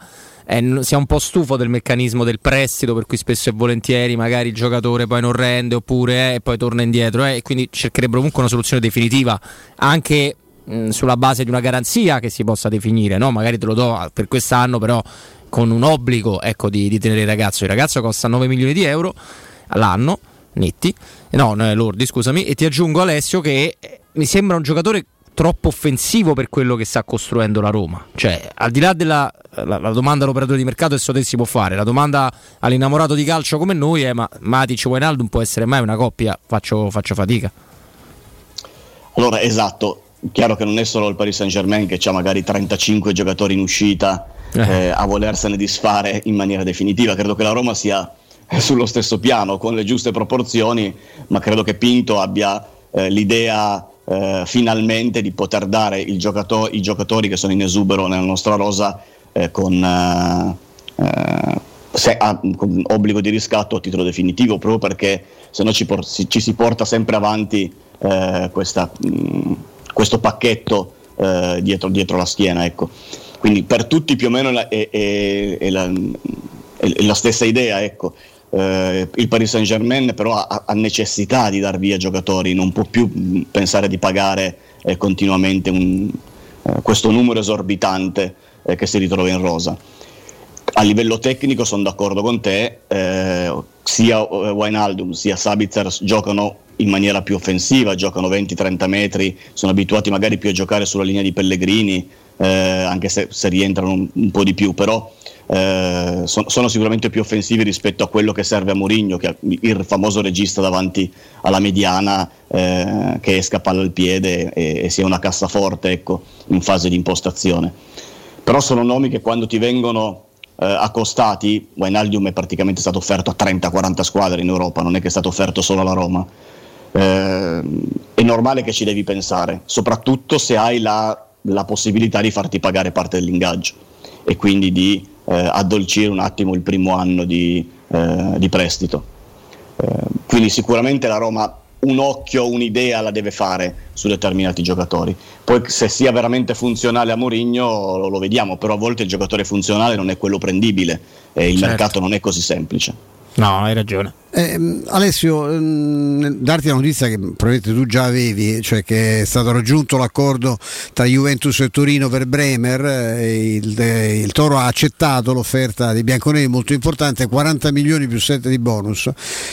eh, sia un po' stufo del meccanismo del prestito, per cui spesso e volentieri magari il giocatore poi non rende oppure eh, e poi torna indietro, eh, e quindi cercherebbero comunque una soluzione definitiva anche mh, sulla base di una garanzia che si possa definire, no? magari te lo do ah, per quest'anno, però con un obbligo ecco, di, di tenere il ragazzo. Il ragazzo costa 9 milioni di euro all'anno, netti, no, no, lordi, scusami, e ti aggiungo Alessio che eh, mi sembra un giocatore troppo offensivo per quello che sta costruendo la Roma. Cioè, al di là della la, la domanda all'operatore di mercato adesso te si può fare, la domanda all'innamorato di calcio come noi è ma Matic e Wijnaldum può essere mai una coppia? Faccio, faccio fatica. Allora, esatto, chiaro che non è solo il Paris Saint Germain che ha magari 35 giocatori in uscita eh, a volersene disfare in maniera definitiva, credo che la Roma sia sullo stesso piano con le giuste proporzioni, ma credo che Pinto abbia eh, l'idea eh, finalmente di poter dare giocato- i giocatori che sono in esubero nella nostra rosa eh, con, eh, eh, se- a- con obbligo di riscatto a titolo definitivo, proprio perché se no ci, por- ci si porta sempre avanti eh, questa, mh, questo pacchetto dietro, dietro la schiena. Ecco. Quindi per tutti più o meno è, è- è la, è la stessa idea. Ecco. Eh, il Paris Saint Germain però ha, ha necessità di dar via giocatori, non può più mh, pensare di pagare eh, continuamente un- eh, questo numero esorbitante eh, che si ritrova in rosa. A livello tecnico sono d'accordo con te, eh, sia eh, Wijnaldum sia Sabitzer giocano in maniera più offensiva, giocano 20-30 metri, sono abituati magari più a giocare sulla linea di Pellegrini, anche se, se rientrano un, un po' di più, però eh, son- sono sicuramente più offensivi rispetto a quello che serve a Mourinho, che è il famoso regista davanti alla mediana eh, che esca palla al piede e, e sia una cassaforte ecco, in fase di impostazione. Però sono nomi che quando ti vengono eh, accostati, Wijnaldum è praticamente stato offerto a 30-40 squadre in Europa, non è che è stato offerto solo alla Roma. Eh, è normale che ci devi pensare, soprattutto se hai la, la possibilità di farti pagare parte dell'ingaggio e quindi di eh, addolcire un attimo il primo anno di, eh, di prestito. Eh, quindi sicuramente la Roma un occhio, un'idea la deve fare su determinati giocatori. Poi se sia veramente funzionale a Mourinho lo, lo vediamo, però a volte il giocatore funzionale non è quello prendibile e il Certo. mercato non è così semplice. No, hai ragione. Eh, Alessio, ehm, darti la notizia che probabilmente tu già avevi, cioè che è stato raggiunto l'accordo tra Juventus e Torino per Bremer, eh, il, eh, il Toro ha accettato l'offerta dei bianconeri molto importante, 40 milioni più 7 di bonus.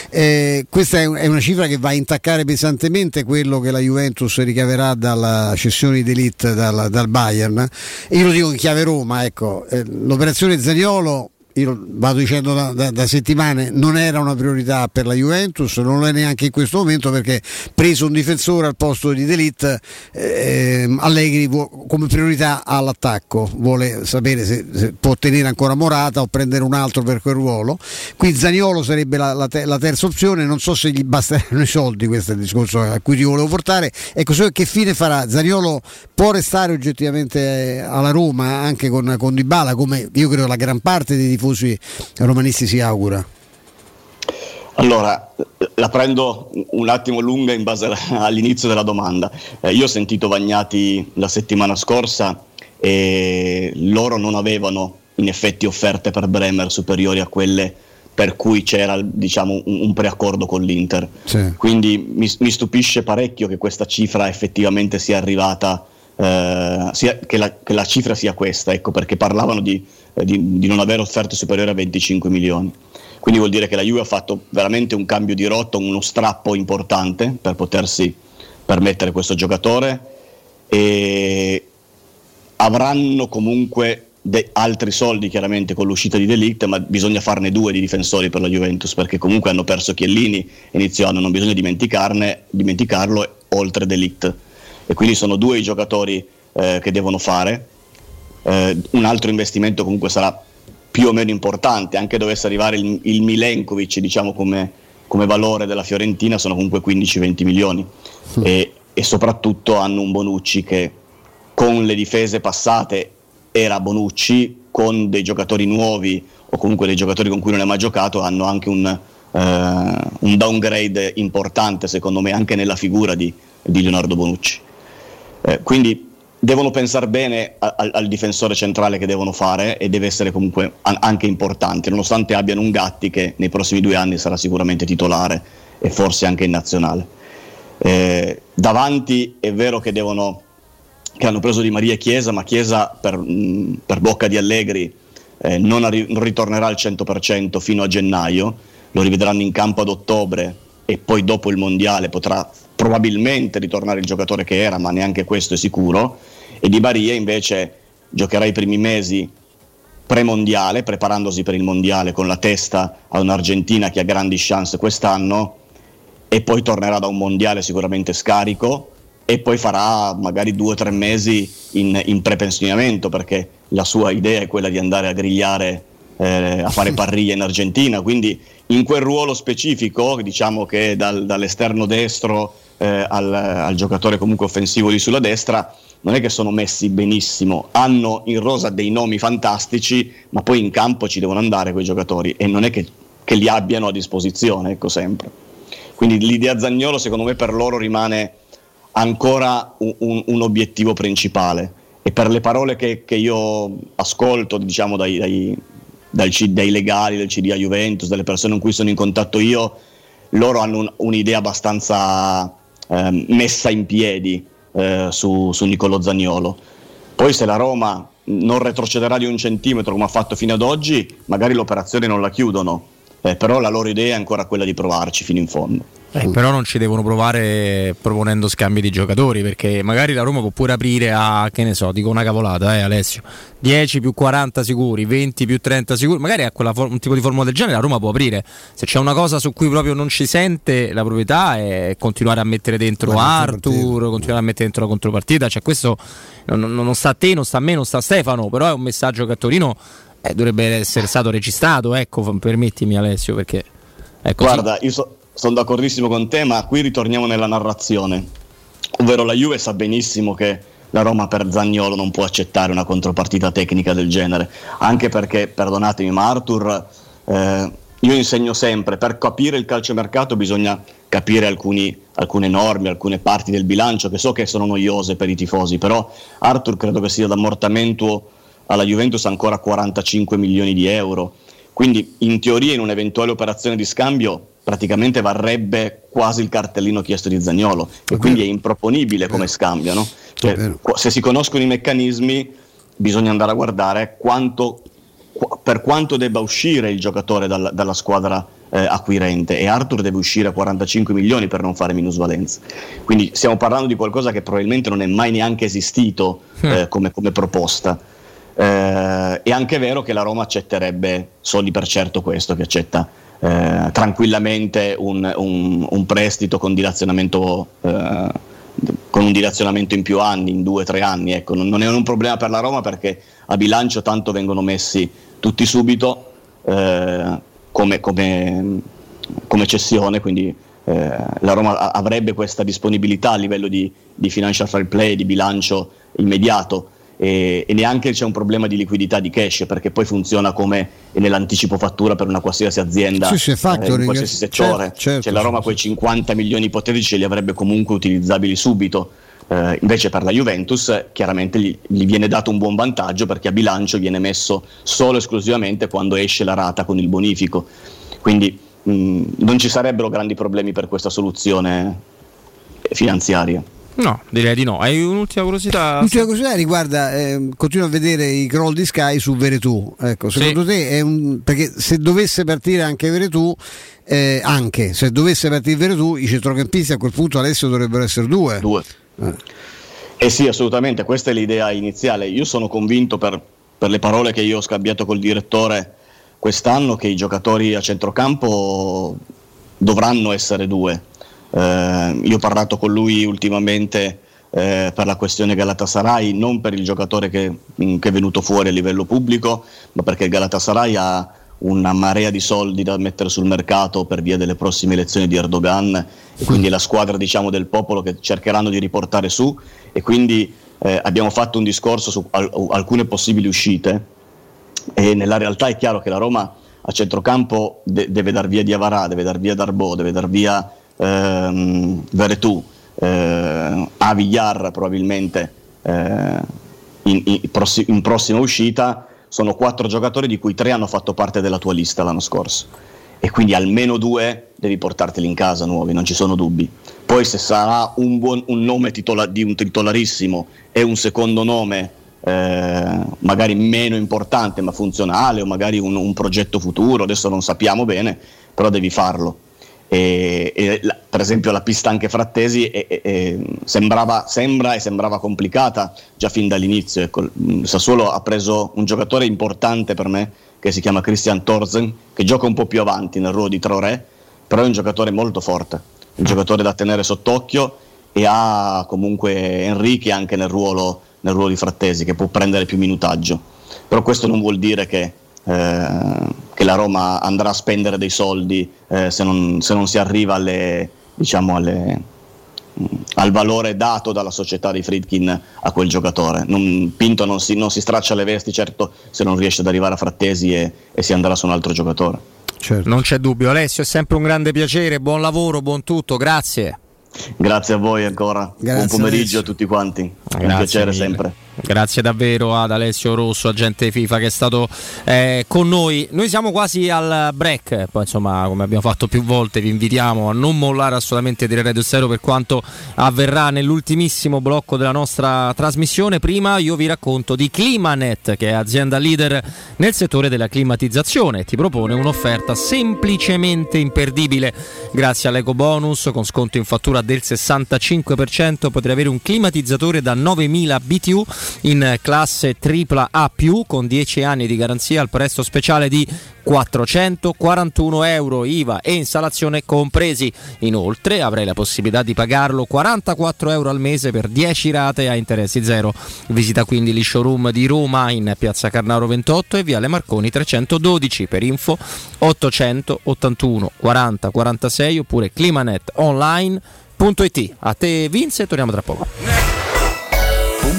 Eh, questa è, è una cifra che va a intaccare pesantemente quello che la Juventus ricaverà dalla cessione di Elite dal, dal Bayern. Io lo dico in chiave Roma, ecco, eh, l'operazione Zaniolo io vado dicendo da, da- da settimane, non era una priorità per la Juventus, non lo è neanche in questo momento perché preso un difensore al posto di Delit, ehm, Allegri vuo- come priorità all'attacco, vuole sapere se, se può tenere ancora Morata o prendere un altro per quel ruolo. Qui Zaniolo sarebbe la, la te- la terza opzione, non so se gli basteranno i soldi, questo è il discorso a cui ti volevo portare. Ecco, so che fine farà? Zaniolo può restare oggettivamente eh, alla Roma anche con, con Dybala, come io credo la gran parte dei tifosi romanisti si augura. Allora, la prendo un attimo lunga in base all'inizio della domanda. Eh, io ho sentito Vagnati la settimana scorsa e loro non avevano in effetti offerte per Bremer superiori a quelle per cui c'era diciamo, un, un preaccordo con l'Inter. Quindi mi, mi stupisce parecchio che questa cifra effettivamente sia arrivata, eh, che, la, che la cifra sia questa, ecco, perché parlavano di, eh, di- di non avere offerte superiori a 25 milioni. Quindi vuol dire che la Juve ha fatto veramente un cambio di rotta, uno strappo importante per potersi permettere questo giocatore e avranno comunque de- altri soldi chiaramente con l'uscita di Delict, ma bisogna farne due di difensori per la Juventus perché comunque hanno perso Chiellini inizio anno, non bisogna dimenticarlo oltre Delict. E quindi sono due i giocatori eh, che devono fare. Eh, un altro investimento comunque sarà più o meno importante, anche dovesse arrivare il, il Milenkovic, diciamo come, come valore della Fiorentina, sono comunque 15-20 milioni. E, e soprattutto hanno un Bonucci che con le difese passate era Bonucci, con dei giocatori nuovi o comunque dei giocatori con cui non è mai giocato, hanno anche un, eh, un downgrade importante, secondo me, anche nella figura di, di Leonardo Bonucci. Eh, quindi devono pensare bene al, al difensore centrale che devono fare e deve essere comunque an- anche importante, nonostante abbiano un Gatti che nei prossimi due anni sarà sicuramente titolare e forse anche in nazionale. Eh, davanti è vero che devono che hanno preso Di Maria Chiesa, ma Chiesa per, mh, per bocca di Allegri eh, non, arri- non ritornerà al 100% fino a gennaio, lo rivedranno in campo ad ottobre e poi dopo il mondiale potrà probabilmente ritornare il giocatore che era, ma neanche questo è sicuro. E Di Maria invece giocherà i primi mesi pre-mondiale, preparandosi per il mondiale con la testa a un'Argentina che ha grandi chance quest'anno e poi tornerà da un mondiale sicuramente scarico e poi farà magari due o tre mesi in, in prepensionamento perché la sua idea è quella di andare a grigliare, eh, a fare parriglia in Argentina, quindi in quel ruolo specifico, diciamo che dal- dall'esterno destro eh, al, al giocatore comunque offensivo lì sulla destra, non è che sono messi benissimo, hanno in rosa dei nomi fantastici, ma poi in campo ci devono andare quei giocatori e non è che, che li abbiano a disposizione, ecco sempre. Quindi l'idea Zagnolo secondo me per loro rimane ancora un, un- un obiettivo principale e per le parole che, che io ascolto diciamo dai, dai- C- dai legali del CDA Juventus, dalle persone con cui sono in contatto io, loro hanno un- un'idea abbastanza ehm, messa in piedi eh, su, su Nicolo Zagnolo. Poi se la Roma non retrocederà di un centimetro come ha fatto fino ad oggi, magari l'operazione non la chiudono, eh, però la loro idea è ancora quella di provarci fino in fondo. Eh, però non ci devono provare proponendo scambi di giocatori perché magari la Roma può pure aprire a, che ne so, dico una cavolata, eh Alessio, 10 più 40 sicuri, 20 più 30 sicuri, magari a quella for- un tipo di formula del genere la Roma può aprire. Se c'è una cosa su cui proprio non ci sente la proprietà è continuare a mettere dentro La Arthur, continuare a mettere dentro la contropartita, cioè questo non, non- non sta a te, non sta a me, non sta a Stefano, però è un messaggio che a Torino eh, dovrebbe essere stato registrato, ecco, permettimi Alessio perché... Guarda, io so- sono d'accordissimo con te, ma qui ritorniamo nella narrazione. Ovvero la Juve sa benissimo che la Roma per Zagnolo non può accettare una contropartita tecnica del genere, anche perché, perdonatemi, ma Arthur, eh, io insegno sempre, per capire il calciomercato bisogna capire alcuni- alcune norme, alcune parti del bilancio che so che sono noiose per i tifosi, però Arthur credo che sia d'ammortamento alla Juventus ancora 45 milioni di euro. Quindi in teoria in un'eventuale operazione di scambio praticamente varrebbe quasi il cartellino chiesto di Zagnolo e quindi è improponibile come scambio. no? Cioè, se si conoscono i meccanismi bisogna andare a guardare quanto, qu- per quanto debba uscire il giocatore dal- dalla squadra eh, acquirente e Arthur deve uscire a 45 milioni per non fare minusvalenza. Quindi stiamo parlando di qualcosa che probabilmente non è mai neanche esistito eh, come, come proposta. Eh, è anche vero che la Roma accetterebbe soldi per certo questo, che accetta eh, tranquillamente un, un- un prestito con dilazionamento, eh, con un dilazionamento in più anni, in due o tre anni. Ecco, non, è un problema per la Roma perché a bilancio tanto vengono messi tutti subito eh, come, come- come cessione, quindi eh, la Roma avrebbe questa disponibilità a livello di, di financial fair play, di bilancio immediato e, e neanche c'è un problema di liquidità di cash perché poi funziona come nell'anticipo fattura per una qualsiasi azienda Sì, sì, eh, in qualsiasi settore. Certo, certo, cioè, la Roma quei 50 milioni ipotetici ce li avrebbe comunque utilizzabili subito. Eh, invece per la Juventus chiaramente gli, gli viene dato un buon vantaggio perché a bilancio viene messo solo e esclusivamente quando esce la rata con il bonifico. Quindi mh, non ci sarebbero grandi problemi per questa soluzione finanziaria. No, direi di no. Hai un'ultima curiosità? L'ultima curiosità riguarda, eh, continuo a vedere i crawl di Sky su Veretù. Ecco, secondo te è un. perché se dovesse partire anche Veretù, eh, anche se dovesse partire Veretù, i centrocampisti a quel punto Alessio dovrebbero essere due. Due. Eh sì, assolutamente, questa è l'idea iniziale. Io sono convinto per, per le parole che io ho scambiato col direttore quest'anno che i giocatori a centrocampo dovranno essere due. Eh, io ho parlato con lui ultimamente eh, per la questione Galatasaray, non per il giocatore che, mm, che è venuto fuori a livello pubblico, ma perché Galatasaray ha una marea di soldi da mettere sul mercato per via delle prossime elezioni di Erdogan e quindi la squadra diciamo, del popolo che cercheranno di riportare su e quindi eh, abbiamo fatto un discorso su al- alcune possibili uscite e nella realtà è chiaro che la Roma a centrocampo de- deve dar via Diavarà, deve dar via Darbo, deve dar via ehm, Veretù, eh, a Villar probabilmente eh, in, in- prossi- in prossima uscita sono quattro giocatori di cui tre hanno fatto parte della tua lista l'anno scorso e quindi almeno due devi portarteli in casa nuovi, non ci sono dubbi. Poi se sarà un, buon, un nome titola- di un titolarissimo e un secondo nome eh, magari meno importante ma funzionale o magari un, un progetto futuro, adesso non sappiamo bene, però devi farlo. E, e la- per esempio la pista anche Frattesi è- è- sembrava, sembra e sembrava complicata già fin dall'inizio. Ecco, il Sassuolo ha preso un giocatore importante per me che si chiama Christian Torzen, che gioca un po' più avanti nel ruolo di Traoré, però è un giocatore molto forte, un giocatore da tenere sott'occhio e ha comunque Enrique anche nel ruolo, nel ruolo di Frattesi che può prendere più minutaggio. Però questo non vuol dire che, che la Roma andrà a spendere dei soldi eh, se, non, se non si arriva alle, diciamo alle, mh, al valore dato dalla società di Friedkin a quel giocatore. Non- Pinto non si, non si straccia le vesti, certo, se non riesce ad arrivare a Frattesi e, e si andrà su un altro giocatore. Non c'è dubbio, Alessio, è sempre un grande piacere, buon lavoro, buon tutto, grazie. Grazie a voi ancora, buon Grazie, pomeriggio Alessio. a tutti quanti, un Grazie piacere mille. sempre. Grazie davvero ad Alessio Rosso, agente FIFA, che è stato eh, con noi. Noi siamo quasi al break, poi insomma, come abbiamo fatto più volte, vi invitiamo a non mollare assolutamente di Radio Stereo per quanto avverrà nell'ultimissimo blocco della nostra trasmissione. Prima io vi racconto di Climanet, che è azienda leader nel settore della climatizzazione. Ti propone un'offerta semplicemente imperdibile. Grazie all'eco bonus con sconto in fattura del 65% potrai avere un climatizzatore da 9000 BTU in classe AAA+, con 10 anni di garanzia al prezzo speciale di 441 euro IVA e installazione compresi. Inoltre avrai la possibilità di pagarlo 44 euro al mese per 10 rate a interessi zero. Visita quindi il showroom di Roma in piazza Carnaro 28 e Viale Marconi 312 per info 881 40 46 oppure climanetonline.it. A te Vince, torniamo tra poco.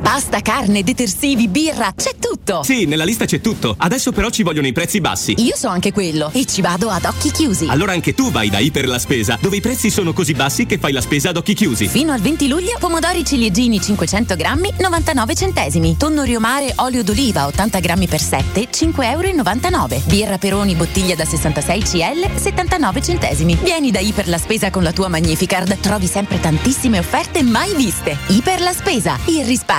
Pasta, carne, detersivi, birra, c'è tutto! Sì, nella lista c'è tutto. Adesso però ci vogliono i prezzi bassi. Io so anche quello e ci vado ad occhi chiusi. Allora anche tu vai da Iper la Spesa, dove i prezzi sono così bassi che fai la spesa ad occhi chiusi. Fino al 20 luglio, pomodori ciliegini 500 grammi, 99 centesimi. Tonno riomare, olio d'oliva 80 grammi per 7, 5,99 euro. Birra Peroni, bottiglia da 66 CL, 79 centesimi. Vieni da Iper la Spesa con la tua Magnificard. Trovi sempre tantissime offerte mai viste. Iper la Spesa, il risparmio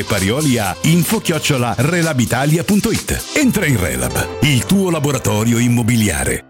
e Parioli a info-relabitalia.it. Entra in Relab, il tuo laboratorio immobiliare.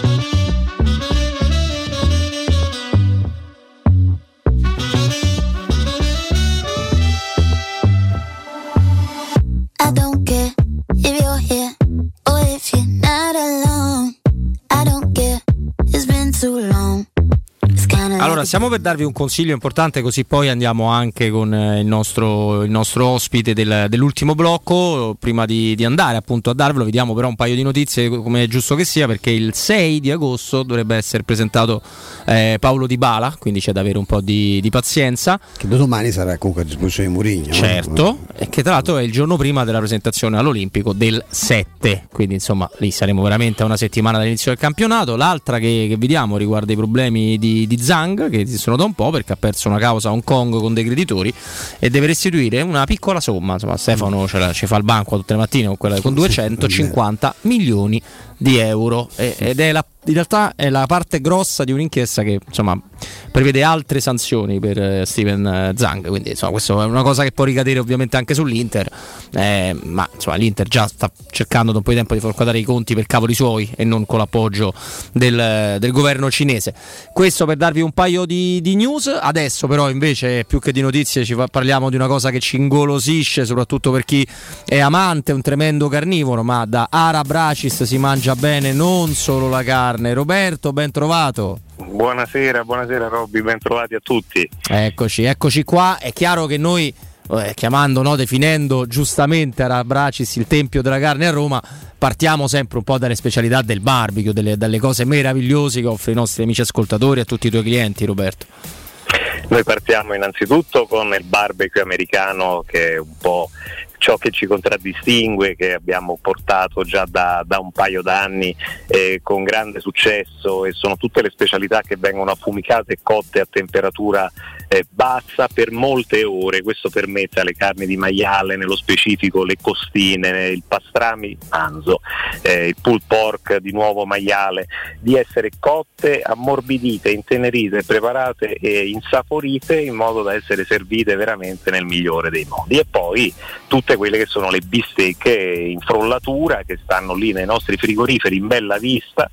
Stiamo per darvi un consiglio importante, così poi andiamo anche con eh, il nostro, il nostro ospite del- dell'ultimo blocco. Prima di, di andare appunto a darvelo, vediamo però un paio di notizie, come è giusto che sia, perché il 6 di agosto dovrebbe essere presentato eh, Paolo Di Bala, quindi c'è da avere un po' di, di pazienza. Che domani sarà comunque a disposizione di Mourinho. Certo, e che tra l'altro è il giorno prima della presentazione all'Olimpico del 7, quindi insomma lì saremo veramente a una settimana dall'inizio del campionato. L'altra che, che vediamo riguarda i problemi di, di Zhang, che esistono da un po' perché ha perso una causa a Hong Kong con dei creditori e deve restituire una piccola somma. Insomma, Stefano ce la- ci fa il banco tutte le mattine con, quella, con 250 milioni di euro. E- ed è la, in realtà è la parte grossa di un'inchiesta che insomma prevede altre sanzioni per eh, Steven eh, Zhang. Quindi insomma questa è una cosa che può ricadere ovviamente anche sull'Inter. Eh, ma insomma l'Inter già sta cercando da un po' di tempo di far quadrare i conti per cavoli suoi e non con l'appoggio del, del governo cinese. Questo per darvi un paio di, di news. Adesso però invece più che di notizie ci parliamo di una cosa che ci ingolosisce soprattutto per chi è amante, un tremendo carnivoro ma da Ara Bracis si mangia bene non solo la carne Roberto ben trovato Buonasera, buonasera Robby, ben trovati a tutti. Eccoci, eccoci qua. È chiaro che noi, eh, chiamando, no, definendo giustamente Arabracis il tempio della carne a Roma, partiamo sempre un po' dalle specialità del barbecue, delle- dalle cose meravigliose che offre i nostri amici ascoltatori e a tutti i tuoi clienti, Roberto. Noi partiamo innanzitutto con il barbecue americano che è un po' ciò che ci contraddistingue, che abbiamo portato già da, da un paio d'anni eh, con grande successo e sono tutte le specialità che vengono affumicate e cotte a temperatura eh, bassa per molte ore. Questo permette alle carni di maiale, nello specifico le costine, il pastrami manzo, eh, il pulled pork di nuovo maiale, di essere cotte, ammorbidite, intenerite, preparate e insaporite in modo da essere servite veramente nel migliore dei modi. E poi tutte quelle che sono le bistecche in frollatura che stanno lì nei nostri frigoriferi in bella vista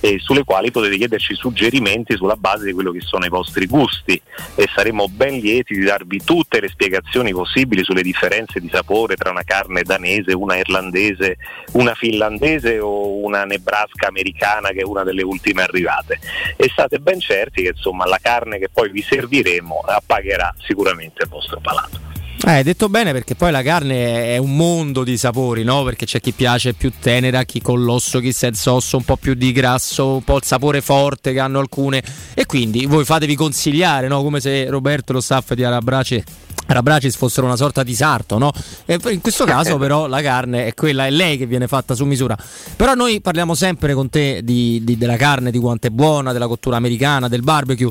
e sulle quali potete chiederci suggerimenti sulla base di quello che sono i vostri gusti e saremo ben lieti di darvi tutte le spiegazioni possibili sulle differenze di sapore tra una carne danese, una irlandese, una finlandese o una nebraska americana che è una delle ultime arrivate e state ben certi che insomma la carne che poi vi serviremo appagherà sicuramente il vostro palato. Eh, detto bene perché poi la carne è un mondo di sapori, no? Perché c'è chi piace più tenera, chi con l'osso, chi senza osso, un po' più di grasso, un po' il sapore forte che hanno alcune. E quindi voi fatevi consigliare, no? Come se Roberto, lo staff di Arabrace Rabracis fossero una sorta di sarto, no? E in questo caso però la carne è quella, è lei che viene fatta su misura. Però noi parliamo sempre con te di, di- della carne, di quanto è buona, della cottura americana, del barbecue.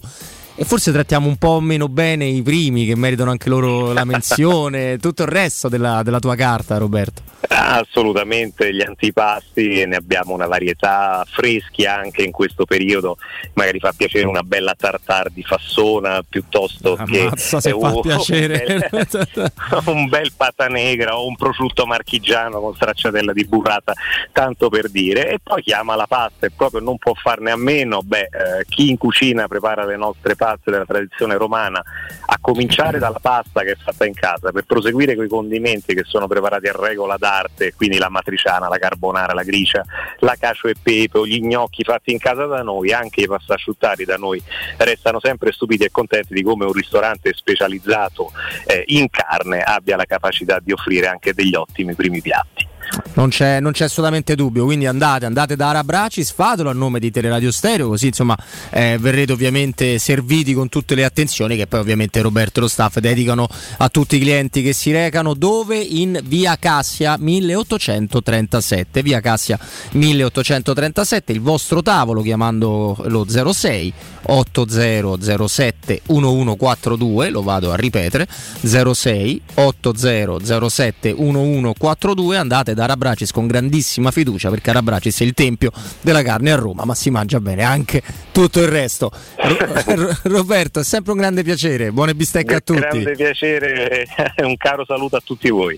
E forse trattiamo un po' meno bene i primi che meritano anche loro la menzione, tutto il resto della, della tua carta, Roberto. Assolutamente, gli antipasti ne abbiamo una varietà freschi anche in questo periodo, magari fa piacere una bella tartare di fassona piuttosto Ammazza se che un, piacere. Un bel, un bel pata negra o un prosciutto marchigiano con stracciatella di burrata, tanto per dire. E poi chiama la pasta e proprio non può farne a meno, beh, eh, chi in cucina prepara le nostre paste della tradizione romana, a cominciare dalla pasta che è fatta in casa, per proseguire con i condimenti che sono preparati a regola d'arte, quindi la matriciana, la carbonara, la gricia, la cacio e pepe gli gnocchi fatti in casa da noi, anche i pastasciuttari da noi restano sempre stupiti e contenti di come un ristorante specializzato eh, in carne abbia la capacità di offrire anche degli ottimi primi piatti. Non c'è, non c'è assolutamente dubbio, quindi andate, andate da Arabracis, fatelo a nome di Teleradio Stereo, così insomma eh, verrete ovviamente serviti con tutte le attenzioni che poi ovviamente Roberto e lo staff dedicano a tutti i clienti che si recano, dove? In via Cassia 1837, via Cassia 1837, il vostro tavolo chiamando lo 06 8007 1142, lo vado a ripetere, 06 8007 1142, andate da Arabracis con grandissima fiducia perché Arabracis è il tempio della carne a Roma, ma si mangia bene anche tutto il resto. Ro- Roberto, è sempre un grande piacere, buone bistecche a tutti. Grande piacere e un caro saluto a tutti voi.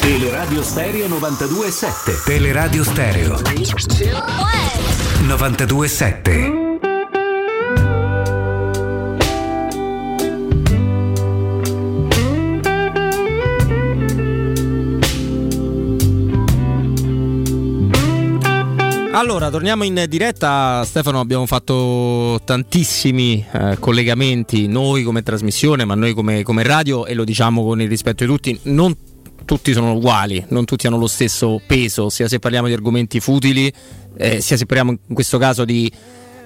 Teleradio Stereo 92.7 Teleradio Stereo 92.7 Allora, torniamo in diretta. Stefano, abbiamo fatto tantissimi eh, collegamenti, noi come trasmissione, ma noi come, come radio, e lo diciamo con il rispetto di tutti, non tutti sono uguali, non tutti hanno lo stesso peso, sia se parliamo di argomenti futili, eh, sia se parliamo in questo caso di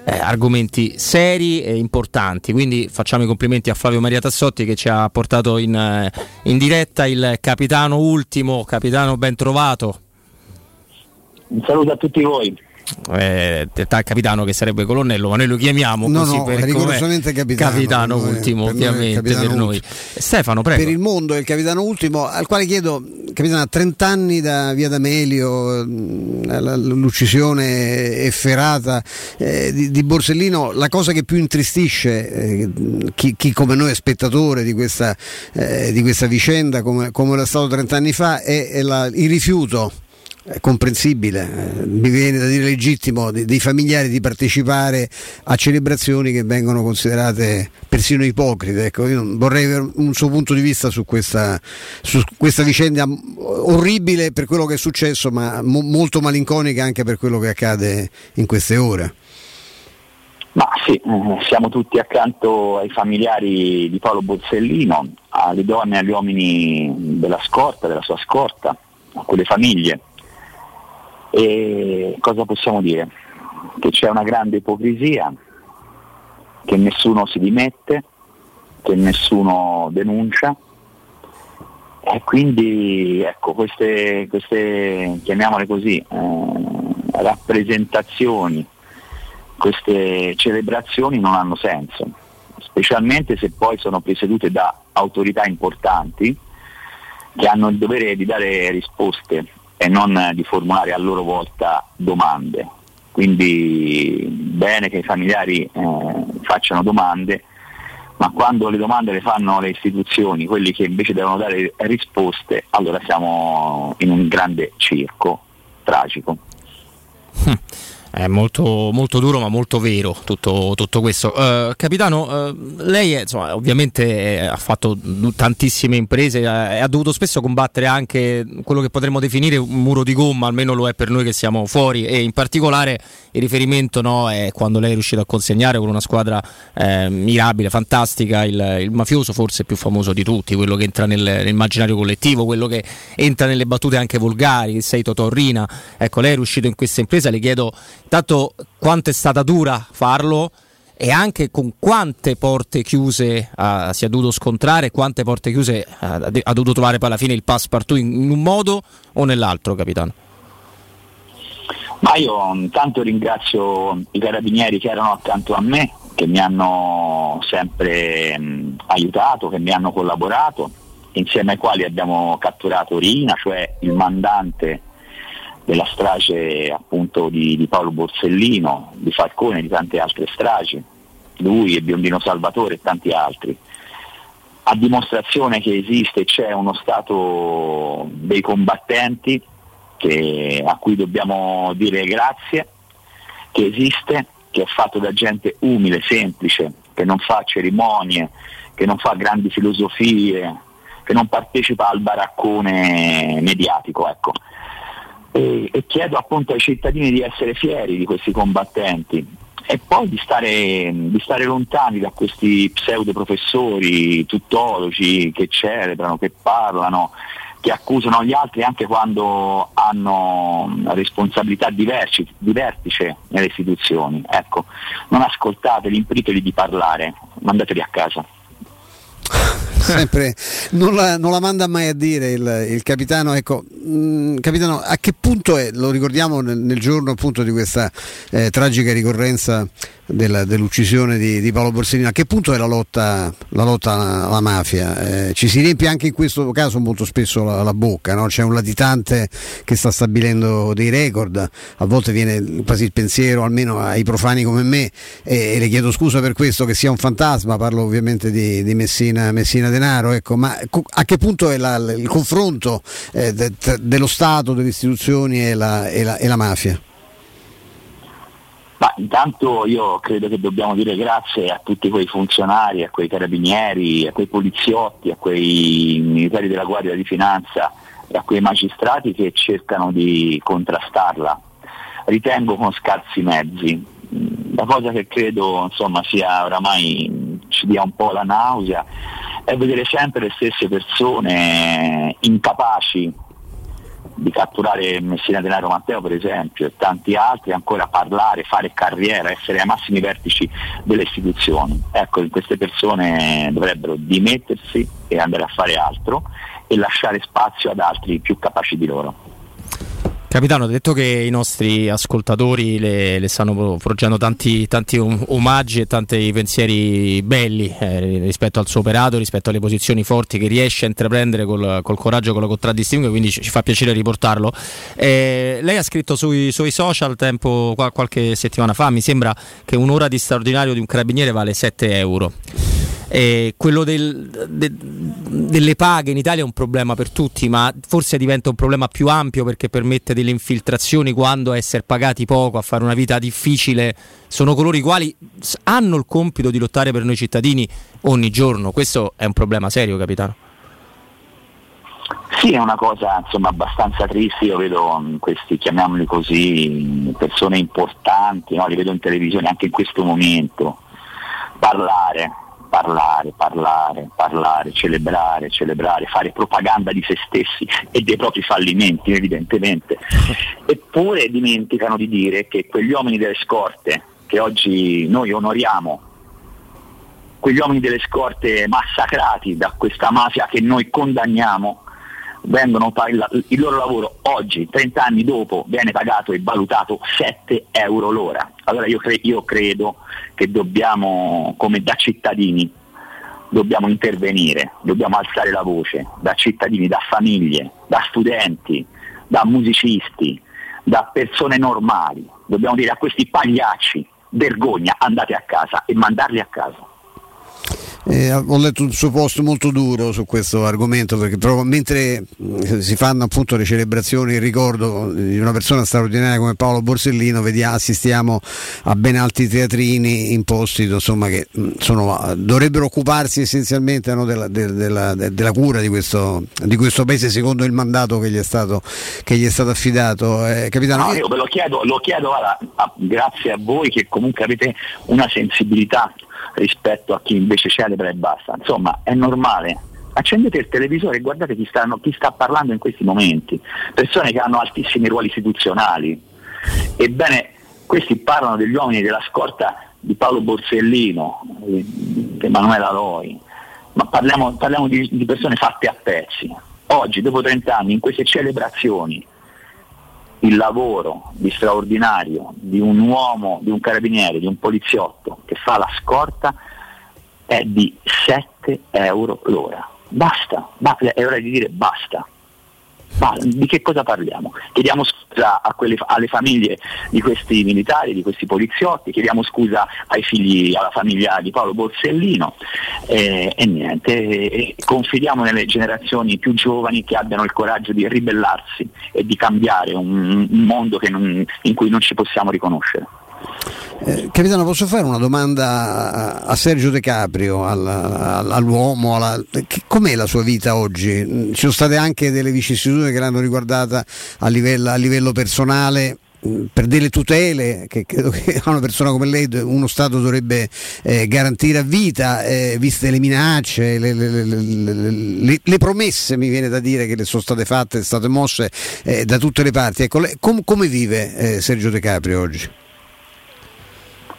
eh, argomenti seri e importanti. Quindi facciamo i complimenti a Flavio Maria Tassotti che ci ha portato in, eh, in diretta il capitano ultimo, capitano ben trovato. Un saluto a tutti voi. Eh, ta- capitano che sarebbe colonnello, ma noi lo chiamiamo No, così no, per rigorosamente capitano, per noi- ultimo, per ovviamente capitano per noi. ultimo. Stefano, prego. Per il mondo è il capitano ultimo, al quale chiedo, capitano, a 30 anni da via D'Amelio, la- l'uccisione efferata eh, di, di Borsellino, la cosa che più intristisce eh, chi, chi come noi è spettatore di questa, eh, di questa vicenda, come, come era stato 30 anni fa, è, è la- il rifiuto comprensibile, eh, mi viene da dire legittimo, dei familiari di partecipare a celebrazioni che vengono considerate persino ipocrite. Ecco, io vorrei avere un suo punto di vista su questa, su questa vicenda orribile per quello che è successo, ma mo- molto malinconica anche per quello che accade in queste ore. Ma sì, eh, siamo tutti accanto ai familiari di Paolo Borsellino, alle donne e agli uomini della scorta, della sua scorta, a quelle famiglie. E cosa possiamo dire? Che c'è una grande ipocrisia, che nessuno si dimette, che nessuno denuncia e quindi ecco queste, queste chiamiamole così, eh, rappresentazioni, queste celebrazioni non hanno senso, specialmente se poi sono presiedute da autorità importanti che hanno il dovere di dare risposte e non di formulare a loro volta domande. Quindi bene che i familiari eh, facciano domande, ma quando le domande le fanno le istituzioni, quelli che invece devono dare risposte, allora siamo in un grande circo tragico. È molto, molto duro ma molto vero tutto, tutto questo. Eh, capitano, eh, lei è, insomma, ovviamente eh, ha fatto tantissime imprese eh, e ha dovuto spesso combattere anche quello che potremmo definire un muro di gomma, almeno lo è per noi che siamo fuori e in particolare il riferimento no, è quando lei è riuscito a consegnare con una squadra eh, mirabile, fantastica, il, il mafioso forse più famoso di tutti, quello che entra nel- nell'immaginario collettivo, quello che entra nelle battute anche volgari, sei Totorrina. Ecco, lei è riuscito in questa impresa, le chiedo intanto quanto è stata dura farlo e anche con quante porte chiuse ha, si è dovuto scontrare quante porte chiuse ha, ha dovuto trovare poi alla fine il passepartout in, un modo o nell'altro, capitano? Ma io intanto ringrazio i carabinieri che erano accanto a me, che mi hanno sempre mh, aiutato, che mi hanno collaborato, insieme ai quali abbiamo catturato Rina, cioè il mandante della strage appunto di, di Paolo Borsellino, di Falcone e di tante altre stragi, lui e Biondino Salvatore e tanti altri. A dimostrazione che esiste e c'è uno Stato dei combattenti che- a cui dobbiamo dire grazie, che esiste, che è fatto da gente umile, semplice, che non fa cerimonie, che non fa grandi filosofie, che non partecipa al baraccone mediatico. Ecco. E, e chiedo appunto ai cittadini di essere fieri di questi combattenti e poi di stare, di stare lontani da questi pseudo professori, tuttologi che celebrano, che parlano, che accusano gli altri anche quando hanno responsabilità di, vertice nelle istituzioni. Ecco, non ascoltateli, impediteli di parlare, mandateli a casa. Sempre, non, la, non la manda mai a dire il, il capitano. Ecco, mh, capitano, a che punto è, lo ricordiamo nel, nel giorno appunto di questa eh, tragica ricorrenza della- dell'uccisione di, di Paolo Borsellino, a che punto è la lotta, la lotta alla, mafia? Eh, ci si riempie anche in questo caso molto spesso la, la bocca, no? c'è un latitante che sta stabilendo dei record, a volte viene quasi il pensiero, almeno ai profani come me, e, e le chiedo scusa per questo, che sia un fantasma, parlo ovviamente di, di Messina, Messina Denaro, ecco, ma a che punto è la- il confronto eh, de- dello Stato, delle istituzioni e la- e la- e la mafia? Ma intanto io credo che dobbiamo dire grazie a tutti quei funzionari, a quei carabinieri, a quei poliziotti, a quei militari della Guardia di Finanza e a quei magistrati che cercano di contrastarla. Ritengo con scarsi mezzi. La cosa che credo insomma, sia oramai ci dia un po' la nausea è vedere sempre le stesse persone incapaci di catturare Messina Denaro Matteo per esempio e tanti altri ancora parlare, fare carriera, essere ai massimi vertici delle istituzioni. Ecco, queste persone dovrebbero dimettersi e andare a fare altro e lasciare spazio ad altri più capaci di loro. Capitano, detto che i nostri ascoltatori le, le stanno forgiando tanti, tanti om- omaggi e tanti pensieri belli eh, rispetto al suo operato, rispetto alle posizioni forti che riesce a intraprendere col, col coraggio, con la contraddistingue, quindi ci, ci fa piacere riportarlo. Eh, lei ha scritto sui suoi social tempo, qua- qualche settimana fa, mi sembra che un'ora di straordinario di un carabiniere vale 7 euro. Eh, quello del- de- delle paghe in Italia è un problema per tutti, ma forse diventa un problema più ampio perché permette delle infiltrazioni quando a essere pagati poco, a fare una vita difficile, sono coloro i quali hanno il compito di lottare per noi cittadini ogni giorno. Questo è un problema serio, capitano. Sì, è una cosa insomma, abbastanza triste, io vedo mh, questi, chiamiamoli così, mh, persone importanti, no? li vedo in televisione anche in questo momento, parlare, parlare, parlare, parlare, celebrare, celebrare, fare propaganda di se stessi e dei propri fallimenti evidentemente. Eppure dimenticano di dire che quegli uomini delle scorte che oggi noi onoriamo, quegli uomini delle scorte massacrati da questa mafia che noi condanniamo, vengono pag- la- il loro lavoro oggi, 30 anni dopo, viene pagato e valutato 7 euro l'ora. Allora io, cre- io credo che dobbiamo, come da cittadini, dobbiamo intervenire, dobbiamo alzare la voce, da cittadini, da famiglie, da studenti, da musicisti, da persone normali. Dobbiamo dire a questi pagliacci, vergogna, andate a casa e mandarli a casa. Eh, ho letto un suo post molto duro su questo argomento perché proprio mentre eh, si fanno appunto le celebrazioni in ricordo di una persona straordinaria come Paolo Borsellino vediamo, assistiamo a ben altri teatrini in posti insomma, che mh, sono- dovrebbero occuparsi essenzialmente no, della, del- della- de- della cura di questo, di questo paese secondo il mandato che gli è stato, che gli è stato affidato. Eh, capitano, No, io ve lo chiedo, lo chiedo guarda, a- grazie a voi che comunque avete una sensibilità rispetto a chi invece celebra e basta. Insomma, è normale. Accendete il televisore e guardate chi, stanno- chi sta parlando in questi momenti. Persone che hanno altissimi ruoli istituzionali. Ebbene, questi parlano degli uomini della scorta di Paolo Borsellino, eh, di Emanuela Loi, ma parliamo, parliamo di, di persone fatte a pezzi. Oggi, dopo 30 anni, in queste celebrazioni, il lavoro di straordinario di un uomo, di un carabiniere, di un poliziotto che fa la scorta è di 7 euro l'ora. Basta, è ora di dire basta. Ma di che cosa parliamo? Chiediamo scusa quelle- alle famiglie di questi militari, di questi poliziotti, chiediamo scusa ai figli, alla famiglia di Paolo Borsellino eh, e niente, e- e confidiamo nelle generazioni più giovani che abbiano il coraggio di ribellarsi e di cambiare un, un mondo non- in cui non ci possiamo riconoscere. Eh, capitano, posso fare una domanda a- Sergio De Caprio, al- al- all'uomo? alla- com'è la sua vita oggi? Mm, Ci sono state anche delle vicissitudini che l'hanno riguardata a livello, a livello personale. mm, Per delle tutele che credo che a una persona come lei uno Stato dovrebbe eh, garantire a vita, eh, viste le minacce, le, le- le- le- promesse mi viene da dire che le sono state fatte, state mosse eh, da tutte le parti. Ecco, com- come vive eh, Sergio De Caprio oggi?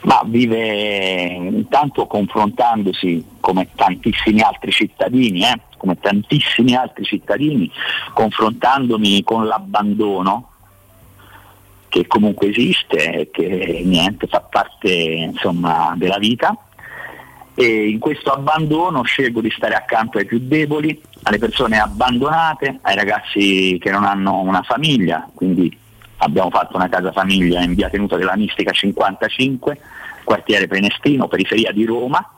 Ma vive intanto confrontandosi come tantissimi altri cittadini, eh, come tantissimi altri cittadini, confrontandomi con l'abbandono che comunque esiste e che niente, fa parte insomma, della vita. E in questo abbandono scelgo di stare accanto ai più deboli, alle persone abbandonate, ai ragazzi che non hanno una famiglia, quindi abbiamo fatto una casa famiglia in via Tenuta della Mistica 55, quartiere Prenestino, periferia di Roma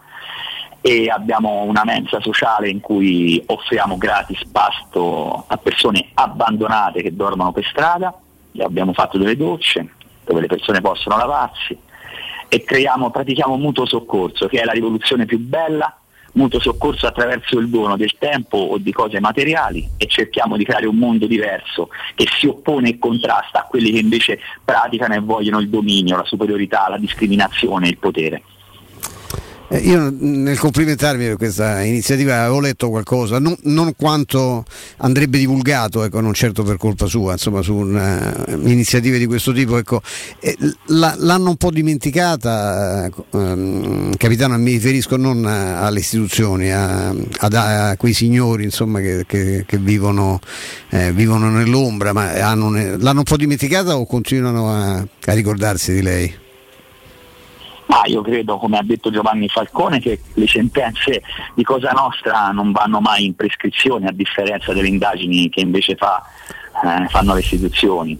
e abbiamo una mensa sociale in cui offriamo gratis pasto a persone abbandonate che dormono per strada, abbiamo fatto delle docce dove le persone possono lavarsi e creiamo, pratichiamo mutuo soccorso che è la rivoluzione più bella, mutuo soccorso attraverso il dono del tempo o di cose materiali e cerchiamo di creare un mondo diverso che si oppone e contrasta a quelli che invece praticano e vogliono il dominio, la superiorità, la discriminazione il potere. Eh, Io nel complimentarmi per questa iniziativa avevo letto qualcosa, non, non quanto andrebbe divulgato, ecco, non certo per colpa sua, insomma, su una- iniziative di questo tipo. Ecco, Eh, la- l'hanno un po' dimenticata, eh, ehm, capitano, mi riferisco non a- alle istituzioni, a, ad- a quei signori insomma, che, che- che vivono, eh, vivono nell'ombra, ma hanno l'hanno un po' dimenticata o continuano a, a ricordarsi di lei? Ma io credo, come ha detto Giovanni Falcone, che le sentenze di Cosa Nostra non vanno mai in prescrizione, a differenza delle indagini che invece fa, eh, fanno le istituzioni.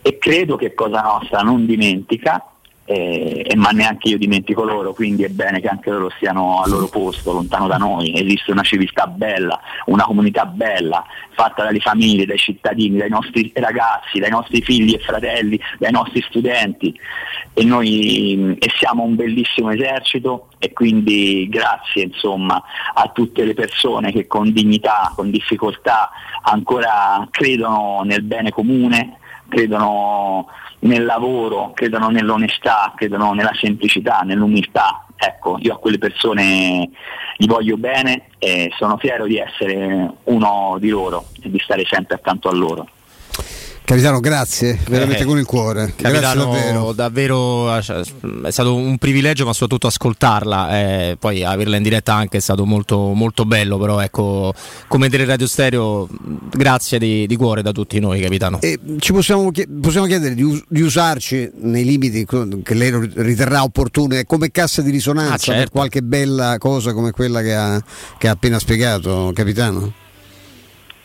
E credo che Cosa Nostra non dimentica, eh, ma neanche io dimentico loro, quindi è bene che anche loro stiano al loro posto, lontano da noi. Esiste una civiltà bella, una comunità bella, fatta dalle famiglie, dai cittadini, dai nostri ragazzi, dai nostri figli e fratelli, dai nostri studenti. E noi e siamo un bellissimo esercito e quindi grazie insomma, a tutte le persone che con dignità, con difficoltà ancora credono nel bene comune, credono nel lavoro, credono nell'onestà, credono nella semplicità, nell'umiltà. Ecco, io a quelle persone gli voglio bene e sono fiero di essere uno di loro e di stare sempre accanto a loro. Capitano, grazie, veramente Eh, con il cuore. Capitano, davvero. davvero, eh, è stato un privilegio, ma soprattutto ascoltarla. eh, poi averla in diretta anche è stato molto, molto bello. Però, ecco, come dire Radio Stereo, grazie di, di cuore da tutti noi, capitano. E ci possiamo, possiamo chiedere di, us- di usarci nei limiti che lei riterrà opportuni come cassa di risonanza Ah, certo. per qualche bella cosa come quella che ha, che ha appena spiegato, capitano?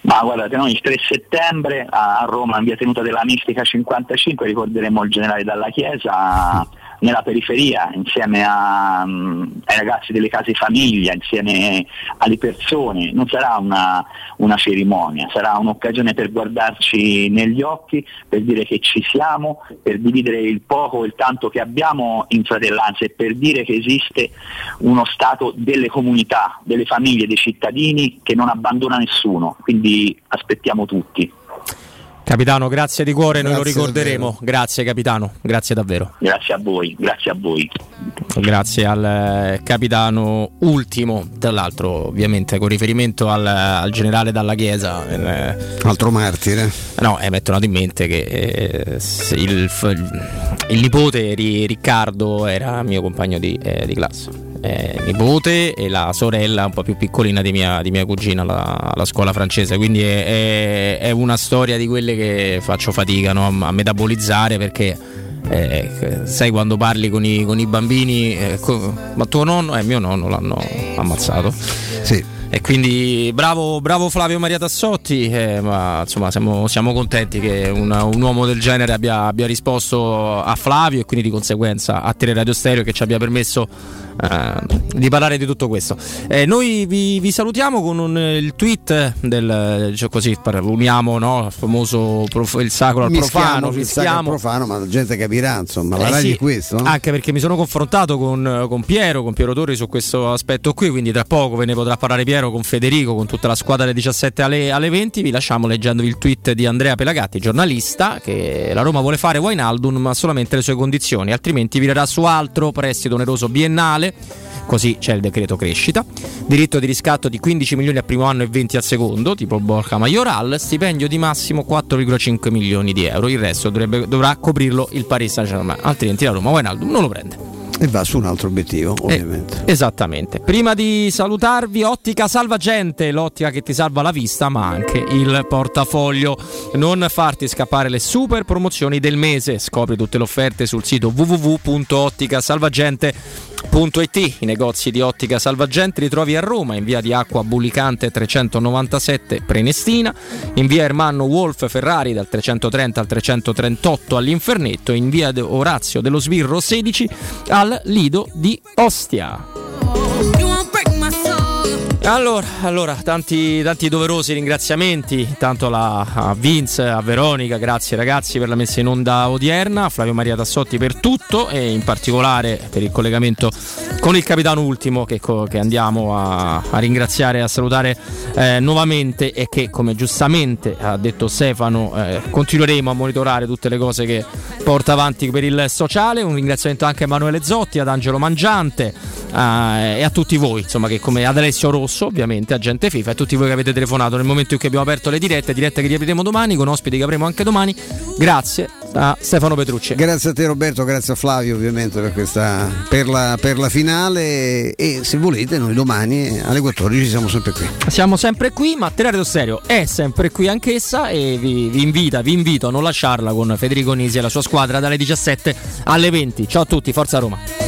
Ma guardate, noi il 3 settembre a Roma, in via tenuta della Mistica 55, ricorderemo il generale Dalla Chiesa nella periferia, insieme a, mm, ai ragazzi delle case famiglia, insieme alle persone. Non sarà una, una cerimonia, sarà un'occasione per guardarci negli occhi, per dire che ci siamo, per dividere il poco o il tanto che abbiamo in fratellanza e per dire che esiste uno Stato delle comunità, delle famiglie, dei cittadini che non abbandona nessuno. Quindi aspettiamo tutti. Capitano, grazie di cuore, noi lo Grazie ricorderemo. Grazie capitano, grazie davvero. Grazie a voi, grazie a voi. Grazie al eh, capitano ultimo, tra l'altro ovviamente con riferimento al, al generale Dalla Chiesa. eh, Altro martire. No, eh, mi è tornato in mente che eh, il, il nipote Ri- Riccardo era mio compagno di, eh, di classe. Eh, nipote e la sorella un po' più piccolina di mia, di mia cugina alla, alla scuola francese. Quindi è, è- una storia di quelle che faccio fatica no, a, metabolizzare perché. eh, sai quando parli con i, con i bambini, eh, co- ma tuo nonno, eh, mio nonno l'hanno ammazzato. Sì. E quindi bravo, bravo Flavio Maria Tassotti, eh, ma insomma siamo, siamo contenti che un, un uomo del genere abbia, abbia risposto a Flavio e quindi di conseguenza a Tele Radio Stereo che ci abbia permesso eh, di parlare di tutto questo. Eh, noi vi, vi salutiamo con un- il tweet del cioè così uniamo no, il famoso prof- il sacro al profano, Mischiamo profano, ma la gente capirà, insomma, la Eh sì, questo. no? Anche perché mi sono confrontato con, con Piero, con Piero Torri su questo aspetto qui, quindi tra poco ve ne potrà parlare Piero con Federico, con tutta la squadra alle 17 alle, alle 20. Vi lasciamo leggendovi il tweet di Andrea Pelagatti, giornalista, che la Roma vuole fare Wijnaldum ma solamente le sue condizioni, altrimenti virerà su altro prestito oneroso biennale. Così c'è il decreto crescita, diritto di riscatto di 15 milioni al primo anno e 20 al secondo, tipo Borja Majoral, stipendio di massimo 4,5 milioni di euro, il resto dovrebbe- dovrà coprirlo il Paris Saint-Germain, altrimenti la Roma Wijnaldum non lo prende. E va su un altro obiettivo, ovviamente. Esattamente. Prima di salutarvi, Ottica Salvagente, l'ottica che ti salva la vista, ma anche il portafoglio. Non farti scappare le super promozioni del mese. Scopri tutte le offerte sul sito www.otticasalvagente.it. I negozi di Ottica Salvagente li trovi a Roma, in via di Acqua Bullicante 397 Prenestina, in via Ermanno Wolf Ferrari dal 330 al 338 all'Infernetto, in via Orazio dello Sbirro 16 al Lido di Ostia. Allora, allora tanti, tanti doverosi ringraziamenti, tanto alla- a Vince, a Veronica, grazie ragazzi per la messa in onda odierna, a Flavio Maria Tassotti per tutto e in particolare per il collegamento con il capitano ultimo che, che andiamo a, a ringraziare e a salutare eh, nuovamente e che come giustamente ha detto Stefano eh, continueremo a monitorare tutte le cose che porta avanti per il sociale. Un ringraziamento anche a Emanuele Zotti, ad Angelo Mangiante eh, e a tutti voi, insomma, che come ad Alessio Rosso, ovviamente, agente FIFA, e tutti voi che avete telefonato nel momento in cui abbiamo aperto le dirette, dirette che riapriremo domani con ospiti che avremo anche domani. Grazie a Stefano Petrucci. Grazie a te Roberto, grazie a Flavio ovviamente per, questa, per, la, per la finale e se volete noi domani alle 14 siamo sempre qui. Siamo sempre qui, ma Teleradio Stereo è sempre qui anch'essa e vi, vi invita, vi invito a non lasciarla con Federico Nisi e la sua squadra dalle 17 alle 20. Ciao a tutti, forza Roma.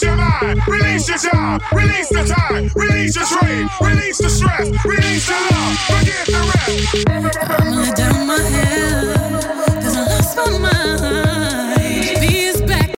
Release your mind, release your job, release the time, release your dream. release the stress, release the love, forget the rest. I wanna down my head, cause I lost my mind.